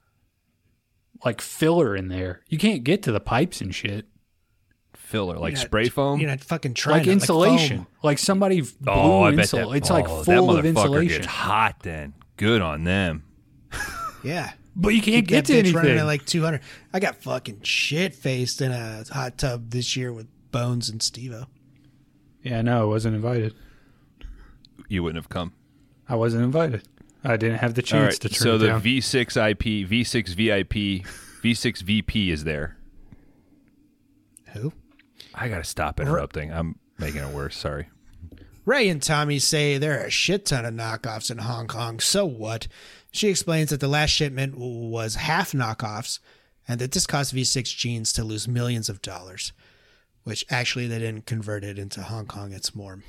S2: like filler in there. You can't get to the pipes and shit.
S3: Filler like
S1: You're not-
S3: spray foam.
S1: You're not fucking trying
S2: Like
S1: to,
S2: insulation.
S1: foam.
S2: Like, somebody blew
S3: oh, I bet
S2: insul-
S3: that.
S2: It's like
S3: oh, that
S2: full of
S3: motherfucker
S2: insulation.
S3: Gets hot then. Good on them.
S1: Yeah.
S2: But you can't
S1: Keep
S2: get
S1: that
S2: to
S1: bitch running at like 200. I got fucking shit faced in a hot tub this year with Bones and Stevo.
S2: yeah, no, I wasn't invited.
S3: You wouldn't have come.
S2: I wasn't invited. I didn't have the chance
S3: right.
S2: to turn
S3: So
S2: it
S3: the
S2: down.
S3: V6 IP, V6 VIP, V6 VP is there.
S1: Who?
S3: I gotta stop interrupting. I'm making it worse. Sorry.
S1: Ray and Tommy say there are a shit ton of knockoffs in Hong Kong. So what? She explains that the last shipment was half knockoffs and that this caused V6 jeans to lose millions of dollars, which actually they didn't convert it into Hong Kong. It's more.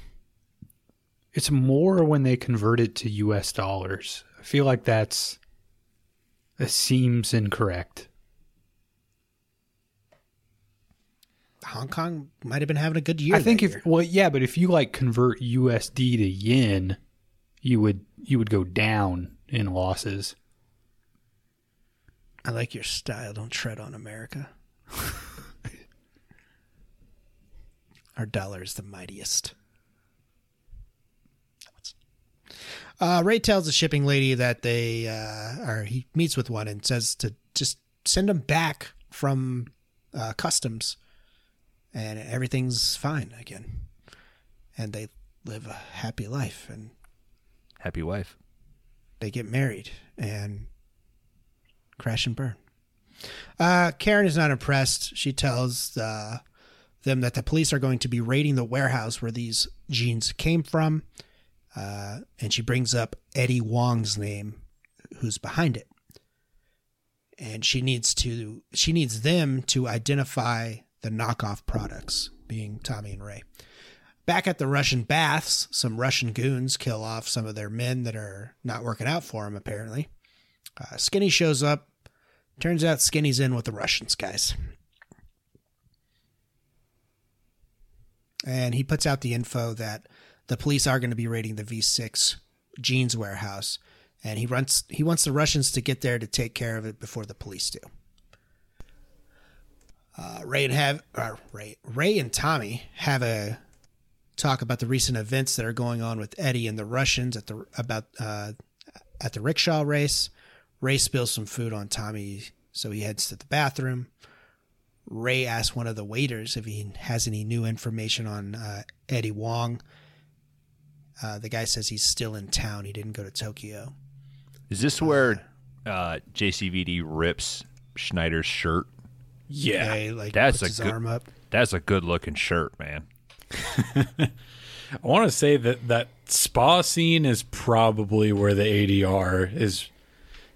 S2: It's more when they convert it to U.S. dollars. I feel like that's that seems incorrect.
S1: Hong Kong might have been having a good year.
S2: I think if
S1: year.
S2: well, yeah, but if you like convert USD to yen, you would you would go down in losses.
S1: I like your style. Don't tread on America. Our dollar is the mightiest. Uh, Ray tells the shipping lady that they, uh, or he meets with one and says to just send them back from uh, customs, and everything's fine again, and they live a happy life, and
S3: Happy wife.
S1: they get married and crash and burn. Uh, Karen is not impressed. She tells uh, them that the police are going to be raiding the warehouse where these jeans came from. Uh, and she brings up Eddie Wong's name, who's behind it. And she needs to she needs them to identify the knockoff products, being Tommy and Ray. Back at the Russian baths, some Russian goons kill off some of their men that are not working out for them, apparently. Uh, Skinny shows up. Turns out Skinny's in with the Russians, guys. And he puts out the info that the police are going to be raiding the V6 jeans warehouse. And he wants he wants the Russians to get there to take care of it before the police do. Uh, Ray and have uh, Ray Ray and Tommy have a talk about the recent events that are going on with Eddie and the Russians at the about uh, at the rickshaw race. Ray spills some food on Tommy, so he heads to the bathroom. Ray asks one of the waiters if he has any new information on uh, Eddie Wong. Uh, the guy says he's still in town. He didn't go to Tokyo.
S3: Is this where uh, JCVD rips Schneider's shirt?
S2: Yeah,
S1: he, like
S3: That's
S1: puts
S3: a
S1: his
S3: good-
S1: arm up.
S3: That's a good looking shirt, man.
S4: I want to say that that spa scene is probably where the ADR is.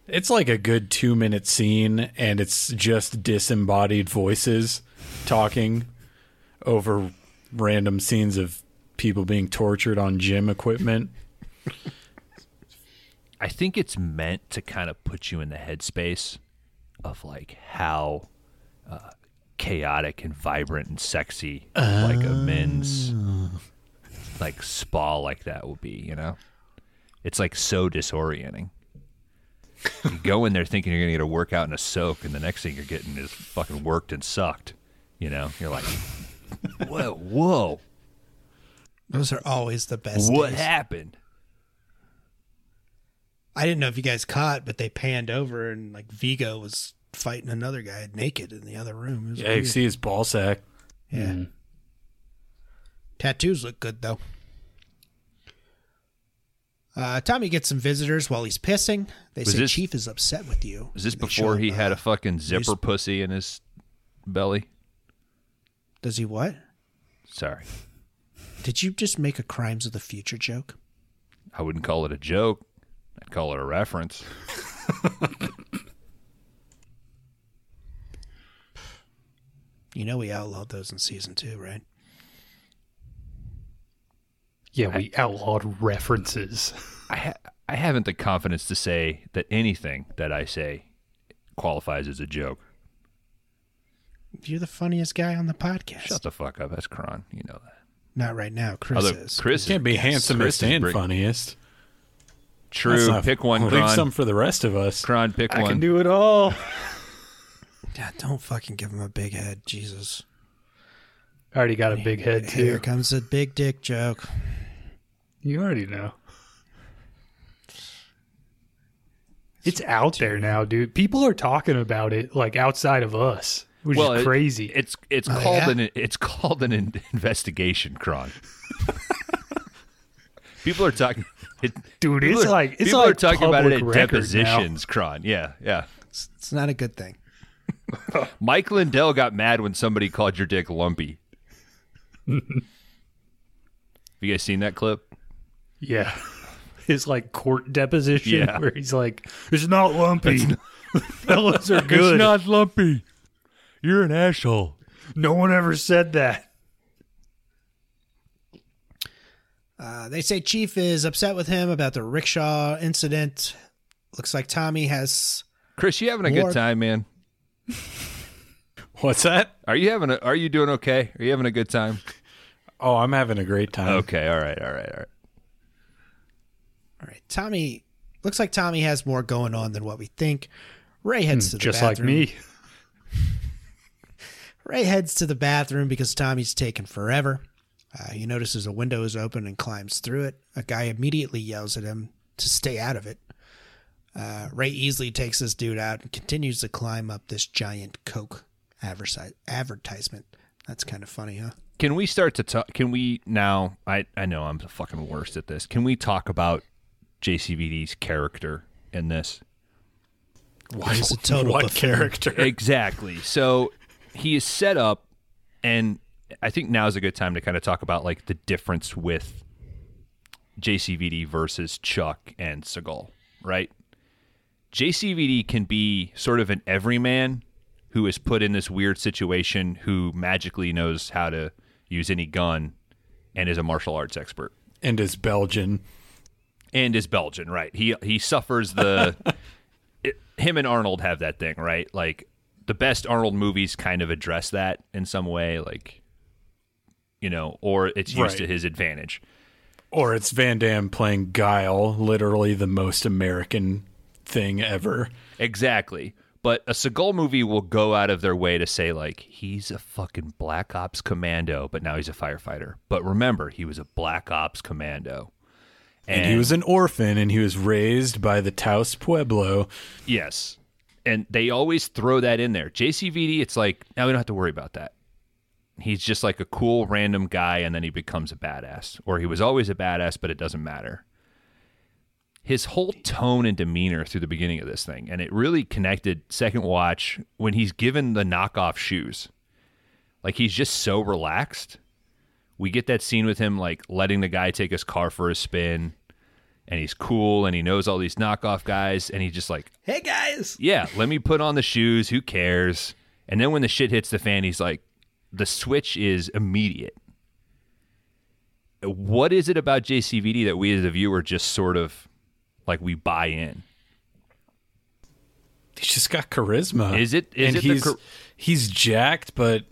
S4: It's like a good two minute scene, and it's just disembodied voices talking over random scenes of people being tortured on gym equipment.
S3: I think it's meant to kind of put you in the headspace of like how uh, chaotic and vibrant and sexy like a men's like spa like that will be. You know, it's like so disorienting. You go in there thinking you're gonna get a workout and a soak, and the next thing you're getting is fucking worked and sucked. You know, you're like, whoa, whoa,
S1: Those are always the best.
S3: what
S1: days.
S3: happened?
S1: I didn't know if you guys caught, but they panned over and like Vigo was fighting another guy naked in the other room. It was
S4: Yeah, you
S1: weird.
S4: see his ball sack.
S1: Yeah. Tattoos look good though. Uh, Tommy gets some visitors while he's pissing. They
S3: Was
S1: say
S3: this-
S1: Chief is upset with you.
S3: Is this
S1: They show
S3: before
S1: him,
S3: he had
S1: uh,
S3: a fucking zipper
S1: news-
S3: pussy in his belly?
S1: Does he what?
S3: Sorry.
S1: Did you just make a Crimes of the Future joke?
S3: I wouldn't call it a joke. I'd call it a reference.
S1: You know we outlawed those in season two, right?
S2: Yeah, we outlawed references.
S3: I ha- I haven't the confidence to say that anything that I say qualifies as a joke.
S1: You're the funniest guy on the podcast.
S3: Shut the fuck up. That's Kron. You know that.
S1: Not right now. Chris
S3: Although
S1: is.
S3: Chris is-
S4: Can't be
S3: Chris
S4: handsomest and
S3: bring-
S4: funniest.
S3: True.
S4: not-
S3: Pick one,
S4: Leave
S3: Kron.
S4: some for the rest of us.
S3: Kron, pick
S2: I
S3: one.
S2: can do it all.
S1: Yeah, don't fucking give him a big head, Jesus.
S2: I already got a big head too.
S1: Here comes a big dick joke.
S2: You already know. It's out there now, dude. People are talking about it like outside of us, which
S3: well,
S2: is
S3: it-
S2: crazy.
S3: it's it's
S1: Oh,
S3: called
S1: yeah?
S3: an it's called an in- investigation, Kron. people are talking. It,
S2: Dude, it's
S3: are-
S2: like- it's
S3: people
S2: like
S3: are talking about it at
S2: public record now.
S3: depositions, Kron. Yeah, yeah.
S1: It's, it's not a good thing.
S3: Mike Lindell got mad when somebody called your dick lumpy. Have you guys seen that clip?
S2: yeah. His like court deposition
S3: Yeah.
S2: where he's like, "It's not lumpy. Fellas are good.
S3: It's not lumpy. You're an asshole.
S2: no one ever said that."
S1: Uh, they say Chief is upset with him about the rickshaw incident. Looks like Tommy has.
S3: Chris, you having a
S1: More-
S3: good time, man?
S4: What's that?
S3: Are you having a Are you doing okay? Are you having a good time?
S4: Oh, I'm having a great time.
S3: Okay, all right, all right, all right.
S1: All right, Tommy. Looks like Tommy has more going on than what we think. Ray heads to the
S2: Hmm, Just like
S1: bathroom.
S2: me.
S1: Ray heads to the bathroom because Tommy's taking forever. Uh, he notices a window is open and climbs through it. A guy immediately yells at him to stay out of it. Uh, Ray easily takes this dude out and continues to climb up this giant Coke adversi- advertisement. That's kind of funny, huh?
S3: Can we start to talk? Can we now? I I know I'm the fucking worst at this. Can we talk about JCVD's character in this?
S1: He's a total
S4: what
S1: buffoon.
S4: character?
S3: exactly. So he is set up, and I think now is a good time to kind of talk about like the difference with JCVD versus Chuck and Seagal, right? JCVD can be sort of an everyman who is put in this weird situation who magically knows how to use any gun and is a martial arts expert
S4: and is Belgian.
S3: and is Belgian, right? He he suffers the it, him and Arnold have that thing, right? Like the best Arnold movies kind of address that in some way, like you know, or it's used
S4: Right.
S3: to his advantage.
S4: Or it's Van Damme playing Guile, literally the most American thing ever.
S3: Exactly. But a Seagal movie will go out of their way to say like he's a fucking Black Ops commando, but now he's a firefighter. But remember, he was a Black Ops commando.
S4: And, he was an orphan and he was raised by the Taos Pueblo.
S3: Yes. And they always throw that in there. JCVD, it's like, now we don't have to worry about that. He's just like a cool random guy and then he becomes a badass. Or he was always a badass, but it doesn't matter. His whole tone and demeanor through the beginning of this thing, and it really connected second watch when he's given the knockoff shoes. Like he's just so relaxed We get that scene with him like letting the guy take his car for a spin, and he's cool and he knows all these knockoff guys, and he's just like,
S1: Hey guys.
S3: yeah, let me put on the shoes. Who cares? And then when the shit hits the fan, he's like, the switch is immediate. What is it about JCVD that we as a viewer just sort of like we buy in?
S4: He's just got charisma.
S3: Is it- is
S4: and
S3: it
S4: he's
S3: char-
S4: he's jacked, but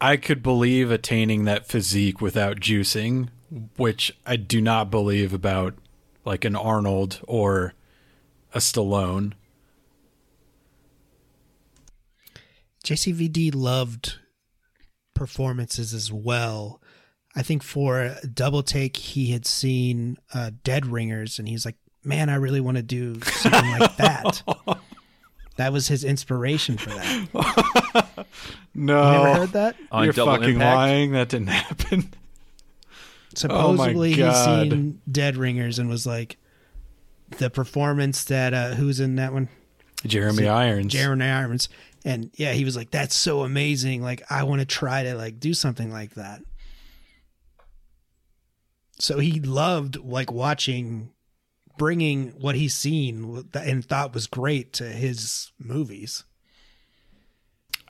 S4: I could believe attaining that physique without juicing, which I do not believe about like an Arnold or a Stallone.
S1: JCVD loved performances as well. I think for Double Take, he had seen uh, Dead Ringers, and he's like, "Man, I really want to do something like that." That was his inspiration for that. no, You
S4: No,
S1: never heard that?
S3: On
S4: you're
S3: Double
S4: fucking
S3: Impact?
S4: lying. That didn't happen.
S1: Supposedly, he's seen Dead Ringers and was like, the performance that uh, who's in that one?
S4: Jeremy Irons.
S1: Jeremy Irons. And yeah, he was like, "That's so amazing! Like, I want to try to like do something like that." So he loved like watching, bringing what he's seen and thought was great to his movies.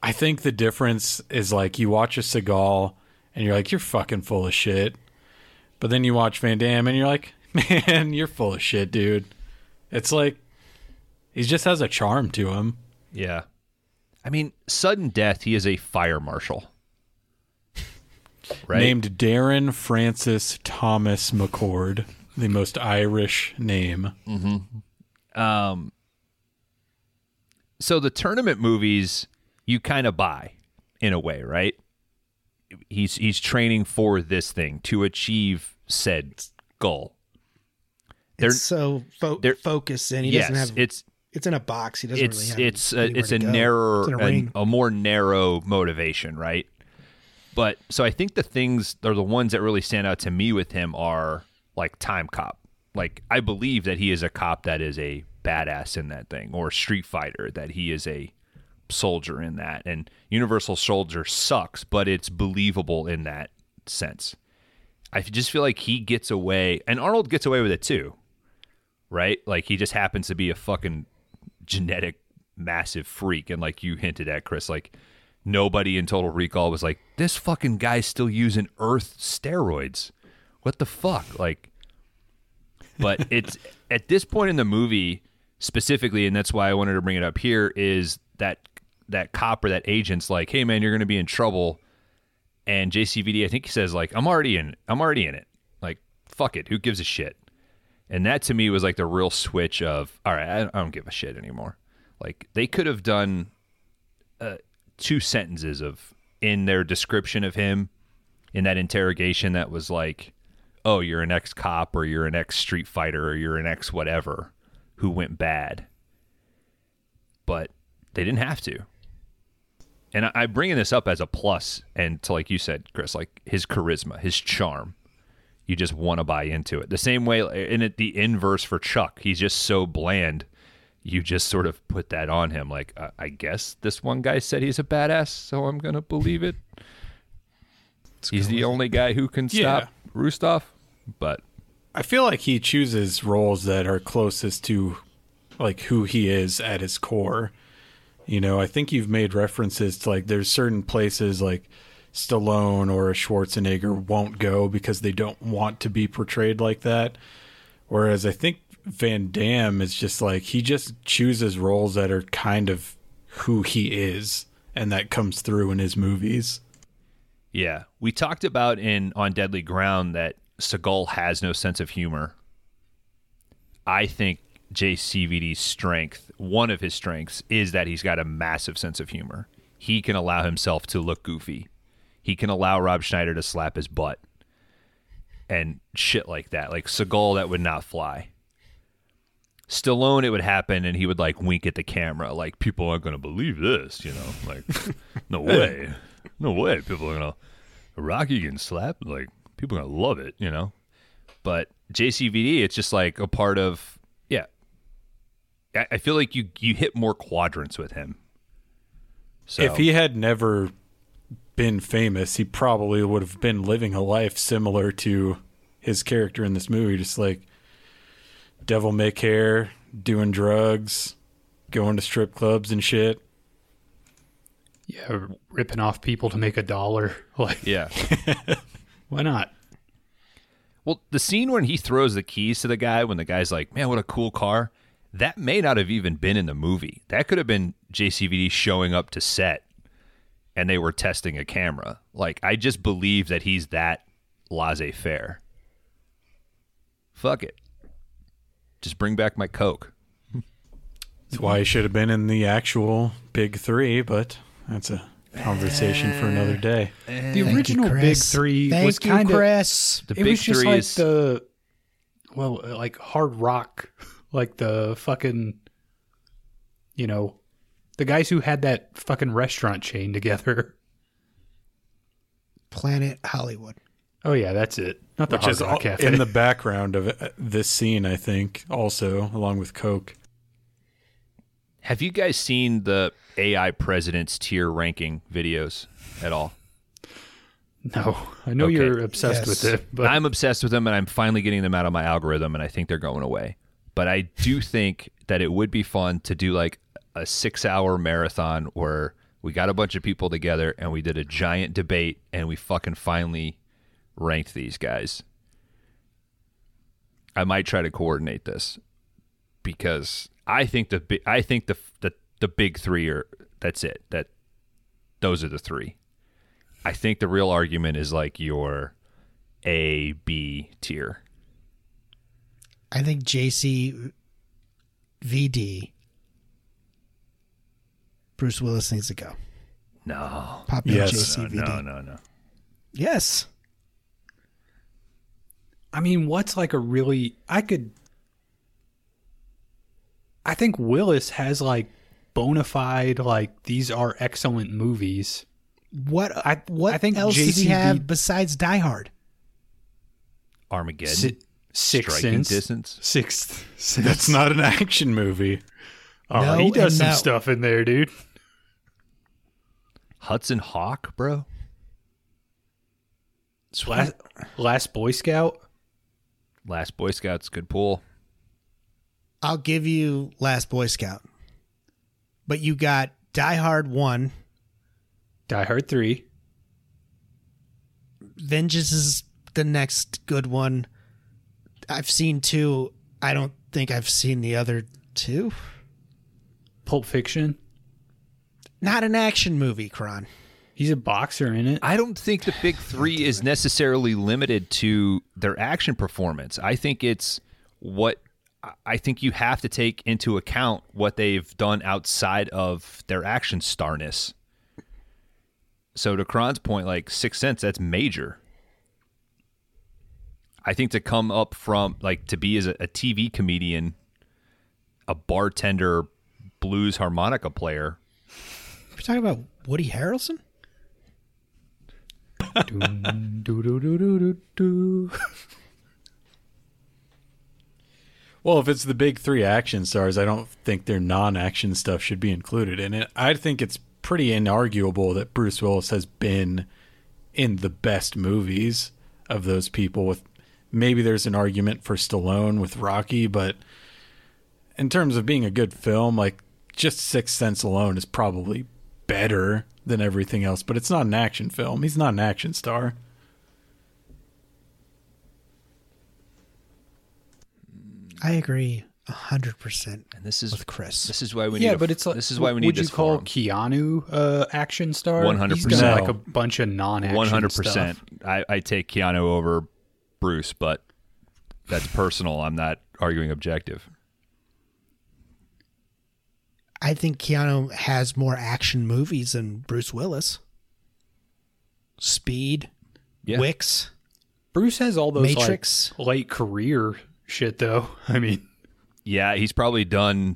S4: I think the difference is like you watch a Seagal and you're like, you're fucking full of shit. But then you watch Van Damme and you're like, man, you're full of shit, dude. It's like he just has a charm to him.
S3: Yeah. I mean, sudden death, he is a fire marshal. Right?
S4: Named Darren Francis Thomas McCord, the most Irish name.
S3: Um, so the tournament movies you kind of buy in a way, right? He's he's training for this thing to achieve said goal. They're-
S1: It's so fo-
S3: they're-
S1: focused, and he
S3: yes,
S1: doesn't have.
S3: it's
S1: it's in a box. He doesn't really
S3: it's
S1: have.
S3: it's a,
S1: anywhere
S3: it's
S1: to
S3: a
S1: go.
S3: narrower
S1: It's a
S3: a, a more narrow motivation, right? But so I think the things are the ones that really stand out to me with him are like Time Cop. Like I believe that he is a cop that is a badass in that thing, or Street Fighter that he is a soldier in that. And Universal Soldier sucks, but it's believable in that sense. I just feel like he gets away, and Arnold gets away with it too, right? Like he just happens to be a fucking genetic massive freak and like you hinted at chris like nobody in total recall was like this fucking guy's still using earth steroids what the fuck like but it's at this point in the movie specifically and that's why i wanted to bring it up here is that that cop or that agent's like hey man you're gonna be in trouble. And jcvd i think he says like i'm already in i'm already in it. Like fuck it. Who gives a shit? And that to me was like the real switch of, all right, I, I don't give a shit anymore. Like they could have done uh, two sentences of in their description of him in that interrogation that was like, oh, you're an ex cop or you're an ex street fighter or you're an ex whatever who went bad. But they didn't have to. And I, I'm bringing this up as a plus, and to like you said, Chris, like his charisma, his charm you just want to buy into it. The same way, in it, the inverse for Chuck, he's just so bland. You just sort of put that on him. Like, uh, I guess this one guy said he's a badass, so I'm gonna believe it. He's the only guy who can
S4: Yeah.
S3: stop Rostov. But
S4: I feel like he chooses roles that are closest to like who he is at his core. You know, I think you've made references to like there's certain places like Stallone or Schwarzenegger won't go because they don't want to be portrayed like that. Whereas I think Van Damme is just like he just chooses roles that are kind of who he is and that comes through in his movies.
S3: Yeah, we talked about in on Deadly Ground that Seagal has no sense of humor. I think JCVD's strength, one of his strengths, is that he's got a massive sense of humor. He can allow himself to look goofy. He can allow Rob Schneider to slap his butt and shit like that. Like Seagal, that would not fly. Stallone, it would happen, and he would like wink at the camera, like people aren't going to believe this, you know, like no way, no way, people are to Rocky getting slapped, like people are to love it, you know. But JCVD, it's just like a part of, yeah. I, I feel like you you hit more quadrants with him. So
S4: If he had never been famous, he probably would have been living a life similar to his character in this movie, just like devil may care, doing drugs, going to strip clubs and shit.
S2: Yeah, ripping off people to make a dollar. Like,
S3: Yeah.
S2: why not?
S3: Well, the scene when he throws the keys to the guy, when the guy's like, "Man, what a cool car," that may not have even been in the movie. That could have been JCVD showing up to set, and they were testing a camera. Like, I just believe that he's that laissez-faire. Fuck it, just bring back my coke.
S4: That's why he should have been in the actual Big Three, but that's a conversation for another day.
S2: The original Big Three
S1: Thank
S2: was
S1: you,
S2: kind of
S1: Chris.
S3: The
S2: it
S3: big
S2: was just
S3: three
S2: like
S3: is
S2: the well, like hard rock, like the fucking, you know, the guys who had that fucking restaurant chain together.
S1: Planet Hollywood.
S2: Oh yeah, that's it. Not the
S4: Which
S2: Hard
S4: is
S2: Rock
S4: all-
S2: Cafe.
S4: in the background of uh, this scene, I think, also along with Coke.
S3: Have you guys seen the AI president's tier ranking videos at all?
S2: no, I know
S3: Okay.
S2: you're obsessed
S1: Yes.
S2: with it, but
S3: I'm obsessed with them and I'm finally getting them out of my algorithm and I think they're going away. But I do think that it would be fun to do like a six hour marathon where we got a bunch of people together and we did a giant debate and we fucking finally ranked these guys. I might try to coordinate this because I think the bi- I think the the the big 3 are that's it. That those are the 3. I think the real argument is like your A B tier.
S1: I think JC VD Bruce Willis needs to go.
S3: No.
S1: Pop in
S4: Yes.
S1: JC VD.
S3: no, no, no.
S1: Yes.
S2: I mean, what's like a really I could I think Willis has like bona fide like these are excellent movies.
S1: What
S2: I-
S1: what
S2: I think
S1: else does he have besides Die Hard?
S3: Armageddon.
S2: Si- Sixth
S3: Striking
S2: Sense.
S3: distance.
S2: Sixth Sense.
S4: That's not an action movie.
S2: Oh,
S1: No
S2: he does some
S1: no.
S2: stuff in there, dude.
S3: Hudson Hawk, bro.
S2: Last, Last Boy Scout.
S3: Last Boy Scouts, good pull.
S1: I'll give you Last Boy Scout. But you got Die Hard 1,
S2: Die Hard 3.
S1: Vengeance is the next good one. I've seen two. I don't think I've seen the other two.
S2: Pulp Fiction.
S1: Not an action movie, Kron.
S2: He's a boxer in it.
S3: I don't think the big three is necessarily limited to their action performance. I think it's what I think you have to take into account what they've done outside of their action starness. So to Kron's point, like Sixth Sense, that's major. I think to come up from like to be as a, a TV comedian, a bartender, blues harmonica player,
S1: We're talking about Woody Harrelson?
S2: Doom, doo, doo, doo, doo, doo, doo.
S4: Well, if it's the big three action stars, I don't think their non-action stuff should be included And it. I think it's pretty inarguable that Bruce Willis has been in the best movies of those people. With maybe there's an argument for Stallone with Rocky, but in terms of being a good film, like just Sixth Sense alone is probably better than everything else. But it's not an action film. He's not an action star.
S1: I agree 100%
S3: and this is
S1: with Chris.
S3: This is why we need.
S2: yeah,
S3: a-
S2: but it's like
S3: this is why we need
S2: Would
S3: this
S2: you call
S3: forum.
S2: Keanu uh, action star?
S3: 100%.
S2: He's done like
S4: No.
S2: a bunch of non-action.
S3: One hundred percent. I I take Keanu over Bruce, but that's personal. I'm not arguing objective.
S1: I think Keanu has more action movies than Bruce Willis. Speed,
S3: Yeah.
S1: Wicks,
S2: Bruce has all those
S1: Matrix.
S2: like late career shit though. I mean,
S3: Yeah, he's probably done.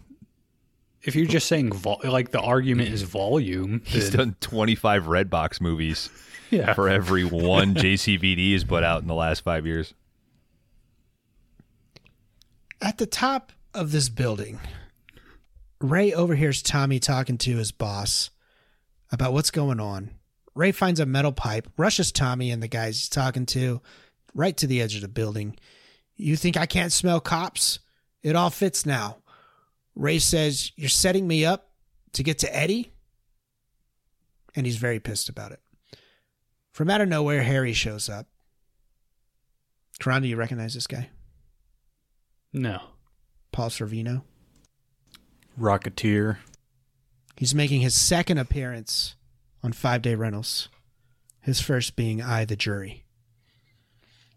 S2: if you're just saying vol- like the argument is volume,
S3: He's
S2: then-
S3: done 25 Redbox movies
S2: yeah.
S3: for every one JCVD has put out in the last five years.
S1: At the top of this building, Ray overhears Tommy talking to his boss about what's going on. Ray finds a metal pipe, rushes Tommy and the guys he's talking to right to the edge of the building. You think I can't smell cops? It all fits now. Ray says, You're setting me up to get to Eddie? And he's very pissed about it. From out of nowhere, Harry shows up. Karan, do you recognize this guy?
S2: No.
S1: Paul Sorvino.
S4: Rocketeer.
S1: He's making his second appearance on Five Day Rentals, his first being I, the Jury.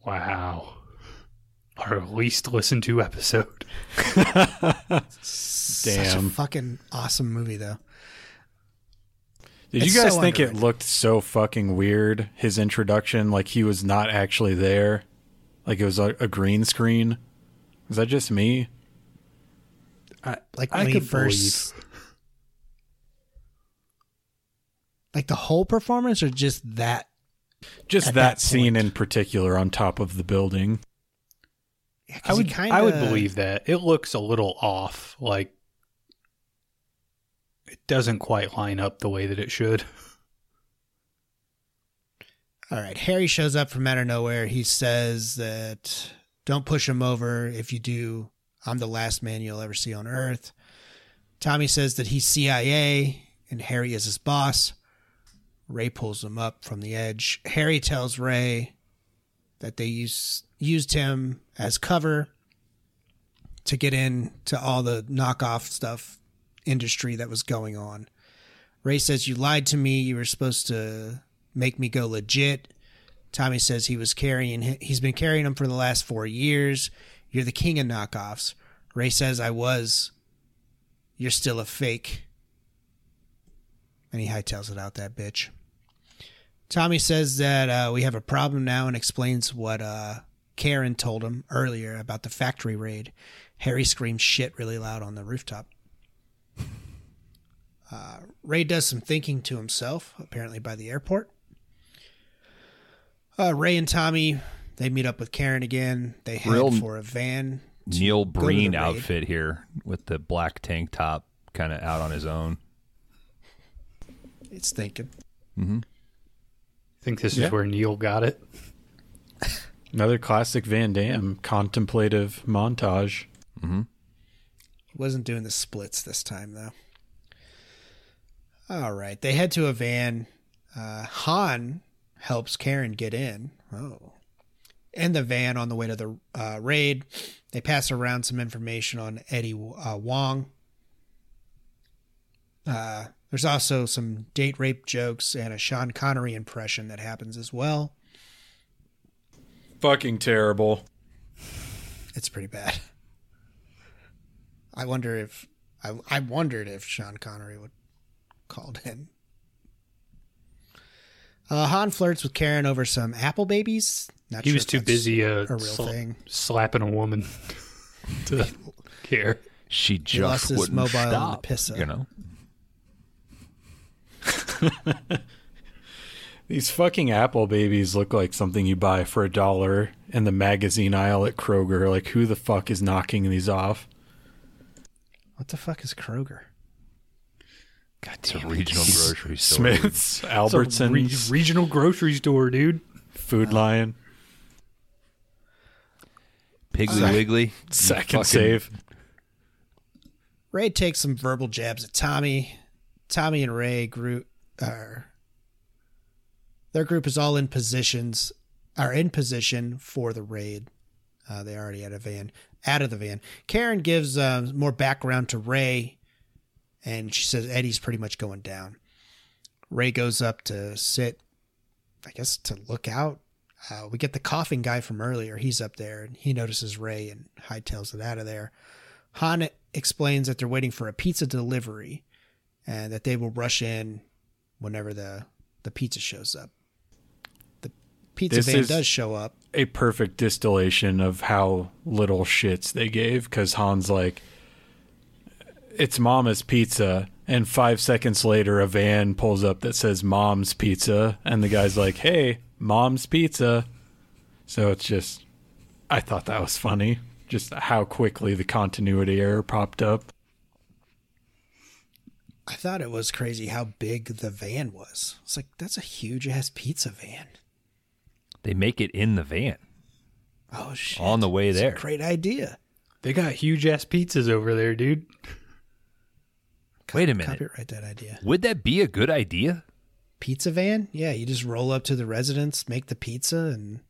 S2: Wow. Our least listened to episode.
S1: Such a
S4: Damn.
S1: fucking awesome movie, though.
S4: Did
S1: It's
S4: you guys
S1: so
S4: think it looked so fucking weird? His introduction, like he was not actually there, like it was a, a green screen. Is that just me?
S2: I,
S1: Like
S2: I
S1: he
S2: could
S1: first, like the whole performance, or just that?
S4: Just that,
S1: that
S4: scene in particular on top of the building.
S1: Yeah,
S2: I would
S1: kinda,
S2: I would believe that. It looks a little off. Like it doesn't quite line up the way that it should.
S1: All right, Harry shows up from out of nowhere. He says that don't push him over. If you do, I'm the last man you'll ever see on Earth. Tommy says that he's CIA and Harry is his boss. Ray pulls him up from the edge. Harry tells Ray that they used used him as cover to get into all the knockoff stuff industry that was going on. Ray says you lied to me. You were supposed to make me go legit. Tommy says he was carrying he's been carrying him for the last 4 years. You're the king of knockoffs. Ray says I was. You're still a fake. And he hightails it out that bitch. Tommy says that uh, we have a problem now and explains what uh, Karen told him earlier about the factory raid. Harry screams shit really loud on the rooftop. Uh, Ray does some thinking to himself, apparently by the airport. Uh, Ray and Tommy, they meet up with Karen again. They head
S3: Real
S1: for a van.
S3: Neil
S1: go to the
S3: Breen outfit here with the black tank top, kind of out on his own.
S1: It's thinking.
S2: think this
S4: Yeah.
S2: is where Neil got it.
S4: Another classic Van Damme contemplative montage.
S1: He wasn't doing the splits this time, though. All right. They head to a van. Uh, Han helps Karen get in. Oh. In the van on the way to the uh, raid, they pass around some information on Eddie uh, Wong. Uh, there's also some date rape jokes and a Sean Connery impression that happens as well.
S4: Fucking terrible.
S1: It's pretty bad. I wonder if I I wondered if Sean Connery would called in. Uh, Han flirts with Karen over some apple babies. Not
S2: He
S1: sure
S2: was too busy uh,
S1: a real
S2: sla-
S1: thing.
S2: slapping a woman to care.
S3: She
S1: He lost
S3: just
S1: his
S3: wouldn't
S1: mobile in the
S3: stop.
S1: pissa.
S3: You know,
S4: These fucking apple babies look like something you buy for a dollar in the magazine aisle at Kroger. Like, who the fuck is knocking these off?
S1: What the fuck is Kroger?
S2: God
S3: it's a
S2: damn
S3: regional grocery store.
S4: Smith's,
S2: It's a
S4: Albertsons,
S2: re- regional grocery store, dude.
S4: Food uh, Lion,
S3: Piggly Wiggly.
S4: Second
S3: fucking-
S4: Save.
S1: Ray takes some verbal jabs at Tommy. Tommy and Ray group are er, their group is all in positions are in position for the raid. Uh, they already had a van out of the van. Karen gives um, more background to Ray, and she says Eddie's pretty much going down. Ray goes up to sit, I guess to look out. Uh, we get the coughing guy from earlier. He's up there, and he notices Ray and hightails it out of there. Han explains that they're waiting for a pizza delivery and that they will rush in whenever the, the pizza shows up. Pizza
S4: This
S1: van does show up.
S4: A perfect distillation of how little shits they gave because Han's like, it's Mama's Pizza. And five seconds later, a van pulls up that says Mom's Pizza. And the guy's like, hey, Mom's Pizza. So it's just, I thought that was funny. Just how quickly the continuity error popped up.
S1: I thought it was crazy how big the van was. It's like that's a huge ass pizza van.
S3: They make it in the van
S1: Oh shit!
S3: on the way
S1: It's a
S3: there.
S1: great idea.
S2: They got huge ass pizzas over there, dude.
S3: Wait a minute.
S1: Copyright that idea.
S3: Would that be a good idea?
S1: Pizza van? Yeah, you just roll up to the residence, make the pizza, and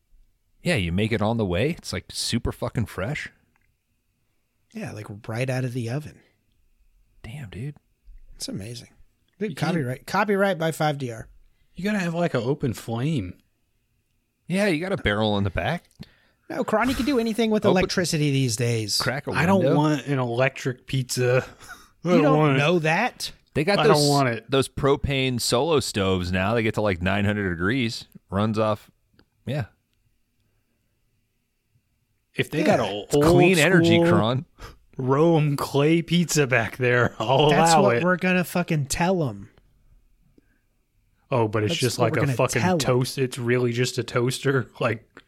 S3: Yeah, you make it on the way. It's like super fucking fresh.
S1: yeah, like right out of the oven.
S3: Damn, dude.
S1: It's amazing. Dude, copyright copyright by 5DR.
S2: You gotta have like an open flame.
S3: Yeah, you got a barrel in the back.
S1: No, Kron, you can do anything with
S3: Open-
S1: electricity these days.
S3: Crack a window.
S2: I don't want an electric pizza. I
S1: You don't
S2: want it.
S1: know that.
S3: They got
S2: I
S3: those,
S2: don't want it.
S3: those propane solo stoves now. They get to like 900 degrees. Runs off. Yeah.
S2: If they
S1: Yeah,
S2: got a
S3: It's
S2: old
S3: clean energy,
S2: school
S3: Kron.
S2: Rome clay pizza back there, I'll
S1: That's
S2: allow
S1: what
S2: it.
S1: we're gonna fucking tell them.
S2: Oh, but it's
S1: That's
S2: just like a fucking
S1: tell 'em.
S2: toast. It's really just a toaster, like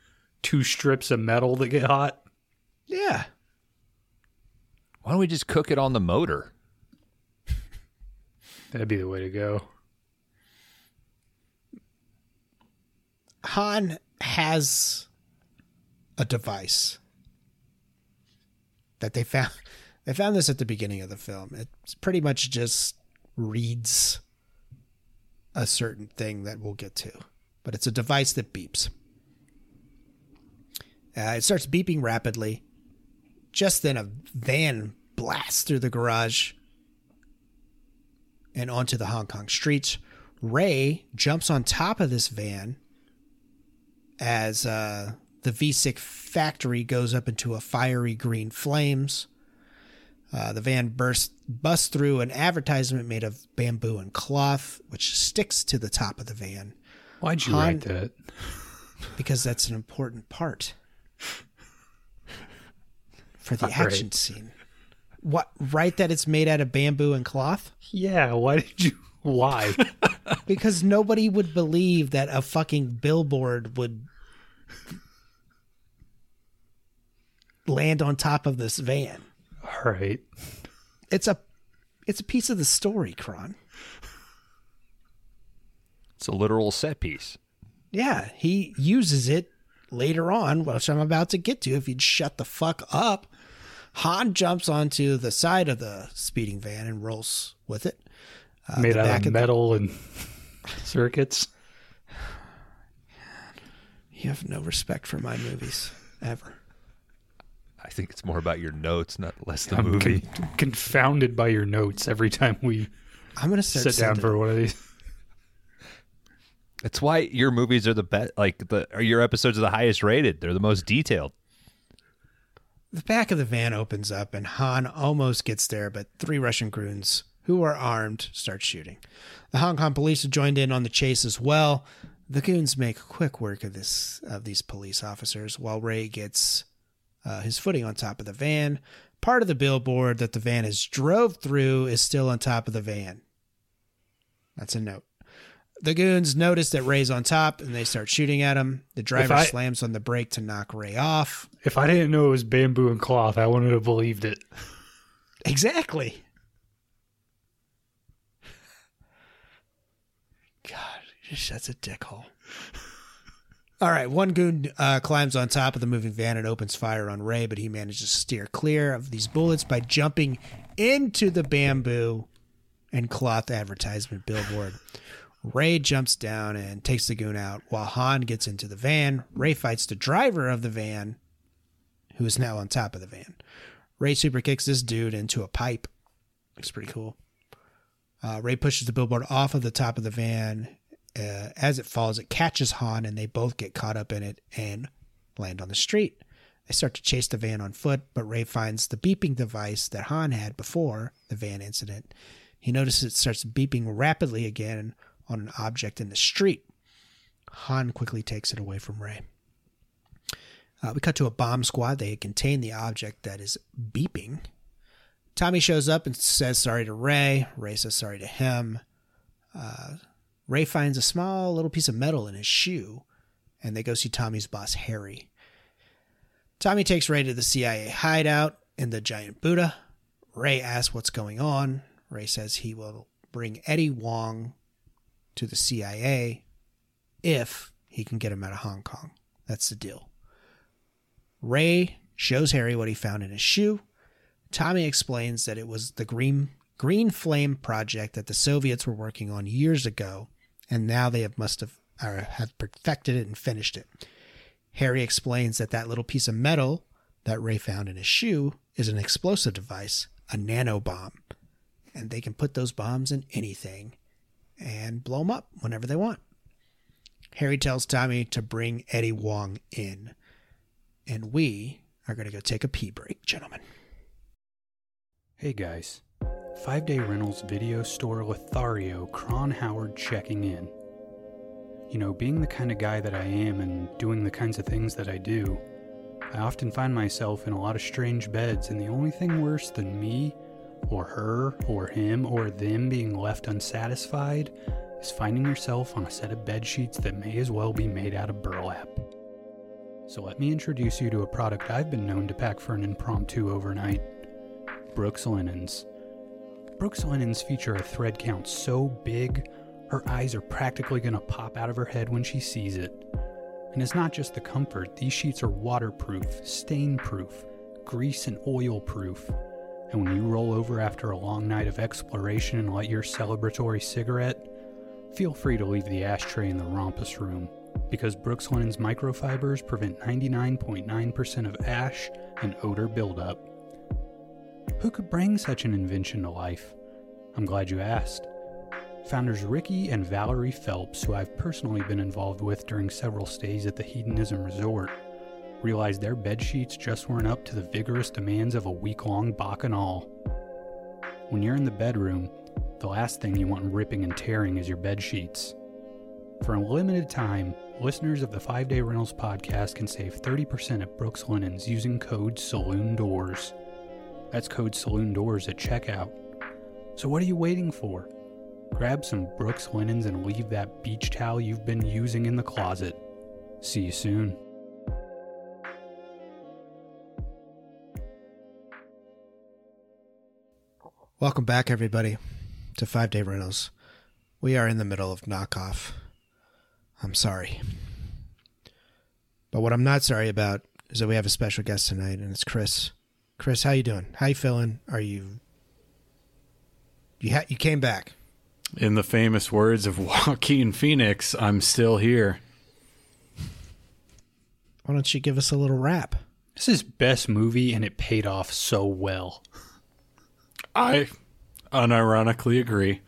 S2: two strips of metal that get hot.
S1: Yeah.
S3: Why don't we just cook it on the motor?
S2: That'd be the way to go.
S1: Han has a device that they found. They found this at the beginning of the film. It's pretty much just reads a certain thing that we'll get to, but it's a device that beeps. Uh, it starts beeping rapidly. Just then, a van blasts through the garage and onto the Hong Kong streets. Ray jumps on top of this van as uh, the V6 factory goes up into a fiery green flames. Uh, the van bursts busts through an advertisement made of bamboo and cloth, which sticks to the top of the van
S2: Why'd you
S1: Han-
S2: write that?
S1: because that's an important part for the
S2: Right.
S1: action scene. What? Right? That it's made out of bamboo and cloth?
S2: Yeah, why did you? Why?
S1: Because nobody would believe that a fucking billboard would land on top of this van.
S2: All right.
S1: It's a it's a piece of the story, Kron.
S3: It's a literal set piece.
S1: Yeah, he uses it later on, which I'm about to get to. If you'd shut the fuck up, Han jumps onto the side of the speeding van and rolls with it. Uh,
S2: Made
S1: the
S2: out
S1: back
S2: of
S1: the-
S2: metal and circuits.
S1: you have no respect for my movies ever.
S3: I think it's more about your notes, not less the
S2: I'm
S3: movie.
S2: con- confounded by your notes every time we
S1: I'm gonna
S2: sit down for one of these.
S3: It's why your movies are the best. Like the or your episodes are the highest rated. They're the most detailed.
S1: The back of the van opens up and Han almost gets there, but three Russian goons who are armed start shooting. The Hong Kong police have joined in on the chase as well. The goons make quick work of this of these police officers while Ray gets uh, his footing on top of the van. Part of the billboard that the van has drove through is still on top of the van. That's a note. The goons notice that Ray's on top and they start shooting at him. The driver
S2: I-
S1: slams on the brake to knock Ray off.
S2: If I didn't know it was bamboo and cloth, I wouldn't have believed it.
S1: Exactly. God, just that's a dickhole. All right, one goon uh, climbs on top of the moving van and opens fire on Ray, but he manages to steer clear of these bullets by jumping into the bamboo and cloth advertisement billboard. Ray jumps down and takes the goon out while Han gets into the van. Ray fights the driver of the van, who is now on top of the van. Ray super kicks this dude into a pipe. Looks pretty cool. Uh, Ray pushes the billboard off of the top of the van. Uh, as it falls, it catches Han, and they both get caught up in it and land on the street. They start to chase the van on foot, but Ray finds the beeping device that Han had before the van incident. He notices it starts beeping rapidly again on an object in the street. Han quickly takes it away from Ray. Uh, we cut to a bomb squad. They contain the object that is beeping. Tommy shows up and says sorry to Ray. Ray says sorry to him. Uh, Ray finds a small little piece of metal in his shoe, and they go see Tommy's boss, Harry. Tommy takes Ray to the CIA hideout in the giant Buddha. Ray asks what's going on. Ray says he will bring Eddie Wong to the CIA if he can get him out of Hong Kong. That's the deal. Ray shows Harry what he found in his shoe. Tommy explains that it was the Green Green Flame project that the Soviets were working on years ago, and now they have must have or have perfected it and finished it. Harry explains that that little piece of metal that Ray found in his shoe is an explosive device, a nano bomb, and they can put those bombs in anything and blow them up whenever they want. Harry tells Tommy to bring Eddie Wong in, and we are going to go take a pee break, gentlemen.
S2: Hey guys, Five Day Rentals video store Lothario Kron Howard checking in. You know, being the kind of guy that I am and doing the kinds of things that I do, I often find myself in a lot of strange beds, and the only thing worse than me, or her, or him, or them being left unsatisfied is finding yourself on a set of bed sheets that may as well be made out of burlap. So let me introduce you to a product I've been known to pack for an impromptu overnight Brooks Linens. Brooks Linens feature a thread count so big, her eyes are practically going to pop out of her head when she sees it. And it's not just the comfort, these sheets are waterproof, stain proof, grease and oil proof. And when you roll over after a long night of exploration and light your celebratory cigarette, feel free to leave the ashtray in the rompus room because Brooks Linens microfibers prevent 99.9% of ash and odor buildup. Who could bring such an invention to life? I'm glad you asked. Founders Ricky and Valerie Phelps, who I've personally been involved with during several stays at the Hedonism Resort, realized their bed sheets just weren't up to the vigorous demands of a week long bacchanal. When you're in the bedroom, the last thing you want ripping and tearing is your bed sheets. For a limited time, listeners of the 5 Day Rentals podcast can save 30% at Brooks Linens using code Saloon Doors. That's code Saloon Doors at checkout. So what are you waiting for? Grab some Brooks linens and leave that beach towel you've been using in the closet. See you soon.
S1: Welcome back, everybody, to Five Day Rentals. We are in the middle of knockoff. I'm sorry. But what I'm not sorry about is that we have a special guest tonight, and it's Chris. Chris, how you doing? How you feeling? Are you you ha- you came back?
S4: In the famous words of Joaquin Phoenix, I'm still here.
S1: Why don't you give us a little rap?
S2: This is best movie and it paid off so well.
S4: I unironically agree.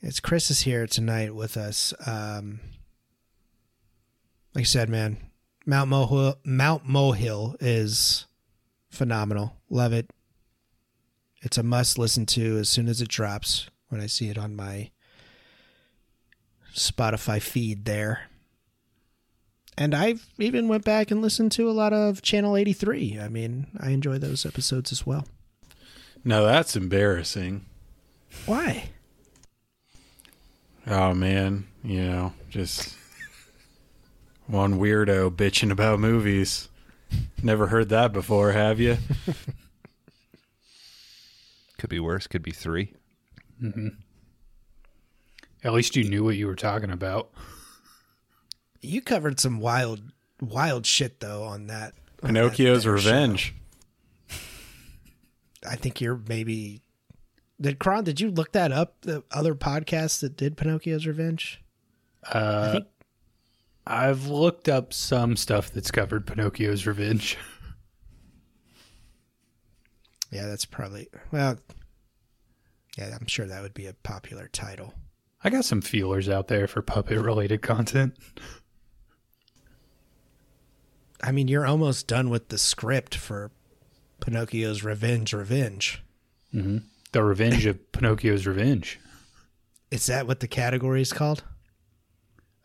S1: It's Chris is here tonight with us. Um, like I said, man, Mount Molehill, Mount Molehill is phenomenal. Love it. It's a must listen to as soon as it drops when I see it on my Spotify feed there. And I've even went back and listened to a lot of Channel 83. I mean, I enjoy those episodes as well.
S4: Now that's embarrassing.
S1: Why?
S4: Oh man, you know, just one weirdo bitching about movies. Never heard that before, have you?
S3: Could be worse. Could be three.
S2: At least you knew what you were talking about.
S1: You covered some wild, wild shit though on that. on
S4: Pinocchio's
S1: that there show.
S4: Revenge.
S1: I think you're maybe. Did Kron? Did you look that up? The other podcast that did Pinocchio's Revenge.
S2: Uh,
S1: think-
S2: I've looked up some stuff that's covered Pinocchio's Revenge.
S1: Yeah, that's probably well. Yeah, I'm sure that would be a popular title.
S2: I got some feelers out there for puppet related content.
S1: I mean, you're almost done with the script for Pinocchio's Revenge. Revenge. Mm-hmm.
S2: The Revenge of Pinocchio's Revenge.
S1: Is that what the category is called?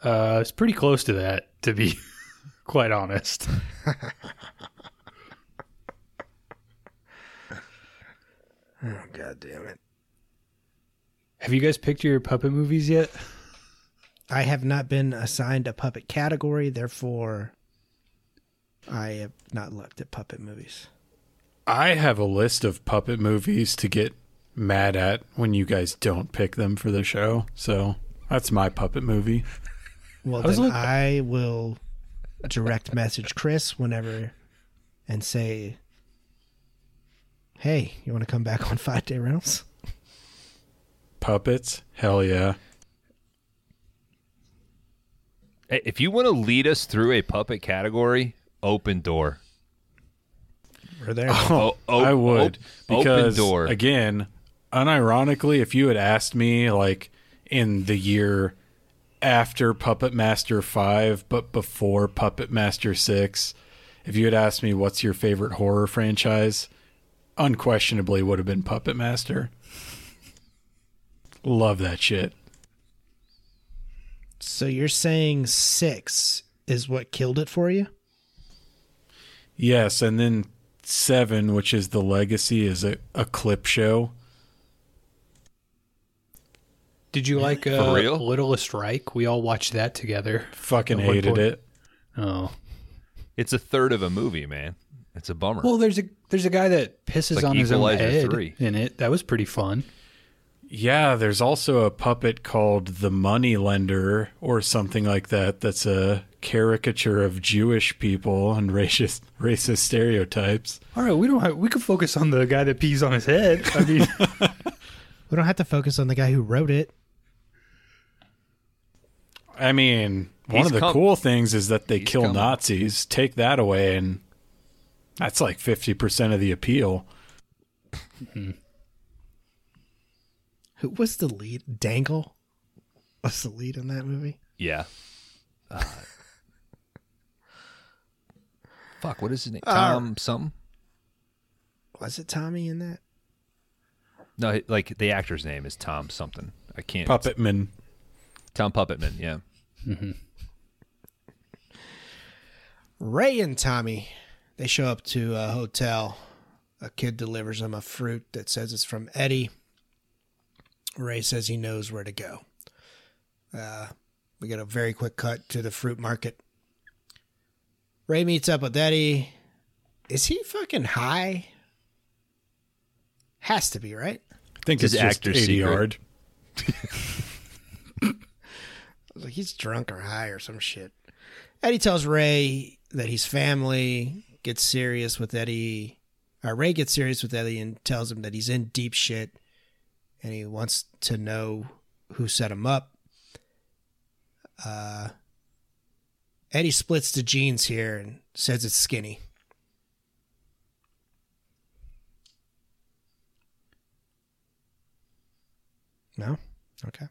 S2: Uh, it's pretty close to that, to be quite honest.
S1: Oh God damn it!
S2: Have you guys picked your puppet movies yet?
S1: I have not been assigned a puppet category, therefore, I have not looked at puppet movies.
S4: I have a list of puppet movies to get mad at when you guys don't pick them for the show. So that's my puppet movie.
S1: Well,
S2: I
S1: then
S2: look-
S1: I will direct message Chris whenever and say, "Hey, you want to come back on Five Day Rentals?"
S4: Puppets? Hell yeah.
S3: Hey, If you want to lead us through a puppet category, open door.
S1: We're there.
S3: Oh, oh, oh
S4: I oh, would
S3: op-
S4: because
S3: open door.
S4: again, unironically, if you had asked me like in the year after Puppet Master 5 but before Puppet Master 6, if you had asked me what's your favorite horror franchise, unquestionably would have been Puppet Master. Love that shit.
S1: So you're saying six is what killed it for you?
S4: Yes, and then 7, which is the legacy is a, a clip show.
S2: Did you like uh,
S3: real?
S2: Littlest Reich? We all watched that together.
S4: Fucking hated
S2: point.
S4: it.
S2: Oh.
S3: It's a third of a movie, man. It's a bummer.
S2: Well, there's a there's a guy that pisses
S3: like
S2: on his own head
S3: 3.
S2: in it. That was pretty fun.
S4: Yeah, there's also a puppet called the Money Lender or something like that. That's a caricature of Jewish people and racist racist stereotypes.
S2: All right, we don't have we could focus on the guy that pees on his head. I mean,
S1: We don't have to focus on the guy who wrote it.
S4: I mean, one
S3: He's
S4: of the
S3: com-
S4: cool things is that they
S3: He's
S4: kill
S3: coming.
S4: Nazis. Take that away, and that's like fifty percent of the appeal.
S1: Who was the lead? Dangle was the lead in that movie.
S3: yeah. Uh, fuck, what is his name?
S1: Uh,
S3: Tom something?
S1: Was it Tommy in that?
S3: No, like the actor's name is Tom something. I can't.
S4: Puppetman.
S3: Tom Puppetman, yeah.
S1: Ray and Tommy, they show up to a hotel. A kid delivers them a fruit that says it's from Eddie. Ray says he knows where to go. Uh, we get a very quick cut to the fruit market. Ray meets up with Eddie. Is he fucking high? Has to be, right?
S4: I think
S3: His
S4: it's just
S3: actor's
S4: eighty
S3: secret.
S4: yard.
S1: Was like, he's drunk or high or some shit. Eddie tells Ray that he's family, gets serious with Eddie. Uh, Ray gets serious with Eddie and tells him that he's in deep shit and he wants to know who set him up. Uh, Eddie splits the jeans here and says it's skinny. No? Okay.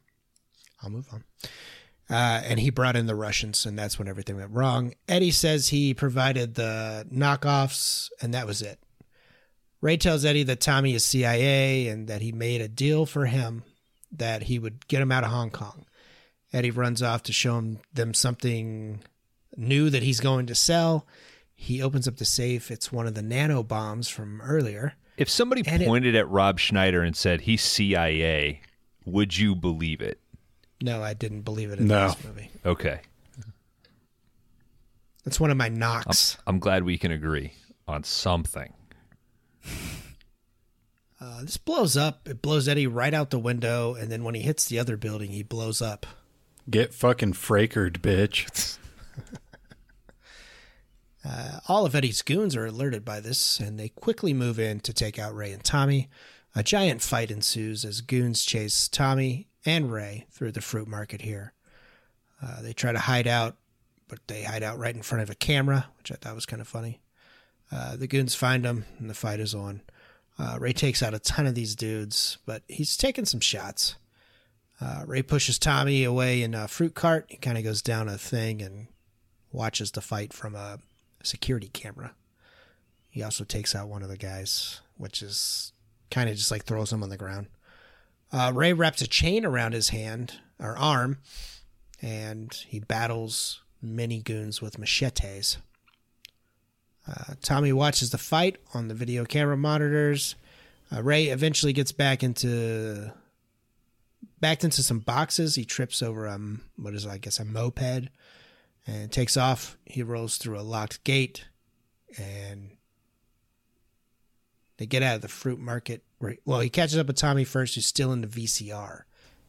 S1: I'll move on. Uh, and he brought in the Russians, and that's when everything went wrong. Eddie says he provided the knockoffs, and that was it. Ray tells Eddie that Tommy is CIA and that he made a deal for him that he would get him out of Hong Kong. Eddie runs off to show him, them something new that he's going to sell. He opens up the safe. It's one of the nano bombs from earlier.
S3: If somebody
S1: And it-
S3: pointed at Rob Schneider and said he's CIA, would you believe it?
S1: No, I didn't believe it in
S4: No.
S1: this movie.
S3: Okay.
S1: That's one of my knocks.
S3: I'm glad we can agree on something.
S1: Uh, this blows up. It blows Eddie right out the window, and then when he hits the other building, he blows up.
S4: Get fucking frakered, bitch.
S1: Uh, all of Eddie's goons are alerted by this, and they quickly move in to take out Ray and Tommy. A giant fight ensues as goons chase Tommy and Ray through the fruit market here. Uh, they try to hide out, but they hide out right in front of a camera, which I thought was kind of funny. Uh, the goons find them, and the fight is on. Uh, Ray takes out a ton of these dudes, but he's taking some shots. Uh, Ray pushes Tommy away in a fruit cart. He kind of goes down a thing and watches the fight from a security camera. He also takes out one of the guys, which is kind of just like throws him on the ground. Uh, Ray wraps a chain around his hand or arm, and he battles many goons with machetes. Uh, Tommy watches the fight on the video camera monitors. Uh, Ray eventually gets back into backed into some boxes. He trips over um what is it, I guess a moped and takes off. He rolls through a locked gate and They get out of the fruit market. Where, well, he catches up with Tommy first, who's still in the VCR.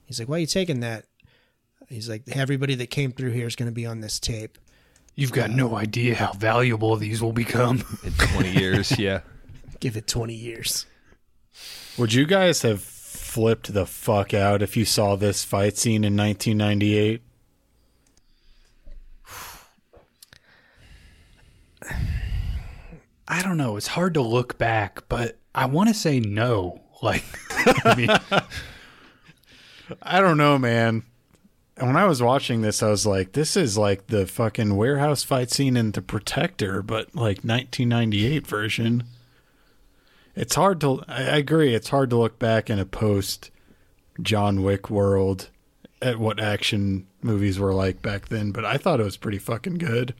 S1: He's like, "Why are you taking that?" He's like, "Everybody that came through here is going to be on this tape."
S2: You've got no idea how valuable these will become.
S3: In 20 years, yeah.
S1: Give it twenty years.
S4: Would you guys have flipped the fuck out if you saw this fight scene in 1998?
S2: I don't know. It's hard to look back, but I want to say no. Like, I mean,
S4: I don't know, man. And when I was watching this, I was like, this is like the fucking warehouse fight scene in The Protector, but like 1998 version. It's hard to, I I agree, it's hard to look back in a post John Wick world at what action movies were like back then, but I thought it was pretty fucking good.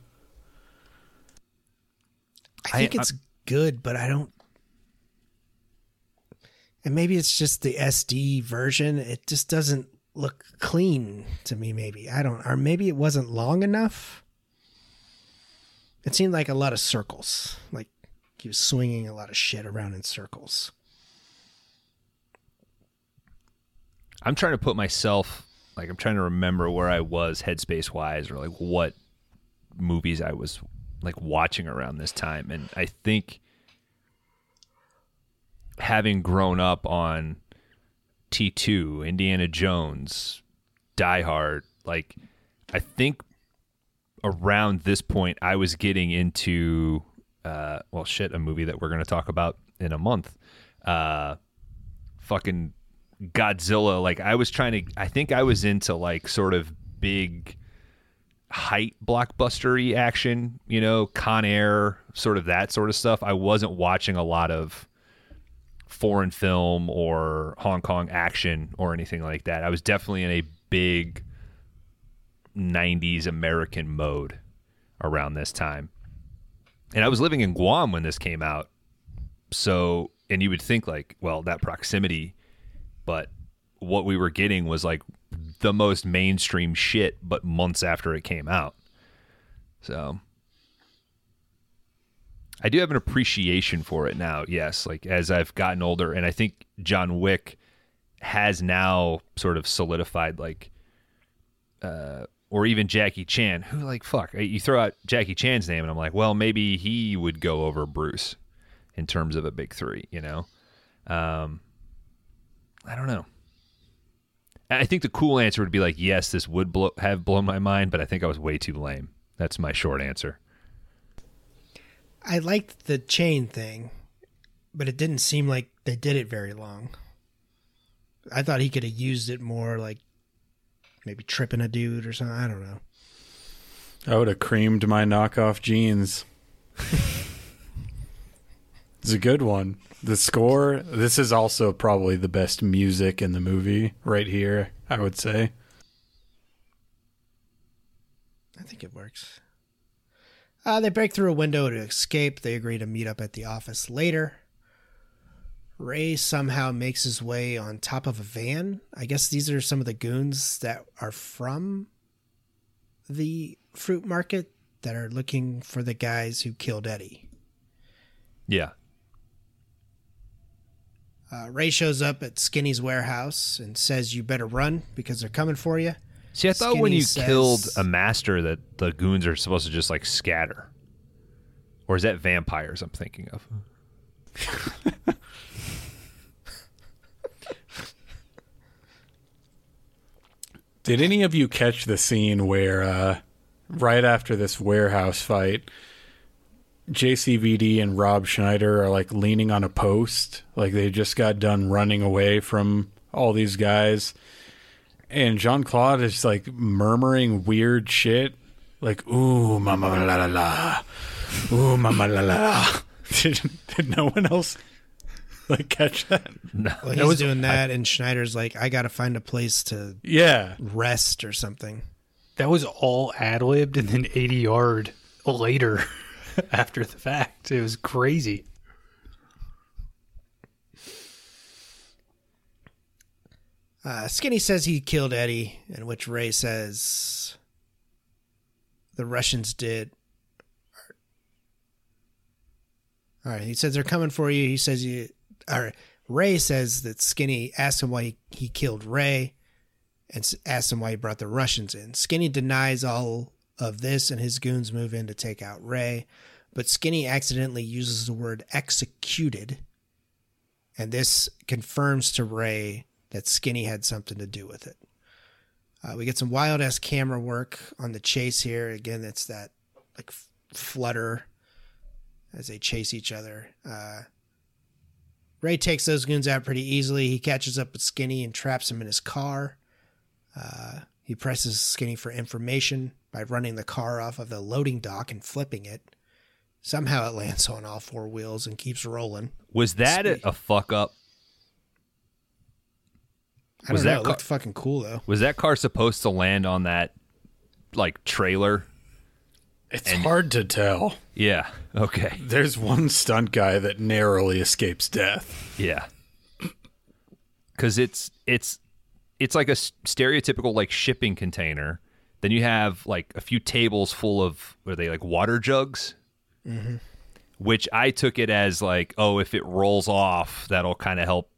S1: I think it's good, but I don't. And maybe it's just the SD version. It just doesn't look clean to me. Maybe I don't, or maybe it wasn't long enough. It seemed like a lot of circles, like he was swinging a lot of shit around in circles.
S3: I'm trying to put myself like I'm trying to remember where I was headspace wise or like what movies I was like watching around this time and I think having grown up on T2, Indiana Jones, Die Hard, like I think around this point I was getting into uh well shit a movie that we're going to talk about in a month. Uh fucking Godzilla like I was trying to I think I was into like sort of big height blockbustery action, you know, Con Air, sort of that sort of stuff. I wasn't watching a lot of foreign film or Hong Kong action or anything like that. I was definitely in a big 90s American mode around this time. And I was living in Guam when this came out. So, and you would think like, well, that proximity, but what we were getting was like the most mainstream shit, but months after it came out. So I do have an appreciation for it now, yes, like as I've gotten older. And I think John Wick has now sort of solidified like uh or even Jackie Chan, who like fuck, you throw out Jackie Chan's name and I'm like, well, maybe he would go over Bruce in terms of a big 3, you know. Um I don't know. I think the cool answer would be like, yes, this would blow, have blown my mind, but I think I was way too lame. That's my short answer.
S1: I liked the chain thing, but it didn't seem like they did it very long. I thought he could have used it more, like maybe tripping a dude or something. I don't know.
S4: I would have creamed my knockoff jeans. it's a good one. The score, this is also probably the best music in the movie right here, I would say.
S1: I think it works. Uh, they break through a window to escape. They agree to meet up at the office later. Ray somehow makes his way on top of a van. I guess these are some of the goons that are from the fruit market that are looking for the guys who killed Eddie.
S3: Yeah.
S1: Uh, Ray shows up at Skinny's warehouse and says, You better run because they're coming for you.
S3: See, I thought when you
S1: says-
S3: killed a master that the goons are supposed to just like scatter. Or is that vampires I'm thinking of?
S4: Did any of you catch the scene where, uh, right after this warehouse fight, JCVD and Rob Schneider are like leaning on a post, like they just got done running away from all these guys, and Jean Claude is like murmuring weird shit, like "Ooh, mama la la la, ooh, mama la la." Did, did no one else like catch that?
S1: No, Well, he's doing that, and Schneider's like, I got to find a place to
S4: Yeah,
S1: rest or something.
S2: that was all ad libbed and then ADR'd later after the fact. It was crazy.
S1: Uh, Skinny says he killed Eddie, in which Ray says the Russians did. All right. He says they're coming for you. He says you. Or Ray says that Skinny asked him why he, he killed Ray, and asked him why he brought the Russians in. Skinny denies all of this, and his goons move in to take out Ray. But Skinny accidentally uses the word executed, and this confirms to Ray that Skinny had something to do with it. Uh, we get some wild ass camera work on the chase here. Again, it's that like f- flutter as they chase each other. Uh, Ray takes those goons out pretty easily. He catches up with Skinny and traps him in his car. Uh, he presses Skinny for information by running the car off of the loading dock and flipping it. Somehow it lands on all four wheels and keeps rolling.
S3: Was that
S1: Sweet.
S3: a fuck up?
S1: I
S3: Was
S1: don't know.
S3: that
S1: It
S3: car-
S1: looked fucking cool though.
S3: Was that car supposed to land on that like trailer?
S4: It's hard to tell.
S3: Yeah. Okay.
S4: There's one stunt guy that narrowly escapes death.
S3: Yeah. Cuz it's it's it's like a stereotypical like shipping container. Then you have like a few tables full of are they like water jugs? Mm-hmm. Which I took it as like, oh, if it rolls off, that'll kind of help,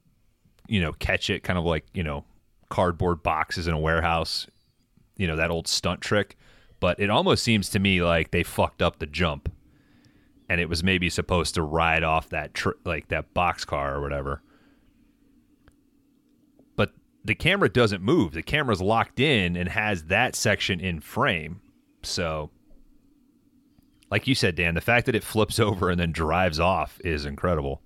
S3: you know, catch it, kind of like you know, cardboard boxes in a warehouse, you know, that old stunt trick. But it almost seems to me like they fucked up the jump, and it was maybe supposed to ride off that tr- like that box car or whatever. But the camera doesn't move. The camera's locked in and has that section in frame. So, like you said, Dan, the fact that it flips over and then drives off is incredible.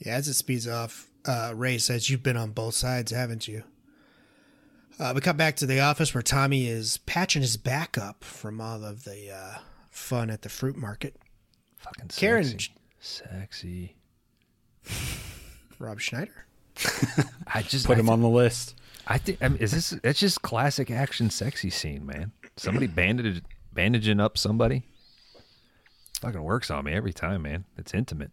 S1: Yeah, as it speeds off, uh, Ray says, You've been on both sides, haven't you? Uh, we cut back to the office where Tommy is patching his back up from all of the uh, fun at the fruit market.
S3: Fucking
S1: Karen-
S3: sexy. Sexy.
S1: Rob Schneider.
S3: I just
S4: Put
S3: I
S4: him on the list.
S3: I think I mean, is this it's just classic action sexy scene, man. Somebody bandaged bandaging up somebody. Fucking works on me every time, man. It's intimate.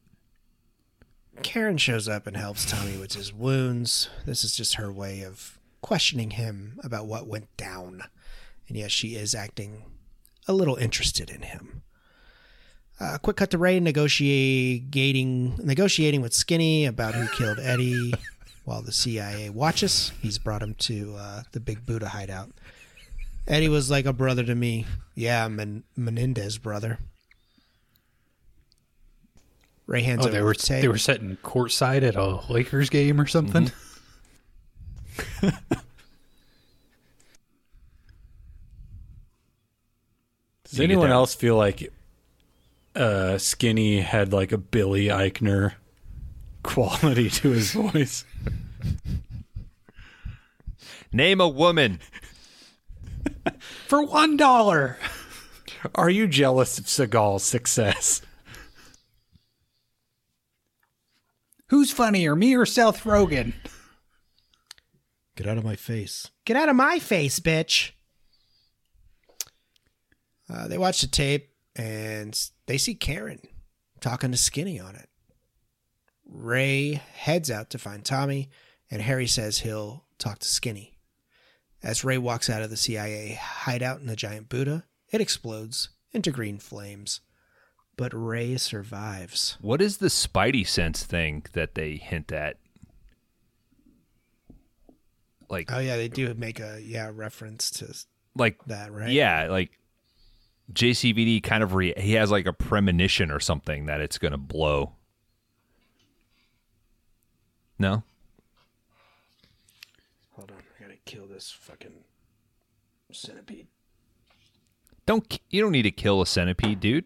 S1: Karen shows up and helps Tommy with his wounds. This is just her way of questioning him about what went down. And yes, she is acting a little interested in him. Uh, quick cut to Ray negotiating negotiating with Skinny about who killed Eddie while the CIA watches. He's brought him to uh, the Big Buddha hideout. Eddie was like a brother to me. Yeah, Men- Menendez brother. Ray hands
S2: Oh, they were
S1: the tape.
S2: they were sitting courtside at a Lakers game or something.
S4: Does
S3: You get
S4: anyone else feel like uh, Skinny had like a Billy Eichner quality to his voice?
S3: Name a woman.
S2: For one dollar.
S4: Are you jealous of Seagal's success?
S2: Who's funnier, me or Seth Rogen?
S1: Get out of my face. Get out of my face, bitch. Uh, they watch the tape and they see Karen talking to Skinny on it. Ray heads out to find Tommy, and Harry says he'll talk to Skinny. As Ray walks out of the CIA hideout in the giant Buddha, it explodes into green flames. But Ray survives.
S3: What is the Spidey sense thing that they hint at? Like,
S1: Oh yeah, they do make a yeah reference to
S3: like
S1: that, right?
S3: Yeah, like JCVD kind of re- he has like a premonition or something that it's gonna blow. No,
S1: Hold on, I gotta kill this fucking centipede.
S3: don't you don't need to kill a centipede, dude.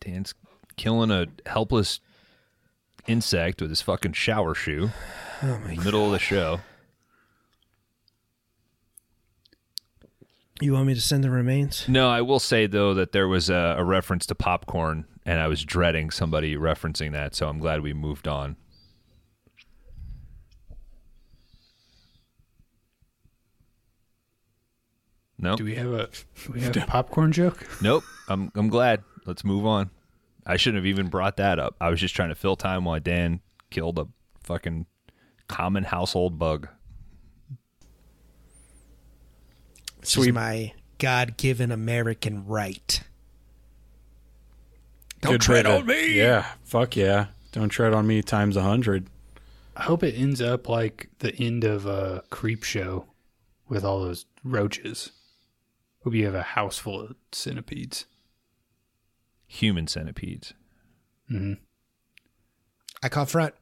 S3: Dan's killing a helpless insect with his fucking shower shoe
S1: Oh my
S3: in the middle of the show.
S1: You want me to send the remains?
S3: No, I will say though that there was a, a reference to popcorn, and I was dreading somebody referencing that, so I'm glad we moved on. No,
S2: Do we have a do we have a popcorn joke?
S3: nope. I'm I'm glad. Let's move on. I shouldn't have even brought that up. I was just trying to fill time while Dan killed a fucking common household bug.
S1: This
S4: So
S1: is my God given American right. Don't
S4: Good
S1: tread on me.
S4: Yeah, fuck yeah. Don't tread on me times a hundred.
S2: I hope it ends up like the end of a creep show with all those roaches. Hope you have a house full of centipedes.
S3: Human centipedes. Mm-hmm.
S1: I call front.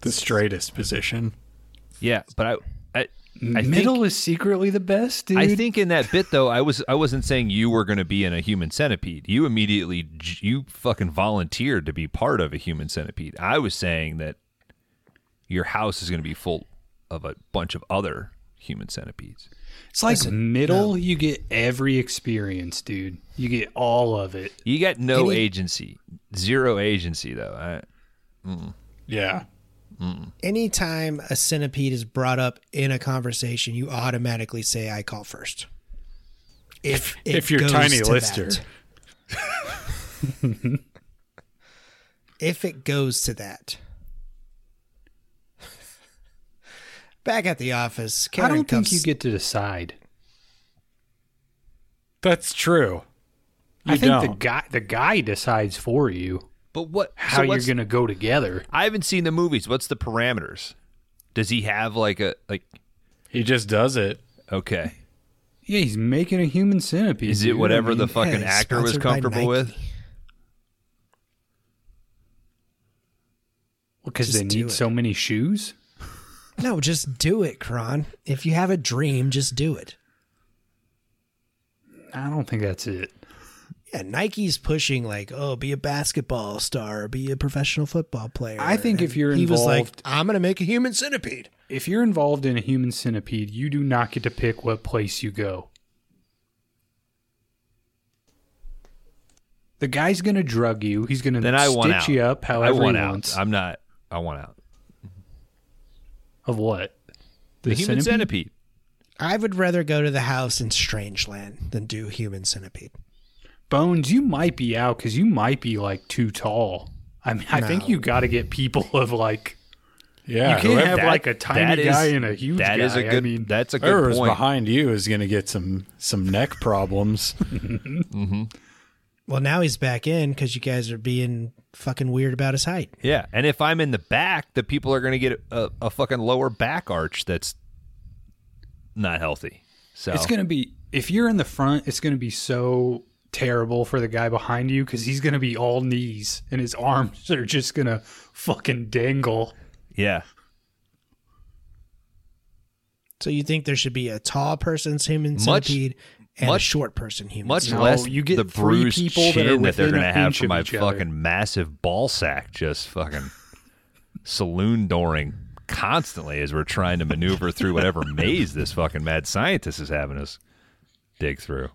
S4: The straightest position.
S3: Yeah, but I, I, I
S2: Middle
S3: think,
S2: is secretly the best, dude.
S3: I think in that bit though, I was I wasn't saying you were going to be in a human centipede. You immediately you fucking volunteered to be part of a human centipede. I was saying that your house is going to be full of a bunch of other human centipedes.
S2: It's like
S1: Listen,
S2: middle. You get every experience, dude. You get all of it.
S3: You got no
S1: Any-
S3: agency, zero agency though. I,
S4: Yeah.
S1: Anytime a centipede is brought up in a conversation, you automatically say, I call first. If, it
S4: if you're Tiny Lister.
S1: if it goes to that. Back at the office,
S2: I don't think you get to decide.
S4: That's true. You
S2: I think the
S4: don't.
S2: guy the guy decides for you
S3: but what?
S2: how
S3: so
S2: you're gonna go together.
S3: I haven't seen the movies. What's the parameters? Does he have like a like?
S4: He just does it.
S3: Okay,
S2: Yeah, he's making a human centipede.
S3: is it
S2: dude. I
S3: whatever the fucking
S1: Hey,
S3: actor was comfortable
S1: Nike.
S3: with?
S2: because
S1: Just
S2: they need
S1: it.
S2: so many shoes?
S1: No, just do it, Kron. If you have a dream, just do it.
S2: I don't think that's it.
S1: Yeah, Nike's pushing like, oh, be a basketball star, be a professional football player.
S2: I think if you're
S1: he was like,
S2: involved-
S1: I'm gonna make a human centipede.
S2: If you're involved in a human centipede, you do not get to pick what place you go. The guy's gonna drug you. He's gonna
S3: Then I want
S2: stitch
S3: out.
S2: you up
S3: I
S2: however
S3: want
S2: he
S3: out.
S2: wants.
S3: I'm not. I want out.
S2: Of what?
S3: The, human centipede.
S1: I would rather go to the house in Strangeland than do human centipede.
S2: Bones, you might be out because you might be like too tall. I mean, I think you got to get people of like.
S4: Yeah.
S2: you can't have
S3: That-
S2: like a tiny
S3: that is-
S2: guy and a huge
S3: That
S2: guy.
S3: is a
S2: I
S3: good.
S2: mean,
S3: that's a good
S4: whoever's
S3: point.
S4: behind you is going to get some some neck problems. Mm-hmm.
S1: Well, now he's back in because you guys are being fucking weird about his height.
S3: Yeah, and if I'm in the back, the people are going to get a, a fucking lower back arch that's not healthy. So
S2: it's gonna be if you're in the front, it's gonna be so terrible for the guy behind you because he's gonna be all knees and his arms are just gonna fucking dangle.
S3: yeah,
S1: So you think there should be a tall person's human
S3: Much-
S1: centipede and a
S3: much-
S1: short person human
S3: much?
S2: No,
S3: less
S2: you get
S3: the
S2: three
S3: bruised
S2: people that
S3: chin that, they're going to have from my
S2: each other.
S3: fucking massive ball sack just fucking saloon dooring constantly as we're trying to maneuver through whatever maze this fucking mad scientist is having us dig through.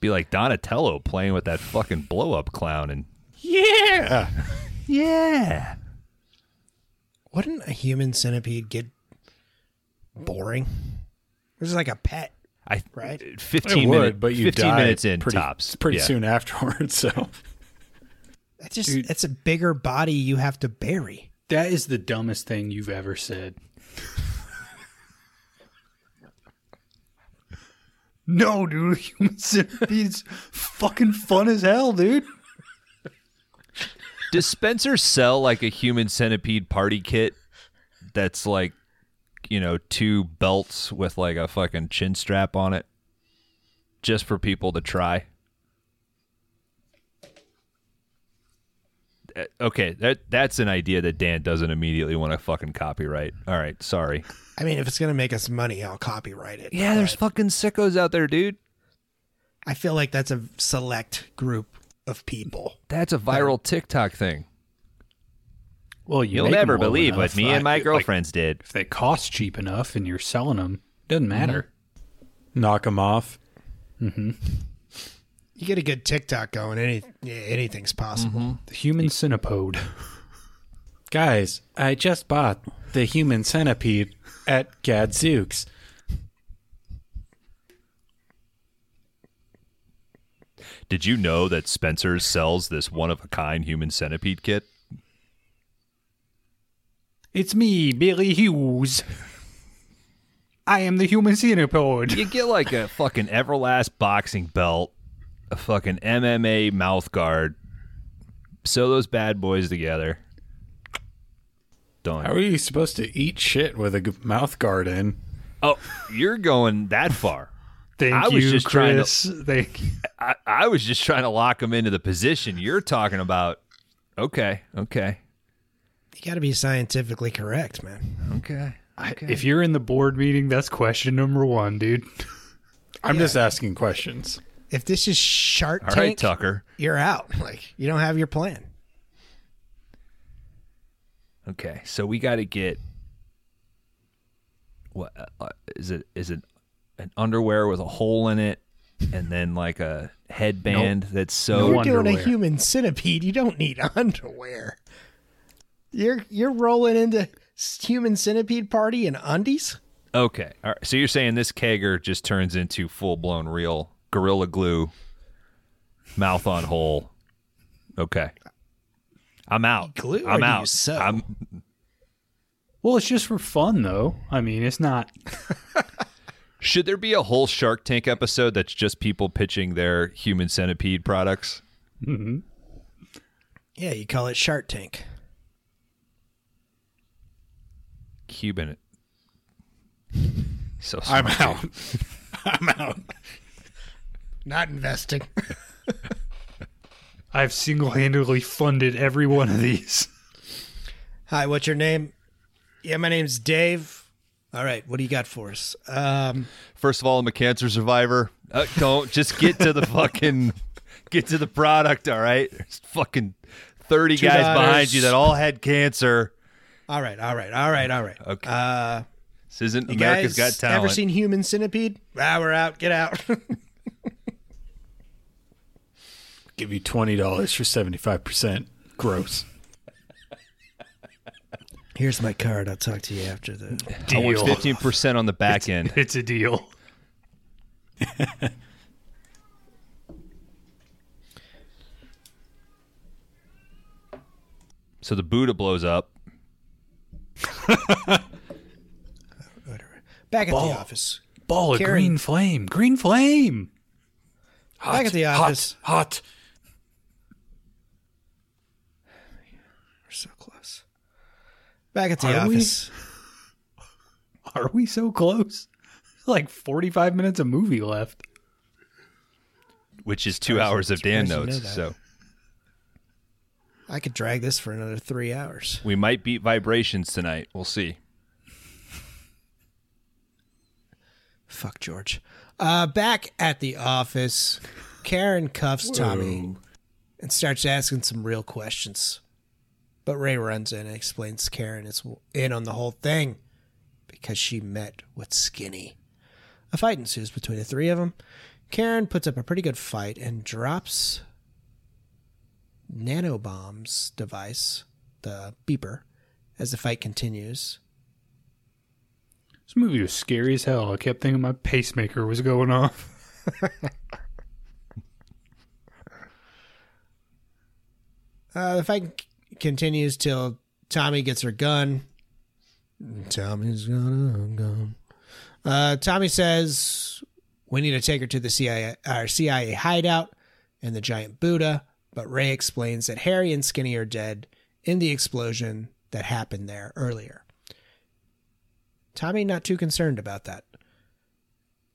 S3: Be like Donatello playing with that fucking blow up clown and
S4: yeah.
S3: yeah.
S1: Wouldn't a human centipede get boring? This is like a pet.
S3: I
S1: Right.
S4: Uh, it
S3: 15
S4: would,
S3: minutes
S4: but you
S3: 15 minutes in
S4: pretty,
S3: tops.
S4: pretty
S3: Yeah.
S4: soon afterwards. So
S1: That's just it's a bigger body you have to bury.
S2: That is the dumbest thing you've ever said. no, dude, human centipede's fucking fun as hell, dude.
S3: Does Spencer sell like a human centipede party kit that's like, you know, two belts with like a fucking chin strap on it just for people to try? Uh, Okay, that that's an idea that Dan doesn't immediately want to fucking copyright. All right, sorry.
S1: I mean, if it's gonna make us money, I'll copyright it.
S3: Yeah, there's fucking sickos out there, dude.
S1: I feel like that's a select group of people.
S3: That's a viral TikTok thing.
S2: Well, you
S3: You'll never believe
S2: enough,
S3: what me and my
S2: like-
S3: girlfriends did.
S2: if they cost cheap enough and you're selling them, doesn't mm-hmm. matter.
S4: knock them off. Mm-hmm.
S1: You get a good TikTok going, any yeah, anything's possible. Mm-hmm.
S2: The human centipede.
S4: Guys, I just bought the human centipede at Gadzooks.
S3: Did you know that Spencer's sells this one of a kind human centipede kit?
S2: It's me, Billy Hughes. I am the human centipede.
S3: You get like a fucking Everlast boxing belt, a fucking MMA mouth guard, sew those bad boys together. Done.
S4: How are you supposed to eat shit with a g- mouth guard in?
S3: Oh, you're going that far.
S2: Thank
S3: I was
S2: you,
S3: just trying to-
S2: Chris. Thank you.
S3: I, I was just trying to lock him into the position. You're talking about. Okay, okay,
S1: You got to be scientifically correct, man.
S3: okay.
S2: I- If you're in the board meeting, that's question number one, dude.
S4: I'm just asking questions.
S1: If this is Shark
S3: All right,
S1: Tank,
S3: Tucker.
S1: you're out. Like you don't have your plan.
S3: Okay, so we got to get what uh, uh, is it? Is it an underwear with a hole in it, and then like a headband that's so?
S2: No
S1: You're doing a human centipede. You don't need underwear. You're you're rolling into human centipede party in undies.
S3: Okay, all right. So you're saying this kegger just turns into full blown real gorilla glue, mouth on hole. Okay, I'm out.
S1: Glue
S3: I'm
S1: do
S3: out.
S1: sew?
S3: I'm
S2: Well, it's just for fun, though. I mean, it's not.
S3: Should there be a whole Shark Tank episode that's just people pitching their human centipede products? Mm-hmm.
S1: Yeah, you call it Shark Tank.
S3: Cuban. So
S4: I'm
S3: smart.
S4: out. I'm out.
S1: Not investing.
S2: I've single handedly funded every one of these.
S1: Hi, what's your name? Yeah, my name's Dave. All right, what do you got for us? Um,
S3: First of all, I'm a cancer survivor. Uh, don't just get to the fucking get to the product. All right, there's fucking thirty
S1: Two
S3: guys behind you that all had cancer.
S1: All right, all right, all right, all right.
S3: Okay.
S1: Uh,
S3: This isn't
S1: you
S3: America's
S1: guys
S3: Got Talent.
S1: You guys ever seen Human Centipede? Ah, we're out. Get out.
S4: Give you twenty dollars for seventy five percent. Gross.
S1: Here's my card. I'll talk to you after the.
S3: I want
S2: Deal.
S3: fifteen percent on the back end.
S2: It's a deal.
S3: So the Buddha blows up.
S1: Back at
S2: Ball.
S1: the office.
S2: Ball of
S1: Karen-
S2: green flame. Green flame.
S1: Back at the office.
S4: Hot. hot.
S1: We're so close. Back at the
S2: Are we?
S1: office.
S2: Are we so close? Like 45 minutes of movie left.
S3: which is two hours of Dan notes. So
S1: I could drag this for another three hours.
S3: we might beat vibrations tonight. We'll see.
S1: Fuck George. Uh, back at the office, Karen cuffs Tommy and starts asking some real questions. But Ray runs in and explains Karen is in on the whole thing because she met with Skinny. A fight ensues between the three of them. Karen puts up a pretty good fight and drops Nanobomb's device, the beeper, as the fight continues.
S2: This movie was scary as hell. I kept thinking my pacemaker was going off.
S1: Uh, the fight c- continues till Tommy gets her gun. Tommy's got a gun. Uh, Tommy says we need to take her to the CIA, our CIA hideout and the giant Buddha. But Ray explains that Harry and Skinny are dead in the explosion that happened there earlier. Tommy not too concerned about that.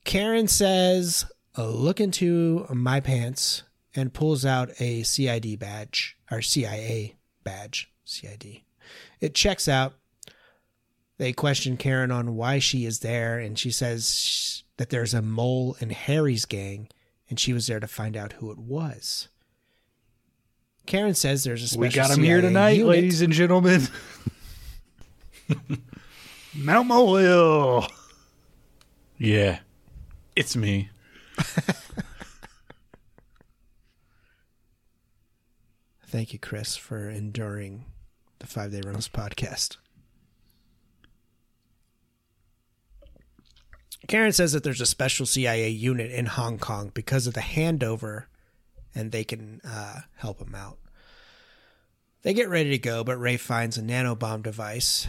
S1: Karen says, oh, "Look into my pants," and pulls out a CID badge or CIA badge. CID. It checks out. They question Karen on why she is there, and she says that there's a mole in Harry's gang, and she was there to find out who it was. Karen says there's a special
S2: We got him here tonight,
S1: unit.
S2: ladies and gentlemen. Mount Molehill.
S4: Yeah. It's me.
S1: Thank you, Chris, for enduring the Five Day Rentals podcast. Karen says that there's a special CIA unit in Hong Kong because of the handover, and they can uh, help him out. They get ready to go, but Ray finds a nanobomb device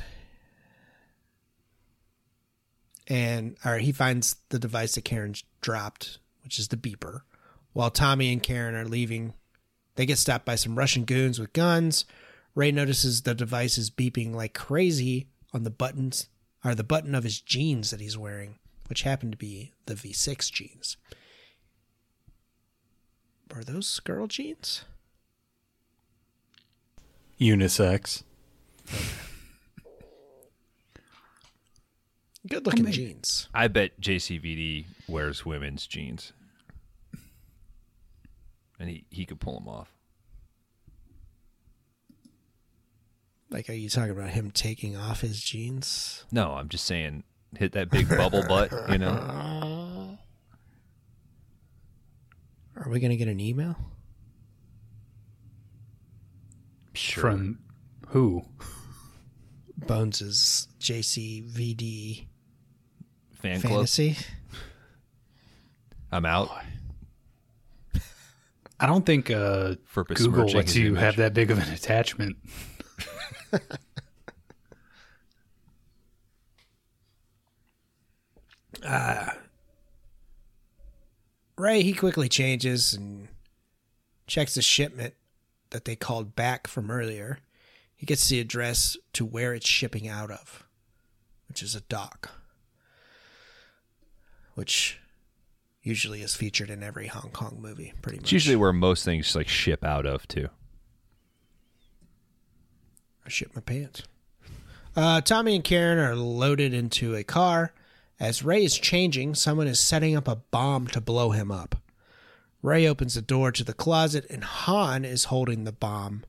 S1: and or he finds the device that Karen dropped, which is the beeper. While Tommy and Karen are leaving, they get stopped by some Russian goons with guns. Ray notices the device is beeping like crazy on the buttons or the button of his jeans that he's wearing, which happen to be the V6 jeans. Are those girl jeans?
S4: Unisex.
S1: Good looking jeans.
S3: I bet JCVD wears women's jeans, and he he could pull them off.
S1: Like, are you talking about him taking off his jeans?
S3: No, I'm just saying, hit that big bubble butt, you know.
S1: Are we gonna get an email?
S3: Sure.
S2: From who?
S1: Bones's JCVD
S3: fan club.
S1: fantasy.
S3: I'm out
S2: I don't think uh,
S3: for
S2: Google lets you
S3: image.
S2: have that big of an attachment.
S1: Ray he quickly changes and checks the shipment that they called back from earlier. He gets the address to where it's shipping out of, which is a dock, which usually is featured in every Hong Kong movie, pretty much.
S3: It's usually where most things like ship out of too.
S1: I shit my pants. Uh, Tommy and Karen are loaded into a car. As Ray is changing, someone is setting up a bomb to blow him up. Ray opens the door to the closet, and Han is holding the bomb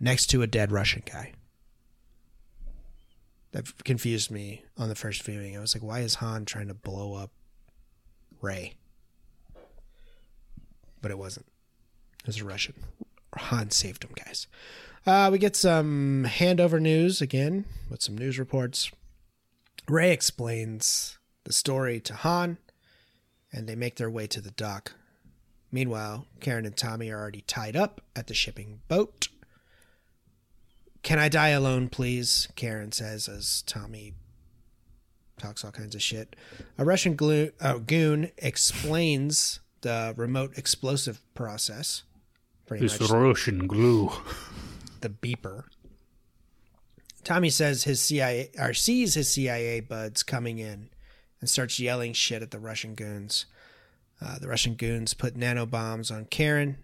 S1: next to a dead Russian guy. That confused me on the first viewing. I was like, why is Han trying to blow up Ray? But it wasn't. It was a Russian. Han saved him, guys. Uh, we get some handover news again with some news reports. Ray explains the story to Han, and they make their way to the dock. Meanwhile, Karen and Tommy are already tied up at the shipping boat. Can I die alone, please? Karen says as Tommy talks all kinds of shit. A Russian glu- uh, goon explains the remote explosive process. Pretty
S2: This
S1: much
S2: Russian glue.
S1: the beeper. Tommy says his CIA or sees his CIA buds coming in and starts yelling shit at the Russian goons. Uh, the Russian goons put nano bombs on Karen,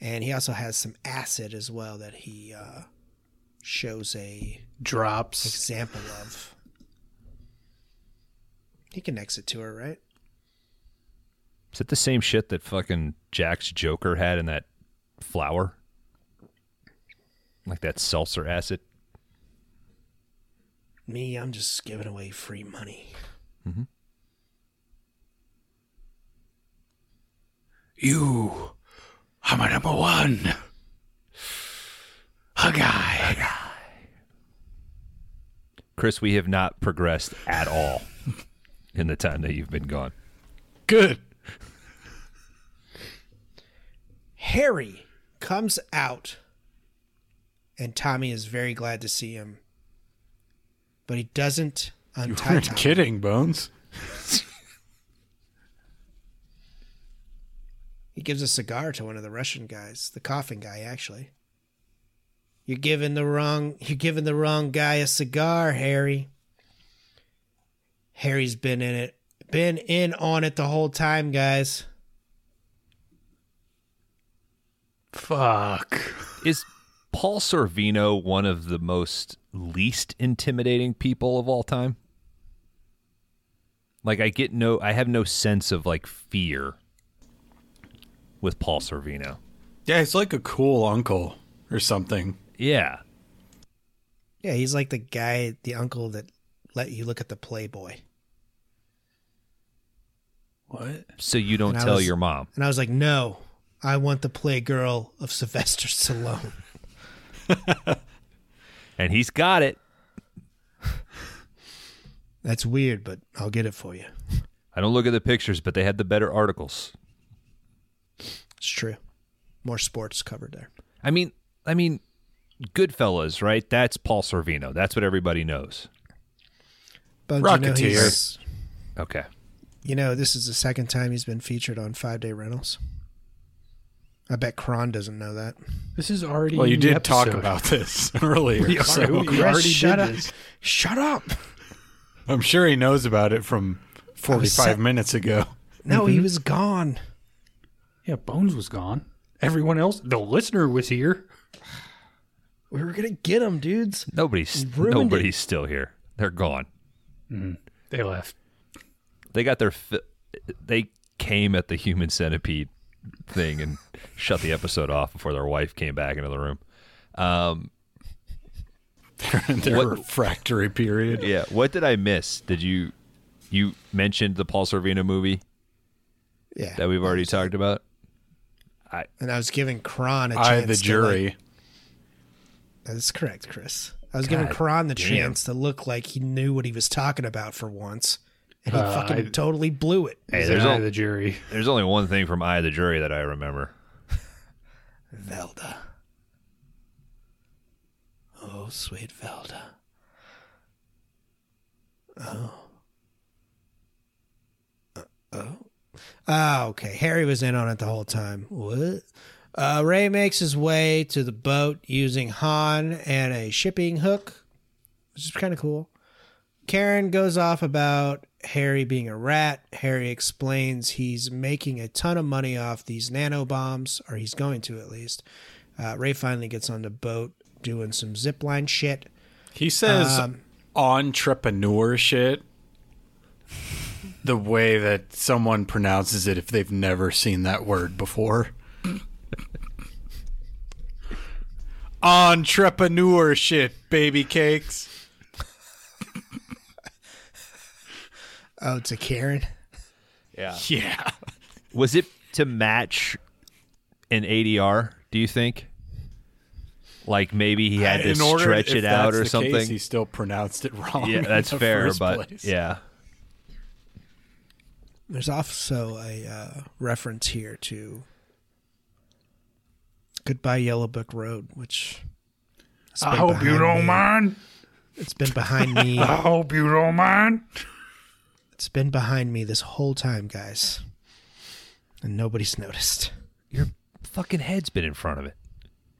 S1: and he also has some acid as well that he uh, shows a
S2: Drops.
S1: example of. He connects it to her, right?
S3: Is it the same shit that fucking Jack's Joker had in that flower? Like that seltzer acid?
S1: Me, I'm just giving away free money. Mm-hmm.
S2: You are my number one. A guy.
S3: Chris, we have not progressed at all in the time that you've been gone.
S2: Good.
S1: Harry comes out, and Tommy is very glad to see him, but he doesn't
S4: You
S1: untie
S4: weren't kidding, Bones.
S1: He gives a cigar to one of the Russian guys, the coughing guy, actually. You're giving the wrong you're giving the wrong guy a cigar, Harry. Harry's been in it been in on it the whole time, guys.
S2: Fuck.
S3: Is Paul Sorvino one of the most least intimidating people of all time? Like I get no I have no sense of like fear with Paul Sorvino.
S4: Yeah, he's like a cool uncle or something.
S3: Yeah.
S1: Yeah, he's like the guy, the uncle that let you look at the Playboy.
S2: What?
S3: So you don't
S1: And
S3: tell
S1: was-
S3: your mom.
S1: And I was like, no, I want the Playgirl of Sylvester Stallone.
S3: And he's got it.
S1: That's weird, but I'll get it for you.
S3: I don't look at the pictures, but they had the better articles.
S1: It's true. More sports covered there.
S3: I mean, I mean, Goodfellas, right? That's Paul Sorvino. That's what everybody knows.
S1: Bones, you know,
S4: Rocketeer.
S3: Okay.
S1: you know, this is the second time he's been featured on Five Day Rentals. I bet Kron doesn't know that.
S2: This is already.
S4: Well, you
S2: in the
S4: did talk about this earlier.
S2: We
S4: so
S2: already, we already
S1: shut
S2: did
S1: up.
S2: this.
S1: Shut up.
S4: I'm sure he knows about it from 45
S1: set-
S4: minutes ago.
S1: No, he mm-hmm. was gone.
S2: Yeah, Bones was gone. Everyone else, the listener was here.
S1: We were gonna get him, dudes.
S3: Nobody's
S1: Ruined
S3: nobody's still here. They're gone. Mm-hmm.
S2: They left.
S3: They got their fi- they came at the human centipede thing and shut the episode off before their wife came back into the room. Um,
S4: Their
S3: What-
S4: refractory period.
S3: yeah, what did I miss? Did you you mentioned the Paul Sorvino movie
S1: Yeah,
S3: that we've already talked about?
S1: I and I was giving Kron a chance.
S4: I, the
S1: to, like-
S4: jury.
S1: That's correct, Chris. I was giving
S3: God
S1: Kron the
S3: damn.
S1: chance to look like he knew what he was talking about for once, and he
S2: Uh,
S1: fucking
S2: I-
S1: totally blew it.
S3: Hey,
S2: He's
S3: there's
S2: an eye
S3: al-
S2: of the jury.
S3: There's only one thing from Eye of the Jury that I remember.
S1: Velda. Oh, sweet Velda. Oh. Uh, oh. Ah, okay. Harry was in on it the whole time. What? Uh, Ray makes his way to the boat using Han and a shipping hook, which is kind of cool. Karen goes off about Harry being a rat. Harry explains he's making a ton of money off these nano bombs, or he's going to at least. Uh, Ray finally gets on the boat doing some zipline shit.
S4: He says
S1: Um,
S4: entrepreneur shit the way that someone pronounces it if they've never seen that word before. entrepreneur shit, baby cakes.
S1: Oh, to Karen.
S3: Yeah.
S4: Yeah.
S3: Was it to match an ADR? Do you think? Like maybe he had to
S4: In order-
S3: stretch
S4: if
S3: it out
S4: that's
S3: or
S4: the
S3: something.
S4: Case, he still pronounced it wrong.
S3: yeah,
S4: in
S3: that's
S4: the
S3: fair,
S4: first
S3: but
S4: place.
S3: yeah.
S1: There's also a uh, reference here to Goodbye Yellow Brick Road, which
S2: I hope you don't
S1: me.
S2: mind.
S1: It's been behind me.
S2: I hope you don't mind.
S1: It's been behind me this whole time, guys, and nobody's noticed.
S3: Your fucking head's been in front of it.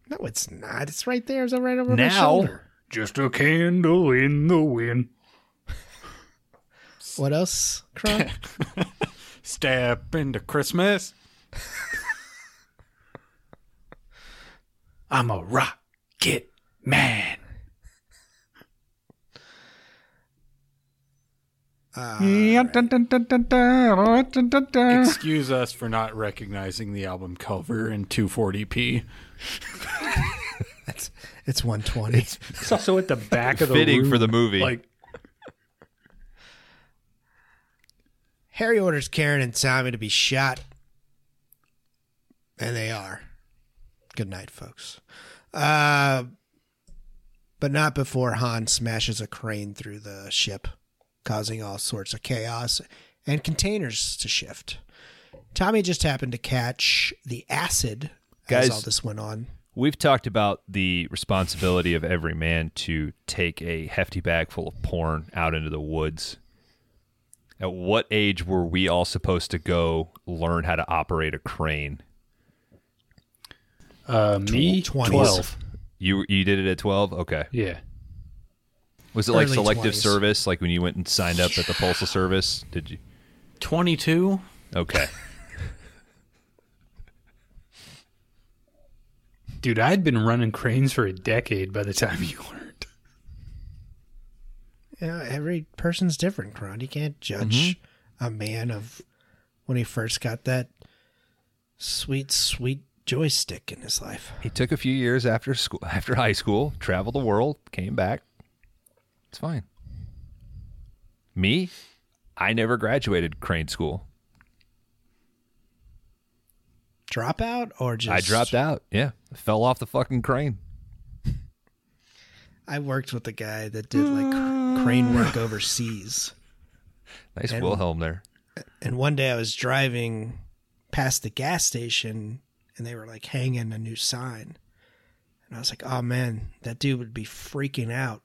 S1: No, it's not. It's right there. It's right over my
S3: Now,
S1: shoulder.
S2: Just a candle in the wind.
S1: What else, Kron?
S4: Step into Christmas.
S2: I'm a rocket man.
S4: Excuse us for not recognizing the album cover in 240p.
S1: it's it's 120.
S2: It's also at the back of the
S3: Fitting
S2: room.
S3: for the movie.
S2: Like
S1: Harry orders Karen and Tommy to be shot, and they are. Good night, folks. Uh, but not before Han smashes a crane through the ship, causing all sorts of chaos and containers to shift. Tommy just happened to catch the acid
S3: Guys-
S1: as all this went on.
S3: we've talked about the responsibility of every man to take a hefty bag full of porn out into the woods. At what age were we all supposed to go learn how to operate a crane?
S2: uh, me,
S1: 20s.
S2: twelve.
S3: You you did it at 12? Okay.
S2: Yeah.
S3: Was it like selective
S1: 20s.
S3: service like when you went and signed up at the postal service? Did you
S4: 22?
S3: Okay.
S2: Dude, I'd been running cranes for a decade by the time you learned.
S1: Yeah, every person's different, Kron. You can't judge mm-hmm. a man of when he first got that sweet, sweet joystick in his life.
S3: He took a few years after school after high school, traveled the world, came back. It's fine. Me? I never graduated crane school.
S1: Dropout or just
S3: I dropped out. Yeah. Fell off the fucking crane.
S1: I worked with a guy that did like cr- crane work overseas.
S3: Nice
S1: And-
S3: Wilhelm there.
S1: And one day I was driving past the gas station and they were like hanging a new sign. And I was like, oh man, that dude would be freaking out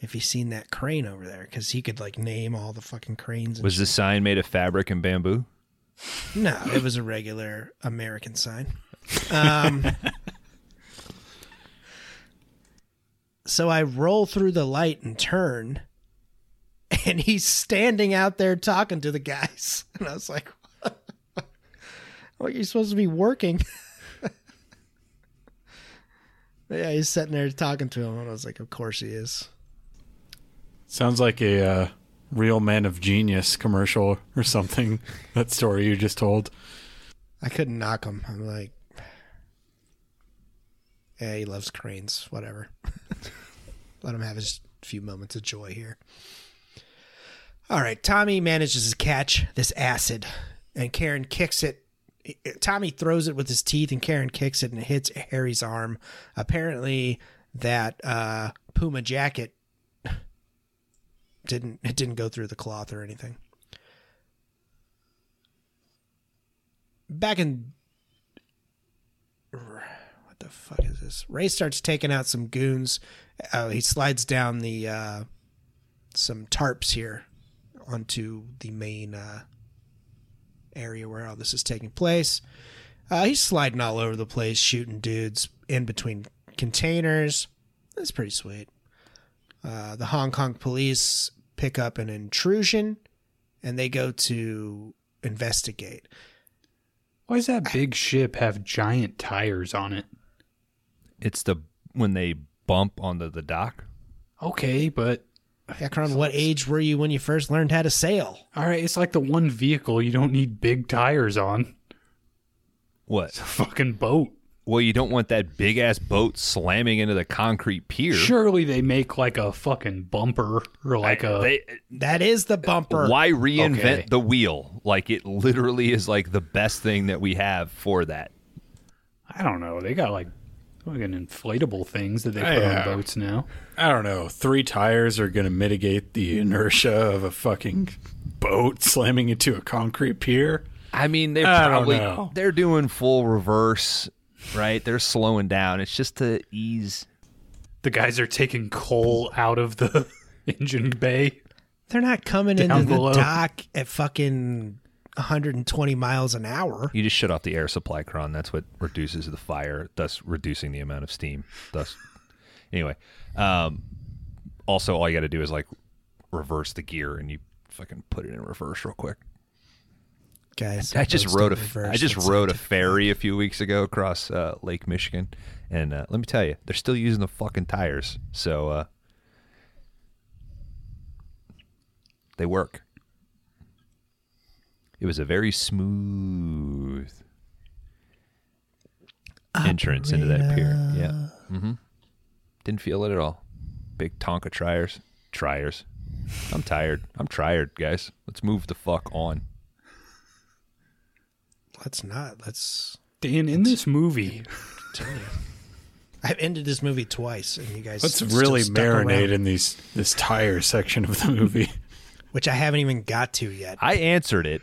S1: if he's seen that crane over there because he could like name all the fucking cranes.
S3: Was the sign made of fabric and bamboo?
S1: no? It was a regular American sign. Um, so I roll through the light and turn, and he's standing out there talking to the guys, and I was like, "What? You're supposed to be working." Yeah, he's sitting there talking to him, and I was like, "Of course he is."
S4: Sounds like a uh, real man of genius commercial or something. that story you just told.
S1: I couldn't knock him. I'm like, yeah, he loves cranes. Whatever. Let him have his few moments of joy here. All right, Tommy manages to catch this acid, and Karen kicks it. Tommy throws it with his teeth, and Karen kicks it and it hits Harry's arm. Apparently, that uh, Puma jacket didn't it didn't go through the cloth or anything. back in what the fuck is this? Ray starts taking out some goons. Uh, he slides down the uh, some tarps here onto the main uh, area where all this is taking place. Uh, he's sliding all over the place, shooting dudes in between containers. That's pretty sweet. Uh, the Hong Kong police pick up an intrusion, and they go to investigate.
S2: Why does that big ship have giant tires on it?
S3: It's the when they bump onto the dock.
S2: Okay, but
S1: Akron, what age were you when you first learned how to sail?
S2: all right, it's like the one vehicle you don't need big tires on.
S3: What?
S2: It's a fucking boat.
S3: Well, you don't want that big ass boat slamming into the concrete pier.
S2: Surely they make like a fucking bumper or like a
S3: They,
S1: That is the bumper.
S3: why reinvent
S2: Okay.
S3: the wheel? Like it literally is like the best thing that we have for that.
S2: I don't know. They got like fucking inflatable things that they put
S4: Yeah.
S2: on boats now.
S4: I don't know. Three tires are going to mitigate the inertia of a fucking boat slamming into a concrete pier.
S3: I mean, they're
S4: I
S3: probably they're doing full reverse, right? They're slowing down. It's just to ease.
S2: The guys are taking coal out of the engine bay.
S1: They're not coming
S2: Down
S1: into the dock at fucking 120 miles an hour.
S3: You just shut off the air supply Kron. That's what reduces the fire, thus reducing the amount of steam. Thus, anyway. Um, also, all you got to do is like reverse the gear, and you fucking put it in reverse real quick.
S1: Guys,
S3: I just rode a
S1: reverse.
S3: I just rode a ferry a few weeks ago across uh, Lake Michigan, and uh, let me tell you, they're still using the fucking tires, so uh, they work. It was a very smooth entrance into that pier. Yeah, mm-hmm. didn't feel it at all. Big Tonka tires, tires. I'm tired. I'm tired, guys. Let's move the fuck on.
S1: Let's not. Let's
S2: Dan, in this movie.
S1: I've ended this movie twice, and you guys
S4: Let's really
S1: stuck around,
S4: marinate in these this tire section of the movie.
S1: which I haven't even got to yet.
S3: I answered it.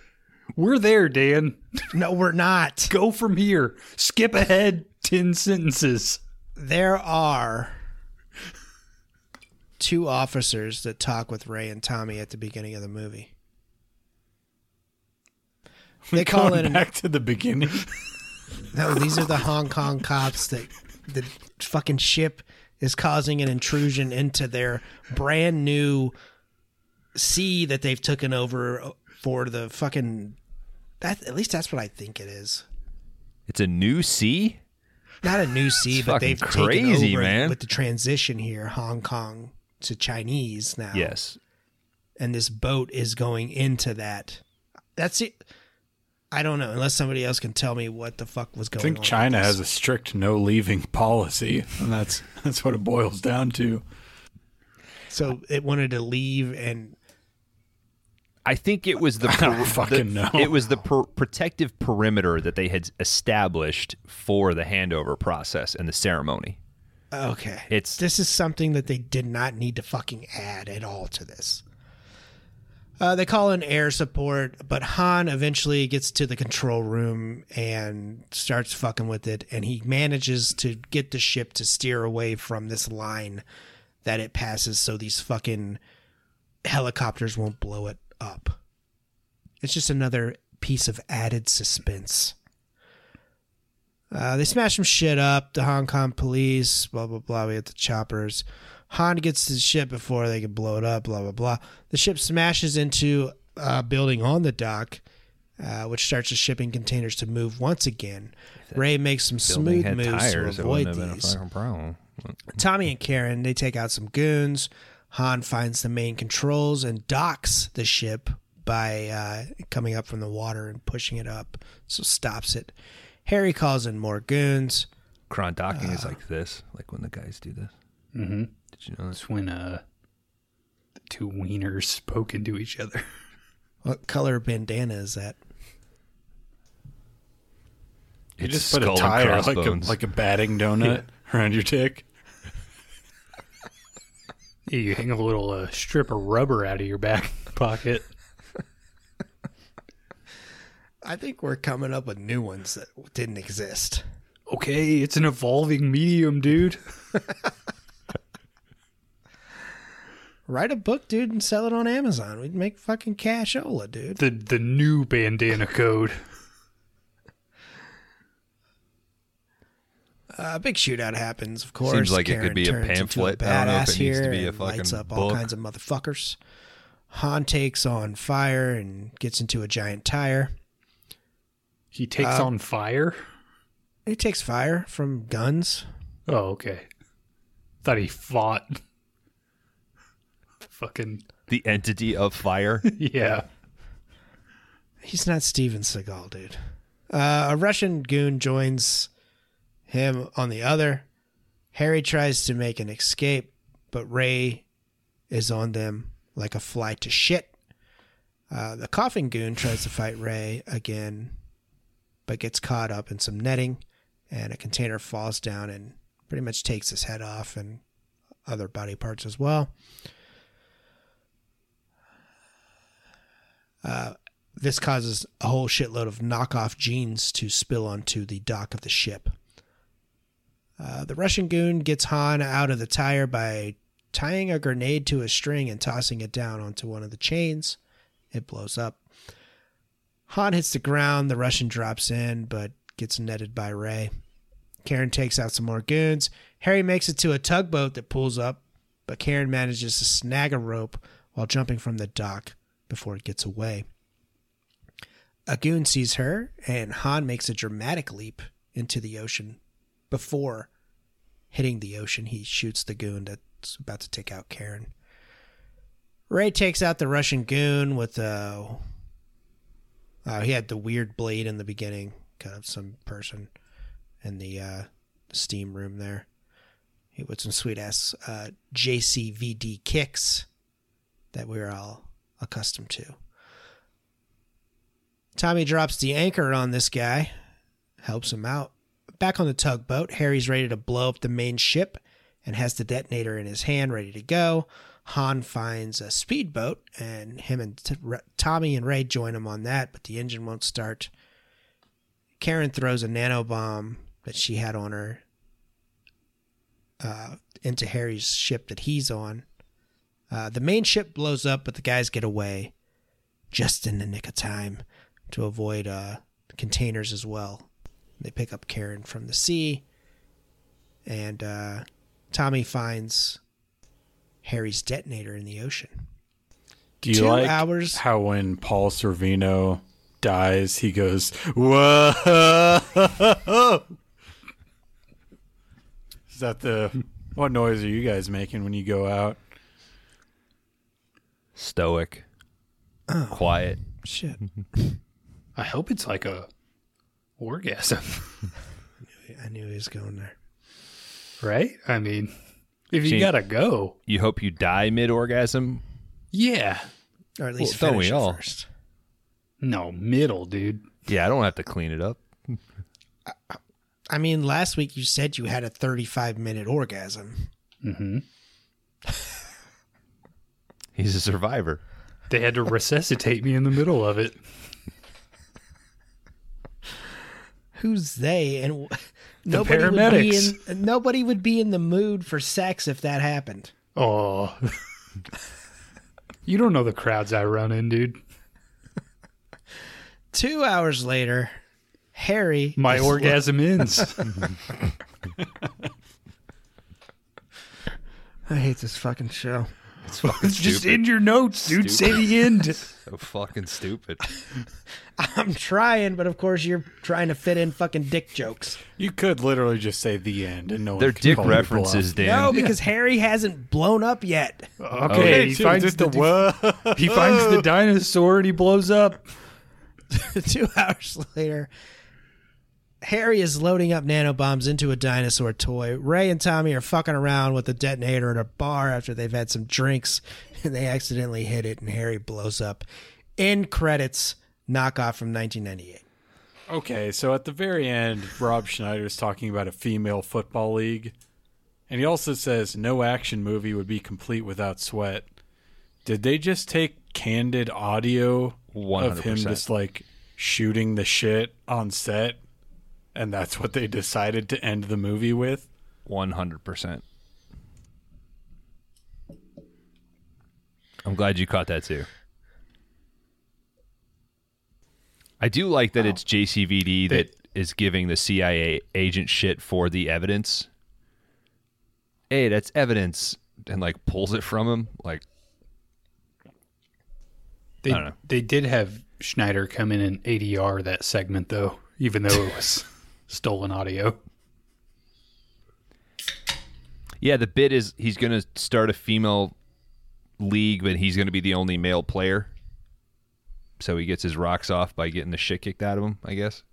S2: we're there, Dan.
S1: No, we're not.
S2: Go from here. Skip ahead 10 sentences.
S1: There are two officers that talk with Ray and Tommy at the beginning of the movie. They call
S4: Going
S1: in.
S4: back to the beginning.
S1: No, these are the Hong Kong cops that the fucking ship is causing an intrusion into their brand new sea that they've taken over for the fucking. That at least that's what I think it is.
S3: It's a new sea.
S1: Not a new sea, but they've
S3: crazy,
S1: taken over it
S3: man.
S1: with the transition here, Hong Kong to Chinese now.
S3: Yes.
S1: and this boat is going into that. That's it. I don't know unless somebody else can tell me what the fuck was going on.
S4: I think
S1: on.
S4: China has a strict no leaving policy, and that's that's what it boils down to.
S1: so it wanted to leave and
S3: I think it was the,
S4: I don't
S3: per-
S4: fucking
S3: the-
S4: know.
S3: It was the per- protective perimeter that they had established for the handover process and the ceremony.
S1: okay.
S3: It's
S1: This is something that they did not need to fucking add at all to this. Uh, they call in air support, but Han eventually gets to the control room and starts fucking with it, and he manages to get the ship to steer away from this line that it passes so these fucking helicopters won't blow it up. It's just another piece of added suspense. Uh, they smash some shit up. The Hong Kong police, blah blah blah. We have the choppers. Han gets to the ship before they can blow it up. Blah blah blah. The ship smashes into a building on the dock, uh, which starts the shipping containers to move once again. Ray makes some smooth
S3: had
S1: moves
S3: tires,
S1: to avoid
S3: wouldn't have been a
S1: these.
S3: problem.
S1: Tommy and Karen they take out some goons. Han finds the main controls and docks the ship by uh, coming up from the water and pushing it up, so stops it. Harry calls in more goons.
S3: Kron docking
S1: Uh.
S3: is like this, like when the guys do this.
S2: Mm-hmm.
S3: Did you know this?
S2: It's when uh, the two wieners spoke into each other.
S1: What color bandana is that?
S4: You
S3: It's
S4: just put a
S3: skull and
S4: tire like a
S3: crossbones.
S4: like a batting donut around your dick.
S2: Yeah, you hang a little uh, strip of rubber out of your back pocket.
S1: I think we're coming up with new ones that didn't exist.
S2: Okay, it's an evolving medium, dude.
S1: Write a book, dude, and sell it on Amazon. We'd make fucking cashola, dude.
S2: The the new bandana code.
S1: A big shootout happens, of course.
S3: Seems like it could be a pamphlet. I don't know if
S1: badass
S3: it needs to be a
S1: and lights
S3: fucking
S1: up all
S3: book.
S1: kinds of motherfuckers. Han takes on fire and gets into a giant tire.
S2: He takes
S1: Uh,
S2: on fire.
S1: He takes fire from guns.
S2: Oh, okay. Thought he fought. Fucking
S3: The entity of fire.
S2: yeah.
S1: He's not Steven Seagal, dude. Uh, a Russian goon joins him on the other. Harry tries to make an escape, but Ray is on them like a fly to shit. Uh, the coughing goon tries to fight Ray again, but gets caught up in some netting, and a container falls down and pretty much takes his head off and other body parts as well. Uh, this causes a whole shitload of knockoff jeans to spill onto the dock of the ship. Uh, the Russian goon gets Han out of the tire by tying a grenade to a string and tossing it down onto one of the chains. It blows up. Han hits the ground. The Russian drops in, but gets netted by Ray. Karen takes out some more goons. Harry makes it to a tugboat that pulls up, but Karen manages to snag a rope while jumping from the dock before it gets away. A goon sees her, and Han makes a dramatic leap into the ocean. Before hitting the ocean, he shoots the goon that's about to take out Karen. Ray takes out the Russian goon with a. Uh, he had the weird blade in the beginning, kind of some person in the uh, steam room there. He with some sweet ass uh, JCVD kicks that we're all accustomed to. Tommy drops the anchor on this guy, helps him out. Back on the tugboat, Harry's ready to blow up the main ship and has the detonator in his hand ready to go. Han finds a speedboat and him and Tommy and Ray join him on that, but the engine won't start. Karen throws a nano bomb that she had on her uh, into Harry's ship that he's on. Uh, the main ship blows up, but the guys get away just in the nick of time to avoid uh, containers as well. They pick up Karen from the sea, and uh, Tommy finds Harry's detonator in the ocean.
S4: Do you
S1: Two
S4: like
S1: hours-
S4: how when Paul Sorvino dies, he goes, "Whoa"? Is that the what noise are you guys making when you go out?
S3: Stoic.
S1: Oh.
S3: Quiet.
S1: Shit.
S2: I hope it's like a orgasm,
S1: I knew he was going there.
S2: right? I mean, if you
S3: Gee.
S2: gotta go,
S3: You hope you die mid orgasm?
S2: yeah.
S1: Or at least
S3: Well, don't
S1: finish
S3: we
S1: it
S3: all?
S1: first.
S2: No, middle, dude.
S3: Yeah, I don't have to clean it up.
S1: I mean, last week you said you had a 35 minute orgasm.
S2: Mm-hmm.
S3: He's a survivor.
S2: They had to resuscitate me in the middle of it.
S1: Who's they? And w- nobody would be in nobody would be in the mood for sex if that happened.
S2: Oh. you don't know the crowds I run in, dude.
S1: Two hours later, Harry.
S2: My
S1: is-
S2: orgasm ends.
S1: I hate this fucking show.
S3: It's fucking
S2: It's just
S3: stupid.
S2: in your notes, dude. Say the end.
S3: so fucking stupid.
S1: I'm trying, but of course you're trying to fit in fucking dick jokes.
S4: You could literally just say the end and no one
S3: They're
S4: can
S3: dick
S4: call you
S3: references,
S4: bluff.
S3: Dan.
S1: No, because Harry hasn't blown up yet.
S2: Okay, he
S4: Dude,
S2: finds
S4: just
S2: the,
S4: the what?
S2: he finds the dinosaur and he blows up.
S1: Two hours later, Harry is loading up nanobombs into a dinosaur toy. Ray and Tommy are fucking around with the detonator at a bar after they've had some drinks, and they accidentally hit it, and Harry blows up. In credits, knockoff from 1998.
S4: Okay, so at the very end, Rob Schneider is talking about a female football league. And he also says no action movie would be complete without sweat. Did they just take candid audio of him just like shooting the shit on set? And that's what they decided to end the movie with?
S3: One hundred percent. I'm glad you caught that too. I do like that it's JCVD that is giving the CIA agent shit for the evidence. Hey, that's evidence, and like pulls it from him. Like,
S2: They,
S3: I don't know.
S2: they did have Schneider come in and ADR that segment, though, even though it was stolen audio.
S3: yeah, the bit is he's going to start a female league, but he's going to be the only male player. So he gets his rocks off by getting the shit kicked out of him. I guess.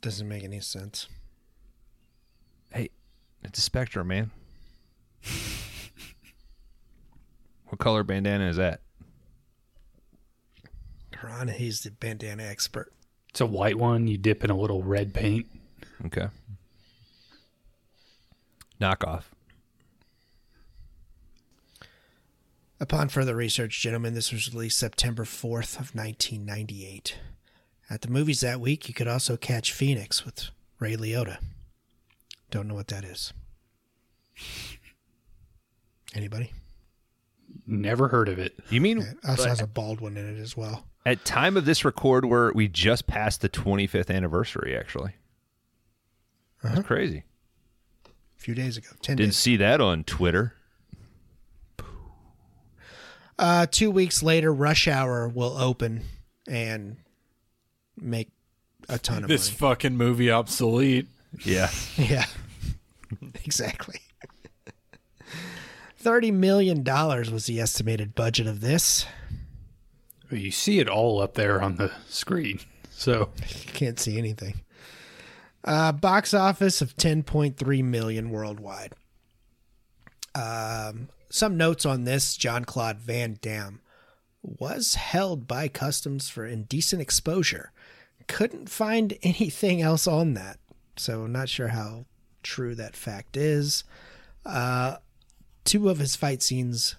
S1: Doesn't make any sense.
S3: Hey, it's a spectrum, man. what color bandana is that?
S1: Ron, he's the bandana expert.
S2: It's a white one. You dip in a little red paint.
S3: Okay. Knockoff.
S1: Upon further research, gentlemen, this was released September 4th of 1998. At the movies that week, you could also catch Phoenix with Ray Liotta. Don't know what that is. Anybody?
S2: Never heard of it.
S3: You mean
S1: It also has a bald one in it as well.
S3: at time of this record, where we just passed the 25th anniversary? Actually, that's crazy.
S1: A few days ago. 10
S3: Didn't
S1: days.
S3: see that on Twitter.
S1: Uh, two weeks later, Rush Hour will open and make a ton of
S4: This
S1: money.
S4: fucking movie obsolete.
S3: Yeah.
S1: Yeah, exactly. Thirty million dollars was the estimated budget of this.
S2: You see it all up there on the screen. So you
S1: Can't see anything. Uh, box office of ten point three million worldwide. Um, some notes on this: Jean Claude Van Damme was held by customs for indecent exposure. Couldn't find anything else on that, so not sure how true that fact is. Uh, two of his fight scenes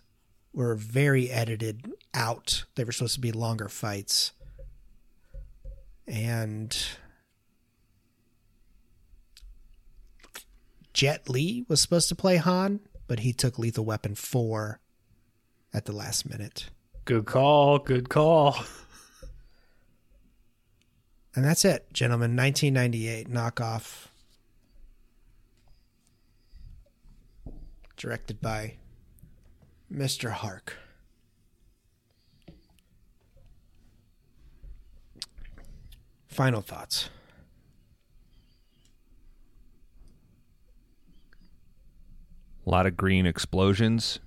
S1: were very edited out. They were supposed to be longer fights. And Jet Li was supposed to play Han, but he took Lethal Weapon 4 at the last minute.
S2: good call. Good call.
S1: And that's it, gentlemen. 1998 knockoff. Directed by Mr. Hark. Final thoughts.
S3: A lot of green explosions,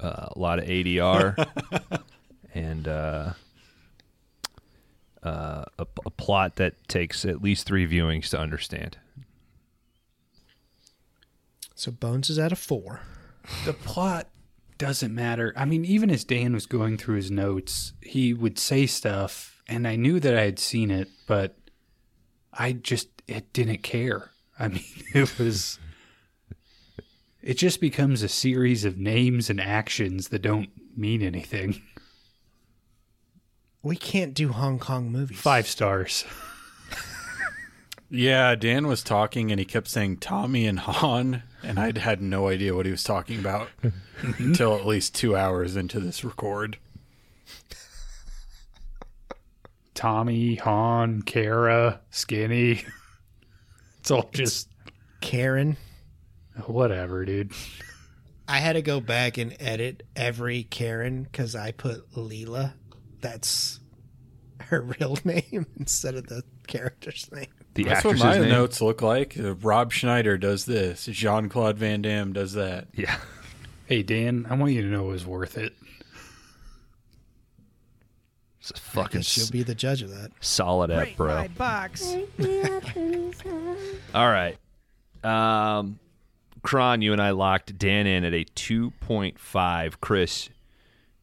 S3: uh, a lot of ADR, and uh, uh, a, a plot that takes at least three viewings to understand.
S1: So Bones is at a four.
S2: The plot doesn't matter. I mean, even as Dan was going through his notes, he would say stuff, and I knew that I had seen it, but I just it didn't care. I mean, it was. It just becomes a series of names and actions that don't mean anything.
S1: We can't do Hong Kong movies.
S2: Five stars.
S4: Yeah, Dan was talking and he kept saying Tommy and Han, and I had no idea what he was talking about until at least two hours into this record.
S2: Tommy, Han, Kara, Skinny. It's all just
S1: Karen.
S2: Whatever, dude.
S1: I had to go back and edit every Karen because I put Leela. That's her real name instead of the character's name.
S3: The
S4: That's what my
S3: name.
S4: notes look like. Uh, Rob Schneider does this. Jean Claude Van Damme does that.
S3: Yeah.
S2: Hey, Dan, I want you to know it was worth it.
S3: It's a
S1: I
S3: fucking
S1: guess you'll be the judge of that.
S3: solid app, bro.
S1: box.
S3: All right. Um, Kron, you and I locked Dan in at a 2.5. Chris,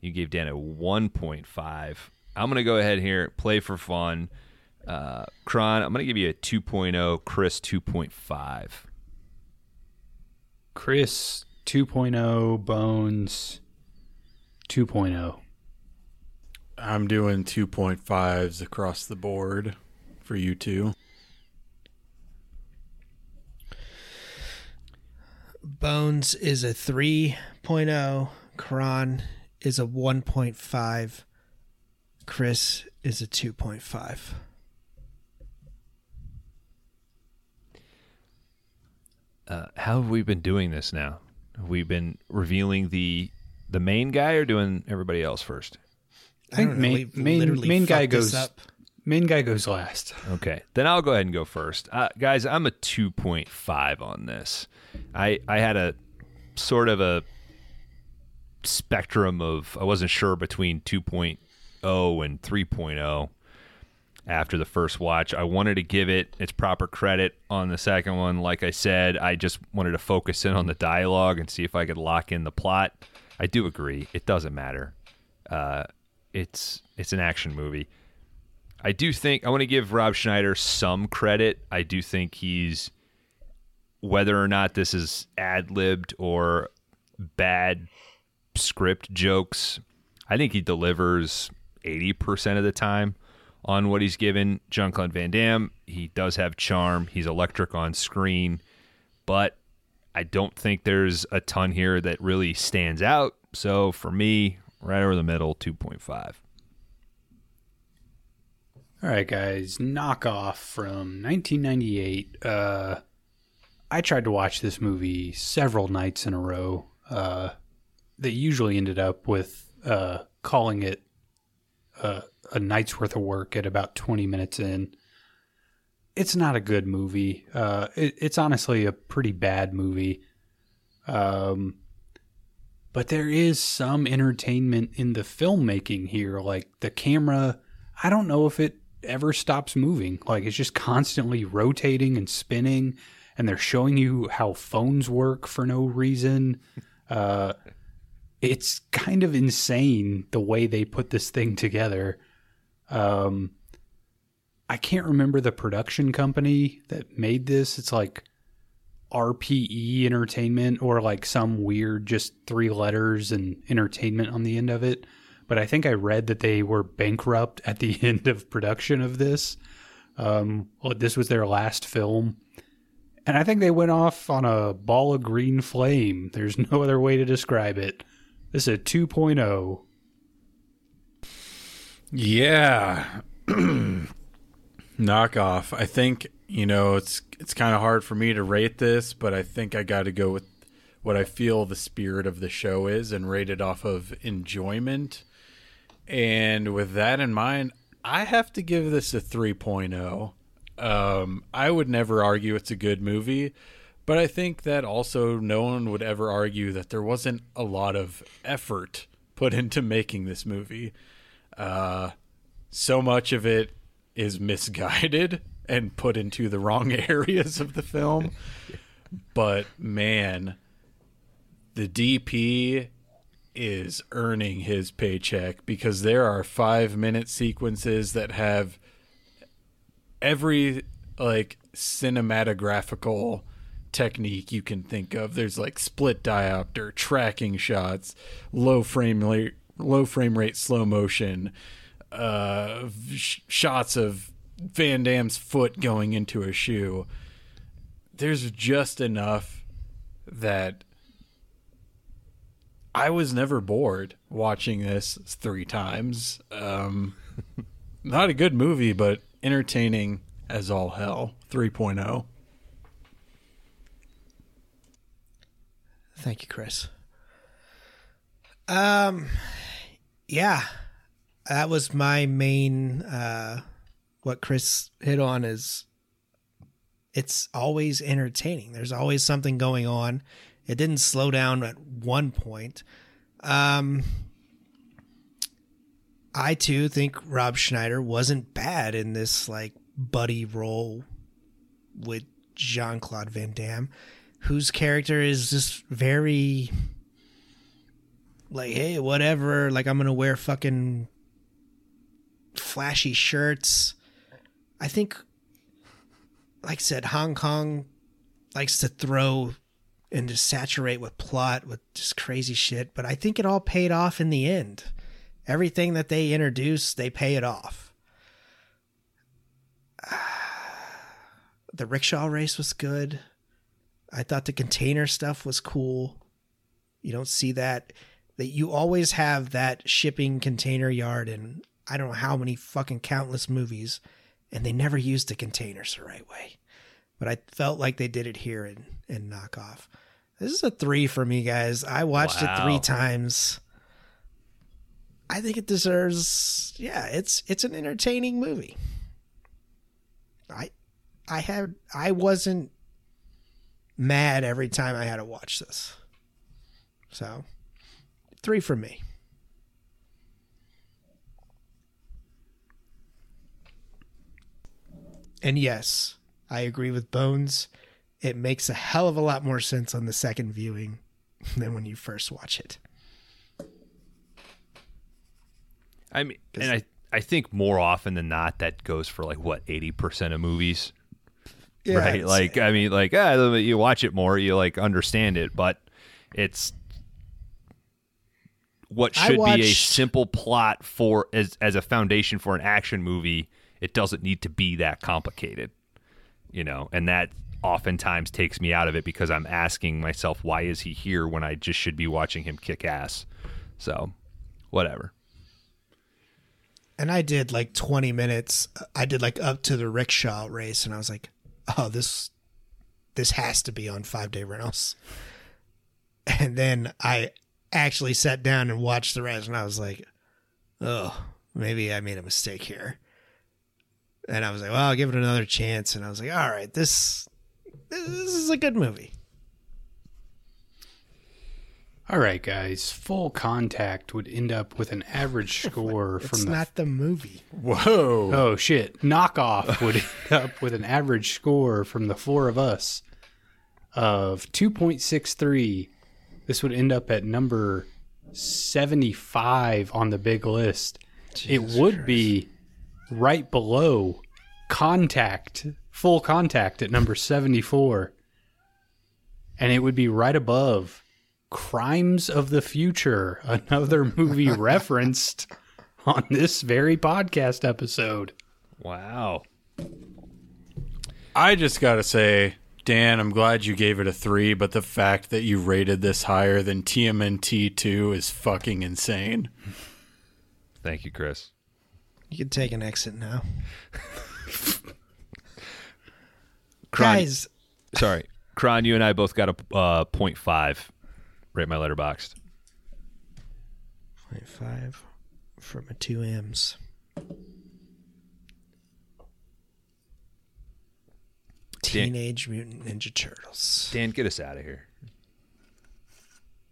S3: you gave Dan a 1.5. I'm going to go ahead here, play for fun. Uh, Kron, I'm going to give you a 2.0. Chris, 2.5.
S2: Chris 2.0, Bones oh. 2.0.
S4: I'm doing 2.5s across the board for you two.
S1: Bones is a 3.0. Kron is a 1.5. Chris is a 2.5.
S3: Uh, how have we been doing this now? Have we been revealing the the main guy or doing everybody else first?
S2: I think
S1: know,
S2: main,
S1: we've
S2: main, main guy goes
S1: up.
S2: Main guy goes last.
S3: Okay, then I'll go ahead and go first, uh, guys. I'm a 2.5 on this. I I had a sort of a spectrum of I wasn't sure between 2.0 and 3.0 after the first watch. I wanted to give it its proper credit on the second one. Like I said, I just wanted to focus in on the dialogue and see if I could lock in the plot. I do agree; it doesn't matter. Uh, it's it's an action movie. I do think I want to give Rob Schneider some credit. I do think he's whether or not this is ad libbed or bad script jokes. I think he delivers eighty percent of the time on what he's given. Jean Claude Van Damme, he does have charm. He's electric on screen, but I don't think there's a ton here that really stands out. So for me, right over the middle, two point five.
S2: All right, guys, knockoff from 1998. Uh, I tried to watch this movie several nights in a row. Uh, that usually ended up with uh, calling it uh, a night's worth of work at about 20 minutes in. It's not a good movie. Uh, it, it's honestly a pretty bad movie. Um, but there is some entertainment in the filmmaking here. Like the camera, I don't know if it ever stops moving. Like it's just constantly rotating and spinning, and they're showing you how phones work for no reason. Uh, it's kind of insane the way they put this thing together. Um, I can't remember the production company that made this. It's like RPE Entertainment or like some weird just three letters and entertainment on the end of it. But I think I read that they were bankrupt at the end of production of this. Um, well, this was their last film. And I think they went off on a ball of green flame. There's no other way to describe it. This is a oh. 2.0.
S4: Yeah. Knockoff. I think, you know, it's it's kind of hard for me to rate this, but I think I got to go with what I feel the spirit of the show is and rate it off of enjoyment. And with that in mind, I have to give this a 3.0. Um, I would never argue it's a good movie, but I think that also no one would ever argue that there wasn't a lot of effort put into making this movie. Uh, so much of it is misguided and put into the wrong areas of the film. But man, the DP is earning his paycheck because there are five minute sequences that have every like cinematographical technique you can think of. There's like split diopter, tracking shots, low frame rate, low frame rate slow motion, uh, sh- shots of Van Damme's foot going into a shoe. There's just enough that I was never bored watching this three times. Um, not a good movie, but entertaining as all hell. oh. 3.0.
S1: Thank you, Chris. Um, yeah, that was my main. Uh, what Chris hit on is it's always entertaining. There's always something going on. It didn't slow down at one point. Um, I too think Rob Schneider wasn't bad in this like buddy role with Jean Claude Van Damme, whose character is just very like, hey, whatever. Like, I'm gonna wear fucking flashy shirts. I think, like I said, Hong Kong likes to throw and just saturate with plot with just crazy shit, but I think it all paid off in the end. Everything that they introduce, they pay it off. The rickshaw race was good. I thought the container stuff was cool. You don't see that. That you always have that shipping container yard in I don't know how many fucking countless movies, and they never used the containers the right way. But I felt like they did it here in, in knockoff. This is a three for me, guys. I watched it three times. I think it deserves yeah, it's it's an entertaining movie. I I had I wasn't mad every time I had to watch this. So, three for me. And yes, I agree with Bones. It makes a hell of a lot more sense on the second viewing than when you first watch it.
S3: I mean, and I I think more often than not that goes for like what eighty percent of movies, right? Like I mean, like ah, you watch it more, you like understand it, but it's what
S1: I
S3: should be a simple plot for as as a foundation for an action movie. It doesn't need to be that complicated, you know, and that oftentimes takes me out of it because I'm asking myself, why is he here when I just should be watching him kick ass? So, whatever.
S1: and I did like 20 minutes. I did like up to the rickshaw race, and I was like, "Oh, this, this has to be on five day rentals." And then I actually sat down and watched the rest, and I was like, "Oh, maybe I made a mistake here." And I was like, "Well, I'll give it another chance." And I was like, "All right, this, this is a good movie."
S2: All right, guys. Full contact would end up with an average score
S1: It's
S2: from the.
S1: not the movie.
S4: Whoa.
S2: oh shit! Knockoff would end up with an average score from the four of us of two point six three. This would end up at number seventy five on the big list. it would be right below contact, full contact at number seventy four, and it would be right above Crimes of the Future, another movie referenced on this very podcast episode.
S3: Wow.
S4: I just got to say, Dan, I'm glad you gave it a three, but the fact that you rated this higher than TMNT 2 is fucking insane.
S3: Thank you, Chris.
S1: You can take an exit now,
S3: Kron,
S1: guys.
S3: sorry, Kron, you and I both got a uh, 0.5. Rate my Letterboxd.
S1: Point five from a two M's. Teenage Mutant Ninja Turtles.
S3: Dan, get us out of here.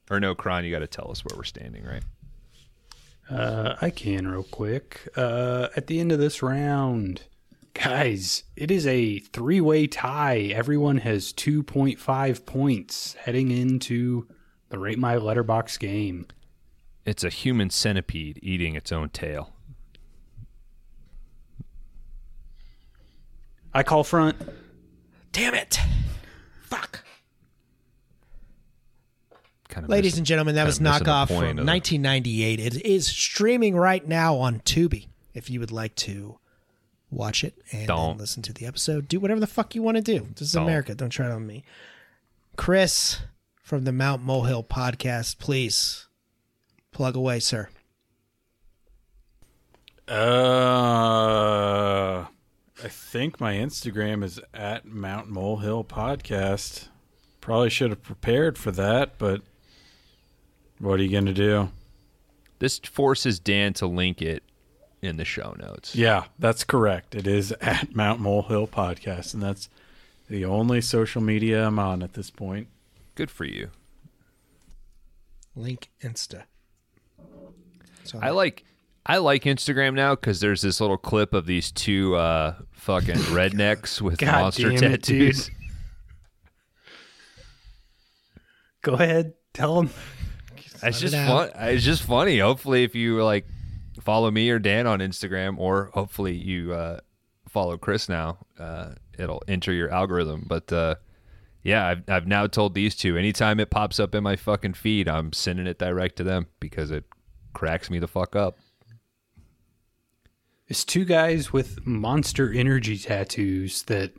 S3: Or no, Kron, you got to tell us where we're standing, right?
S2: Uh, I can real quick. Uh, at the end of this round, guys, it is a three way tie. Everyone has 2.5 points heading into the Rate My Letterboxd game.
S3: It's a human centipede eating its own tail.
S2: I call front.
S1: Damn it! Fuck.
S3: Kind of
S1: Ladies
S3: missing-
S1: and gentlemen, that was knockoff from
S3: of
S1: 1998. It is streaming right now on Tubi. If you would like to watch it and
S3: Don't.
S1: listen to the episode. Do whatever the fuck you want to do. This is
S3: Don't.
S1: America. Don't try it on me. Chris from the Mount Molehill podcast, please plug away, sir.
S4: Uh, I think my Instagram is at Mount Molehill Podcast. Probably should have prepared for that, but what are you going to do?
S3: This forces Dan to link it in the show notes.
S4: Yeah, that's correct. It is at Mount Molehill Podcast, and that's the only social media I'm on at this point.
S3: Good for you.
S1: Link Insta. So
S3: I like I like Instagram now because there's this little clip of these two uh, fucking rednecks with
S2: God
S3: monster
S2: damn it, dude.
S3: tattoos.
S2: Go ahead, tell them.
S3: It's just
S1: it
S3: fun. It's just funny. Hopefully, if you like follow me or Dan on Instagram, or hopefully you uh, follow Chris now, uh, it'll enter your algorithm. But uh, yeah, I've I've now told these two. Anytime it pops up in my fucking feed, I'm sending it direct to them because it cracks me the fuck up.
S2: It's two guys with monster energy tattoos that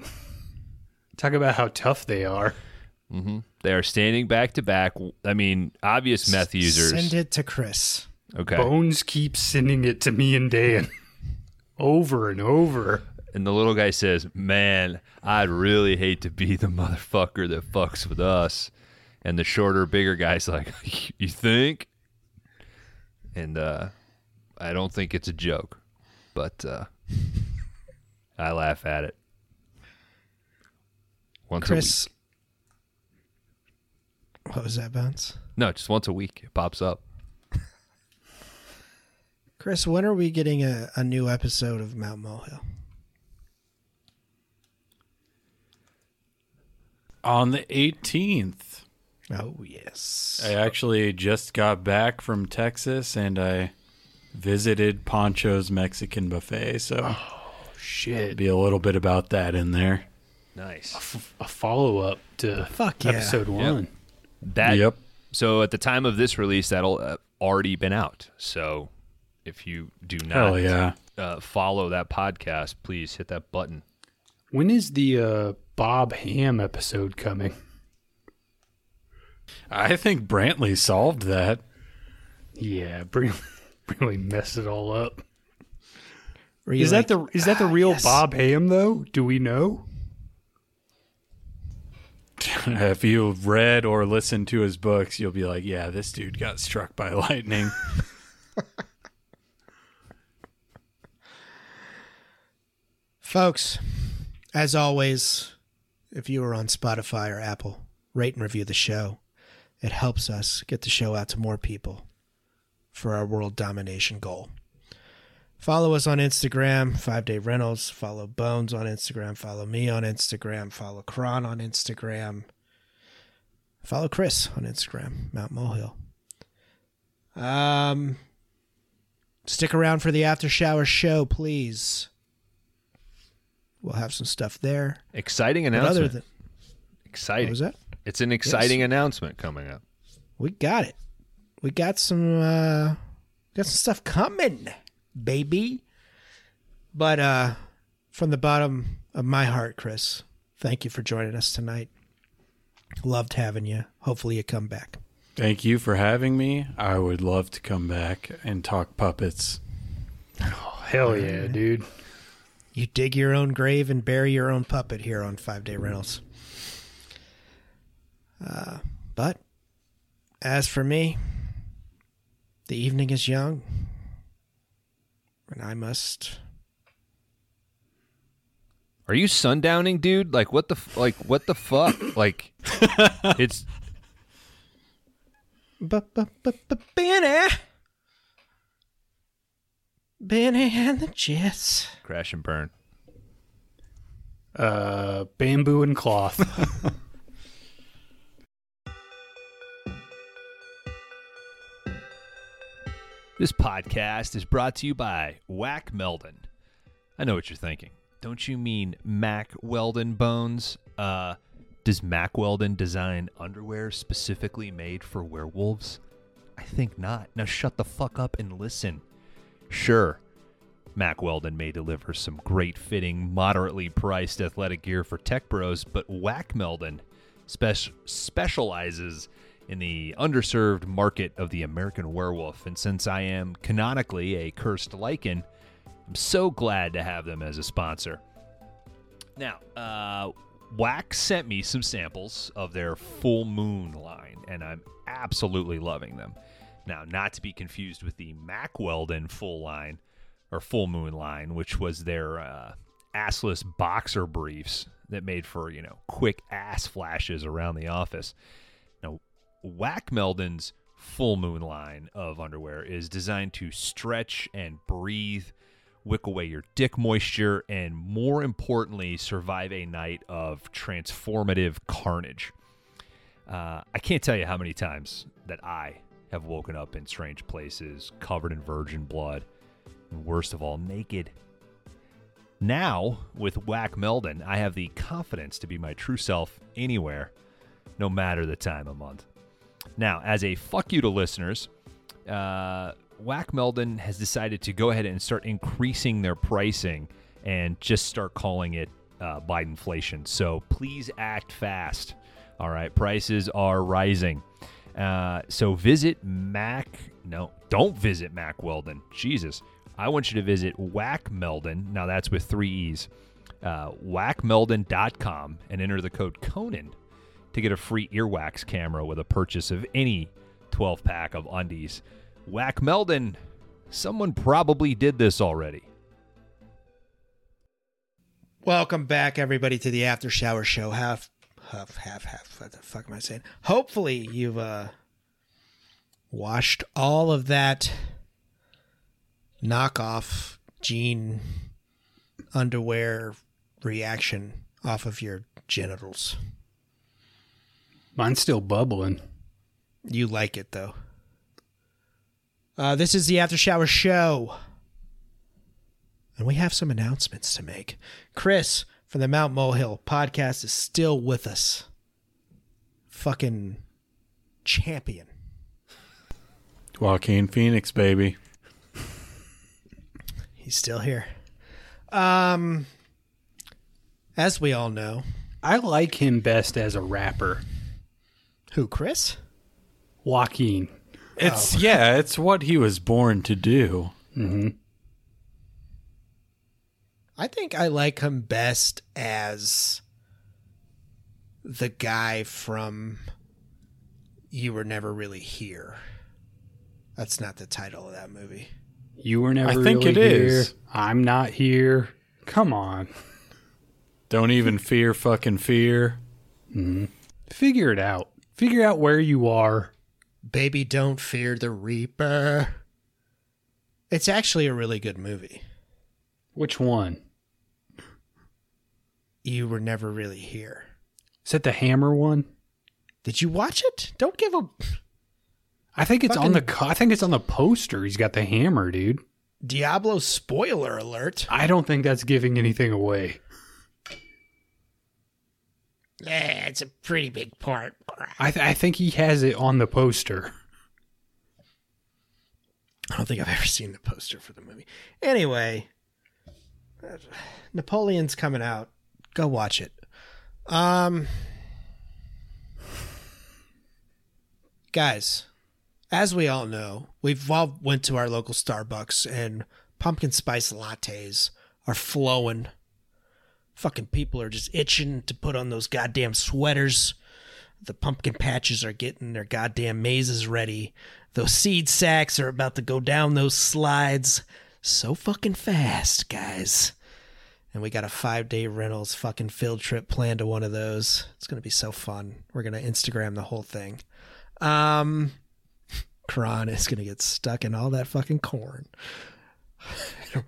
S2: talk about how tough they are.
S3: They are standing back to back. I mean, obvious meth users.
S1: Send it to Chris.
S3: Okay.
S2: Bones keeps sending it to me and Dan over and over.
S3: And the little guy says, Man, I'd really hate to be the motherfucker that fucks with us. And the shorter, bigger guy's like, You think? And uh, I don't think it's a joke, but uh, I laugh at it. Once
S1: Chris.
S3: a week.
S1: What was that, Bounce?
S3: No, just once a week it pops up.
S1: Chris, when are we getting a, a new episode of Mount Molehill?
S4: On the 18th,
S1: Oh, yes.
S4: I actually just got back from Texas and I visited Pancho's Mexican Buffet, so
S2: Shit.
S4: be a little bit about that in there.
S3: Nice.
S2: A follow up to
S1: Fuck yeah.
S2: episode one.
S3: That
S4: Yep.
S3: So at the time of this release, that'll uh, already been out. So if you do not
S4: yeah.
S3: uh, follow that podcast, please hit that button.
S2: When is the uh, Bob Ham episode coming?
S4: I think Brantley solved that.
S2: Yeah, Br- really messed it all up.
S1: Were
S2: Is
S1: like,
S2: that the is that the real
S1: yes.
S2: Bob Ham though? Do we know?
S4: if you've read or listened to his books, you'll be like, yeah, this dude got struck by lightning.
S1: Folks, as always, if you are on Spotify or Apple, rate and review the show. It helps us get the show out to more people for our world domination goal. Follow us on Instagram, Five Day Rentals. Follow Bones on Instagram. Follow me on Instagram. Follow Kron on Instagram. Follow Chris on Instagram, Mount Molehill. Um, stick around for the after shower show, please. We'll have some stuff there.
S3: Exciting announcement.
S1: other than
S3: exciting.
S1: what was that?
S3: It's an exciting announcement coming up.
S1: We got it. We got some uh got some stuff coming, baby. But uh from the bottom of my heart, Chris, thank you for joining us tonight. Loved having you. Hopefully you come back.
S4: Thank you for having me. I would love to come back and talk puppets.
S2: Oh, hell yeah, dude.
S1: You dig your own grave and bury your own puppet here on Five Day Rentals. Uh, but as for me, the evening is young, and I must.
S3: Are you sundowning, dude? Like what the f- like what the fuck? like it's
S1: Benny, Benny and the Jets.
S3: crash and burn.
S2: Uh, bamboo and cloth.
S3: This podcast is brought to you by Whack Meldon. I know what you're thinking. Don't you mean Mack Weldon Bones? Uh, does Mack Weldon design underwear specifically made for werewolves? I think not. Now shut the fuck up and listen. Sure, Mack Weldon may deliver some great fitting, moderately priced athletic gear for tech bros, but Whack Meldon spec- specializes in the underserved market of the American werewolf. And since I am canonically a cursed lycan, I'm so glad to have them as a sponsor. Now, uh, Wax sent me some samples of their full moon line, and I'm absolutely loving them. Now, not to be confused with the Mack Weldon full line or full moon line, which was their uh, assless boxer briefs that made for you know quick ass flashes around the office. Now, Whack Meldon's full moon line of underwear is designed to stretch and breathe, wick away your dick moisture, and more importantly, survive a night of transformative carnage. Uh, I can't tell you how many times that I have woken up in strange places, covered in virgin blood, and worst of all, naked. Now, with Whack Meldon, I have the confidence to be my true self anywhere, no matter the time of month. Now, as a fuck you to listeners, uh, Whack Meldon has decided to go ahead and start increasing their pricing and just start calling it uh, Bidenflation. So please act fast. All right, prices are rising. Uh, so visit Mac. No, don't visit Mack Weldon. Jesus, I want you to visit Whack Meldon. Now that's with three e's. Uh, whackmeldon.com and enter the code Conan to get a free earwax camera with a purchase of any 12 pack of undies. Whack Meldon. Someone probably did this already.
S1: Welcome back, everybody, to the After Shower Show. Half, half, half, half. What the fuck am I saying? Hopefully, you've uh, washed all of that knockoff jean underwear reaction off of your genitals.
S2: Mine's still bubbling.
S1: You like it, though. Uh, this is the After Shower Show. And we have some announcements to make. Chris from the Mount Molehill podcast is still with us. Fucking champion.
S4: Joaquin Phoenix, baby.
S1: He's still here. Um, as we all know,
S2: I like him best as a rapper.
S1: who Chris?
S2: Joaquin.
S4: It's yeah, it's what he was born to do.
S2: hmm
S1: I think I like him best as the guy from You Were Never Really Here. That's not the title of that movie.
S2: You were never
S4: I think
S2: really
S4: it
S2: here.
S4: is.
S2: I'm not here. Come on.
S4: Don't even fear fucking fear. Mm-hmm.
S2: Figure it out. Figure out where you are.
S1: Baby Don't Fear the Reaper. It's actually a really good movie.
S2: Which one?
S1: You Were Never Really Here.
S2: Is that the hammer one?
S1: Did you watch it? Don't give a
S2: I think it's on the I think it's on the poster. He's got the hammer, dude.
S1: Diablo spoiler alert.
S2: I don't think that's giving anything away.
S1: Yeah, it's a pretty big part.
S2: I, th- I think he has it on the poster.
S1: I don't think I've ever seen the poster for the movie. Anyway, Napoleon's coming out. Go watch it. Um, guys, as we all know, we've all went to our local Starbucks and pumpkin spice lattes are flowing. Fucking people are just itching to put on those goddamn sweaters. The pumpkin patches are getting their goddamn mazes ready. Those seed sacks are about to go down those slides so fucking fast, guys. And we got a five day rentals fucking field trip planned to one of those. It's gonna be so fun. We're gonna Instagram the whole thing. Um Kron is gonna get stuck in all that fucking corn.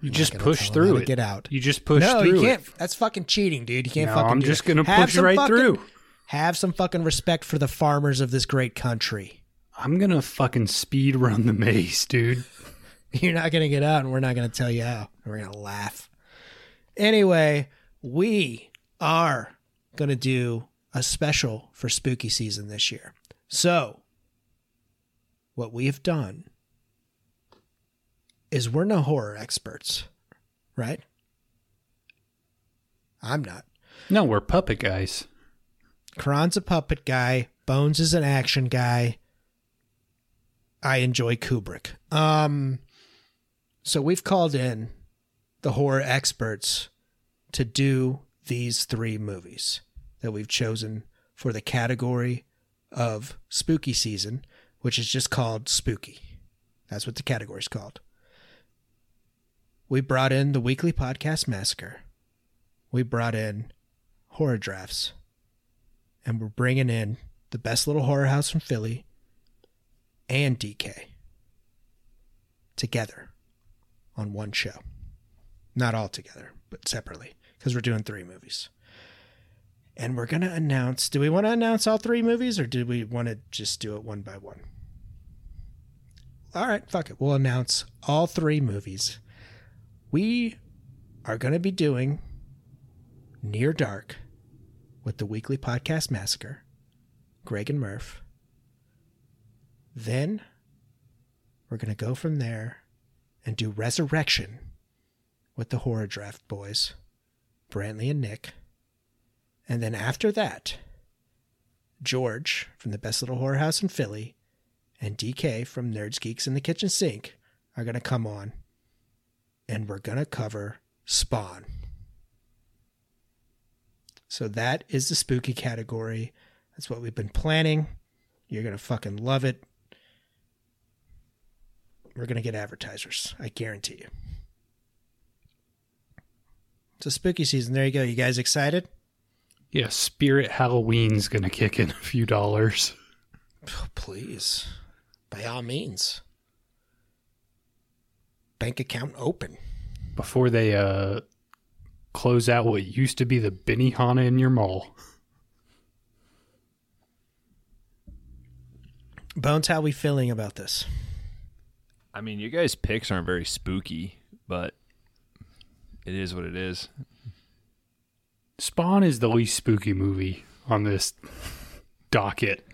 S2: You just push through it.
S1: Get out.
S2: You just push
S1: no,
S2: through
S1: you can't.
S2: it.
S1: That's fucking cheating, dude. You can't
S2: No,
S1: fucking.
S2: I'm just gonna push right
S1: fucking-
S2: through.
S1: Have some fucking respect for the farmers of this great country.
S2: I'm gonna fucking speed run the maze, dude.
S1: You're not going to get out, and we're not going to tell you how. We're going to laugh. Anyway, we are going to do a special for spooky season this year. So, what we have done is we're no horror experts. right? I'm not.
S2: No, we're puppet guys.
S1: Kron's a puppet guy. Bones is an action guy. I enjoy Kubrick. Um, so we've called in the horror experts to do these three movies that we've chosen for the category of spooky season, which is just called spooky. That's what the category is called. We brought in the weekly podcast massacre. We brought in horror drafts and we're bringing in the best little horror house from Philly and DK together on one show. Not all together, but separately, because we're doing three movies. And we're going to announce do we want to announce all three movies or do we want to just do it one by one? All right, fuck it. We'll announce all three movies. We are going to be doing Near Dark with the weekly podcast Massacre, Greg and Murph. Then we're going to go from there and do Resurrection with the Horror Draft boys, Brantley and Nick. And then after that, George from the Best Little Horror House in Philly and DK from Nerds Geeks in the Kitchen Sink are going to come on and we're going to cover Spawn. So that is the spooky category. That's what we've been planning. You're going to fucking love it. We're going to get advertisers. I guarantee you. It's a spooky season. There you go. You guys excited?
S2: Yeah, Spirit Halloween's gonna kick in a few dollars.
S1: Oh, please. By all means. Bank account open.
S2: Before they uh close out what used to be the Benihana in your mall.
S1: Bones, how we feeling about this?
S3: I mean, you guys' picks aren't very spooky, but it is what it is.
S2: Spawn is the least spooky movie on this docket.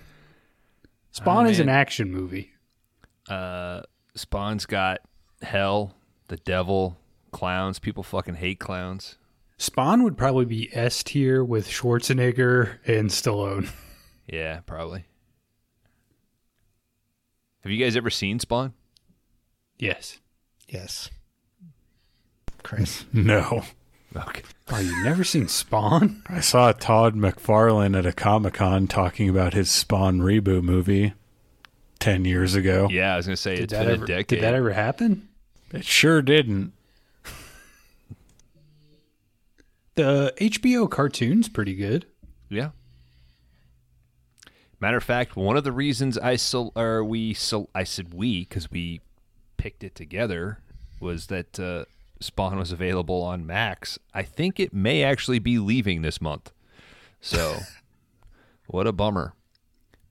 S2: Spawn
S3: Oh,
S2: is an action movie.
S3: Uh, Spawn's got hell, the devil, clowns. People fucking hate clowns.
S2: Spawn would probably be S tier with Schwarzenegger and Stallone.
S3: Yeah, probably. Have you guys ever seen Spawn?
S2: Yes.
S1: Yes. Chris.
S4: No.
S3: Okay.
S2: Oh, you've never seen Spawn?
S4: I saw Todd McFarlane at a Comic Con talking about his Spawn reboot movie 10 years ago.
S3: Yeah, I was gonna say
S2: Did
S3: it's
S2: that
S3: been
S2: ever
S3: a decade.
S2: did that ever happen?
S4: It sure didn't.
S2: The HBO cartoon's pretty good.
S3: Yeah. Matter of fact, one of the reasons I so or we so I said we because we picked it together was that uh, Spawn was available on Max. I think it may actually be leaving this month. So, what a bummer.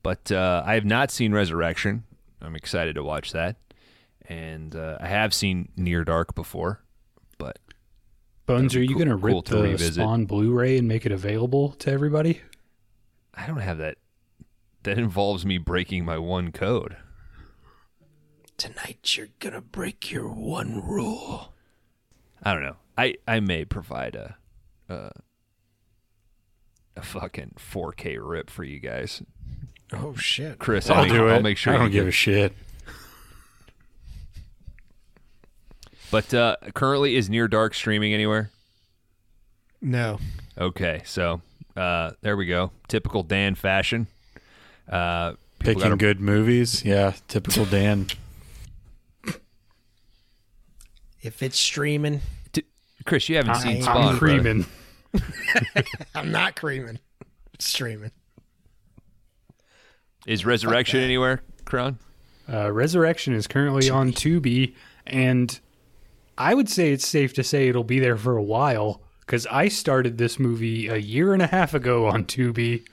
S3: But uh, I have not seen Resurrection. I'm excited to watch that, and uh, I have seen Near Dark before, but
S2: Bones, are you
S3: cool-
S2: going to
S3: cool
S2: rip
S3: to
S2: the
S3: revisit.
S2: Spawn Blu-ray and make it available to everybody?
S3: I don't have that. That involves me breaking my one code.
S1: Tonight you're gonna break your one rule.
S3: I don't know. I I may provide a a, a fucking 4K rip for you guys,
S1: Oh shit.
S3: Chris.
S4: I'll
S3: make,
S4: do it.
S3: I'll make sure
S4: I don't give
S3: get-
S4: a shit.
S3: But uh, currently, is Near Dark streaming anywhere?
S1: No.
S3: Okay, so uh, there we go. Typical Dan fashion. Uh,
S4: Picking
S3: gotta-
S4: good movies. Yeah, typical Dan.
S1: If it's streaming,
S3: T- Chris, you haven't seen
S1: I'm
S3: Spawn,
S2: I'm creaming.
S1: I'm not creaming. It's streaming.
S3: Is Resurrection anywhere, Kron?
S2: Uh, Resurrection is currently on Tubi, and I would say it's safe to say it'll be there for a while because I started this movie a year and a half ago on Tubi,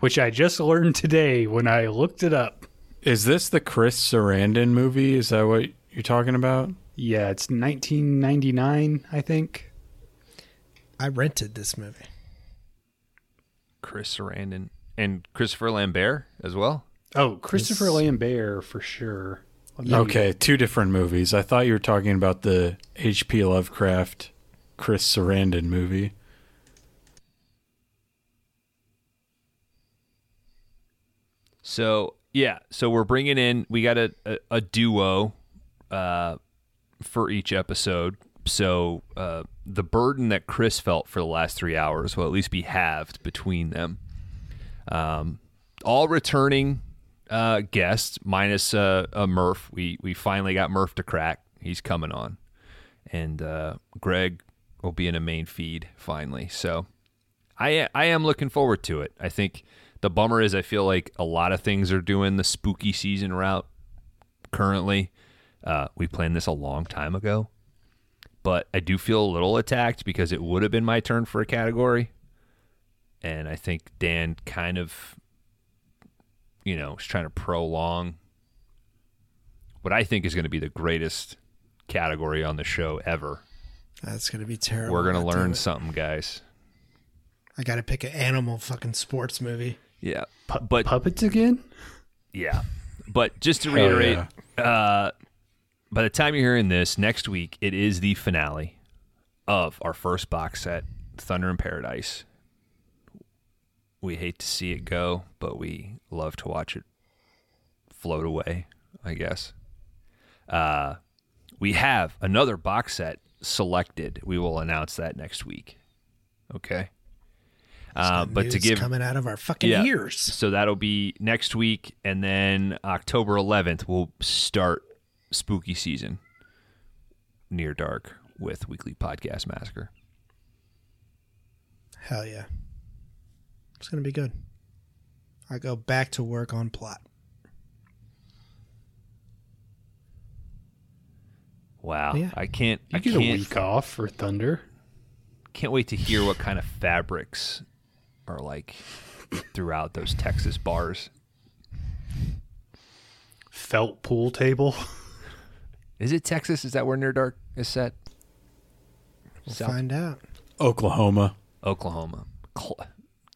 S2: which I just learned today when I looked it up.
S4: Is this the Chris Sarandon movie? Is that what you're talking about?
S2: Yeah, it's 1999, I think.
S1: I rented this movie.
S3: Chris Sarandon and Christopher Lambert as well.
S2: Oh, Christopher
S1: Yes.
S2: Lambert for sure.
S4: Okay, two different movies. I thought you were talking about the H.P. Lovecraft, Chris Sarandon movie.
S3: So yeah, so we're bringing in. We got a a, a duo uh, for each episode. So uh, the burden that Chris felt for the last three hours will at least be halved between them. Um, all returning uh, guests minus uh, a Murph. We we finally got Murph to crack. He's coming on, and uh, Greg will be in a main feed finally. So I I am looking forward to it. I think the bummer is I feel like a lot of things are doing the spooky season route currently. Uh, we planned this a long time ago, but I do feel a little attacked because it would have been my turn for a category, and I think Dan kind of, you know, is trying to prolong what I think is going to be the greatest category on the show ever.
S1: That's gonna be terrible.
S3: We're going to learn something, guys.
S1: I gotta pick an animal fucking sports movie.
S3: Yeah,
S2: Pu-
S3: but
S2: puppets again?
S3: Yeah. But just to
S4: Hell
S3: reiterate, uh, by the time you're hearing this, next week, it is the finale of our first box set, Thunder in Paradise. We hate to see it go, but we love to watch it float away, I guess. Uh, we have another box set selected. We will announce that next week. Okay. Uh, but to give
S1: coming out of our fucking
S3: Yeah.
S1: ears.
S3: so that'll be next week, and then October 11th we'll start spooky season near dark with weekly podcast massacre.
S1: Hell yeah. It's gonna be good. I go back to work on plot.
S3: Wow,
S1: Yeah.
S3: I can't.
S2: You
S3: I
S2: get
S3: can't.
S2: a week off for Thunder.
S3: Can't wait to hear what kind of fabrics are like throughout those Texas bars.
S2: Felt pool table.
S3: Is it Texas? Is that where Near Dark is set?
S1: We'll
S3: South-
S1: find out.
S4: Oklahoma.
S3: Oklahoma. Cl-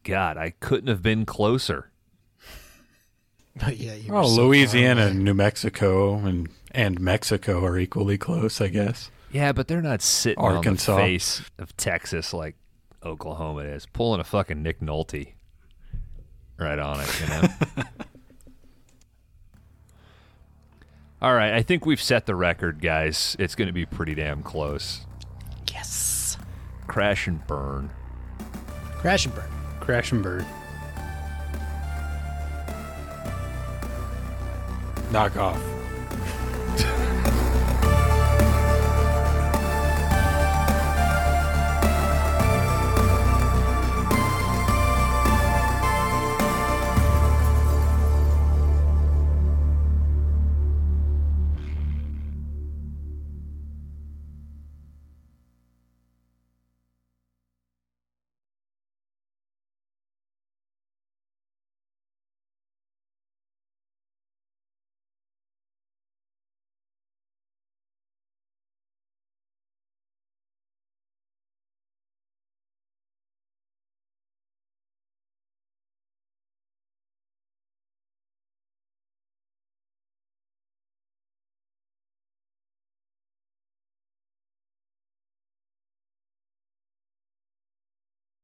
S3: God, I couldn't have been closer.
S1: But yeah, you oh, were
S4: Oh,
S1: so
S4: Louisiana and New Mexico and and Mexico are equally close, I guess.
S3: Yeah, but they're not sitting
S4: Arkansas.
S3: on the face of Texas like Oklahoma is, pulling a fucking Nick Nolte right on it, you know. All right, I think we've set the record, guys. It's going to be pretty damn close.
S1: Yes.
S3: Crash and burn.
S1: Crash and burn.
S2: Crash and burn.
S4: Knock off.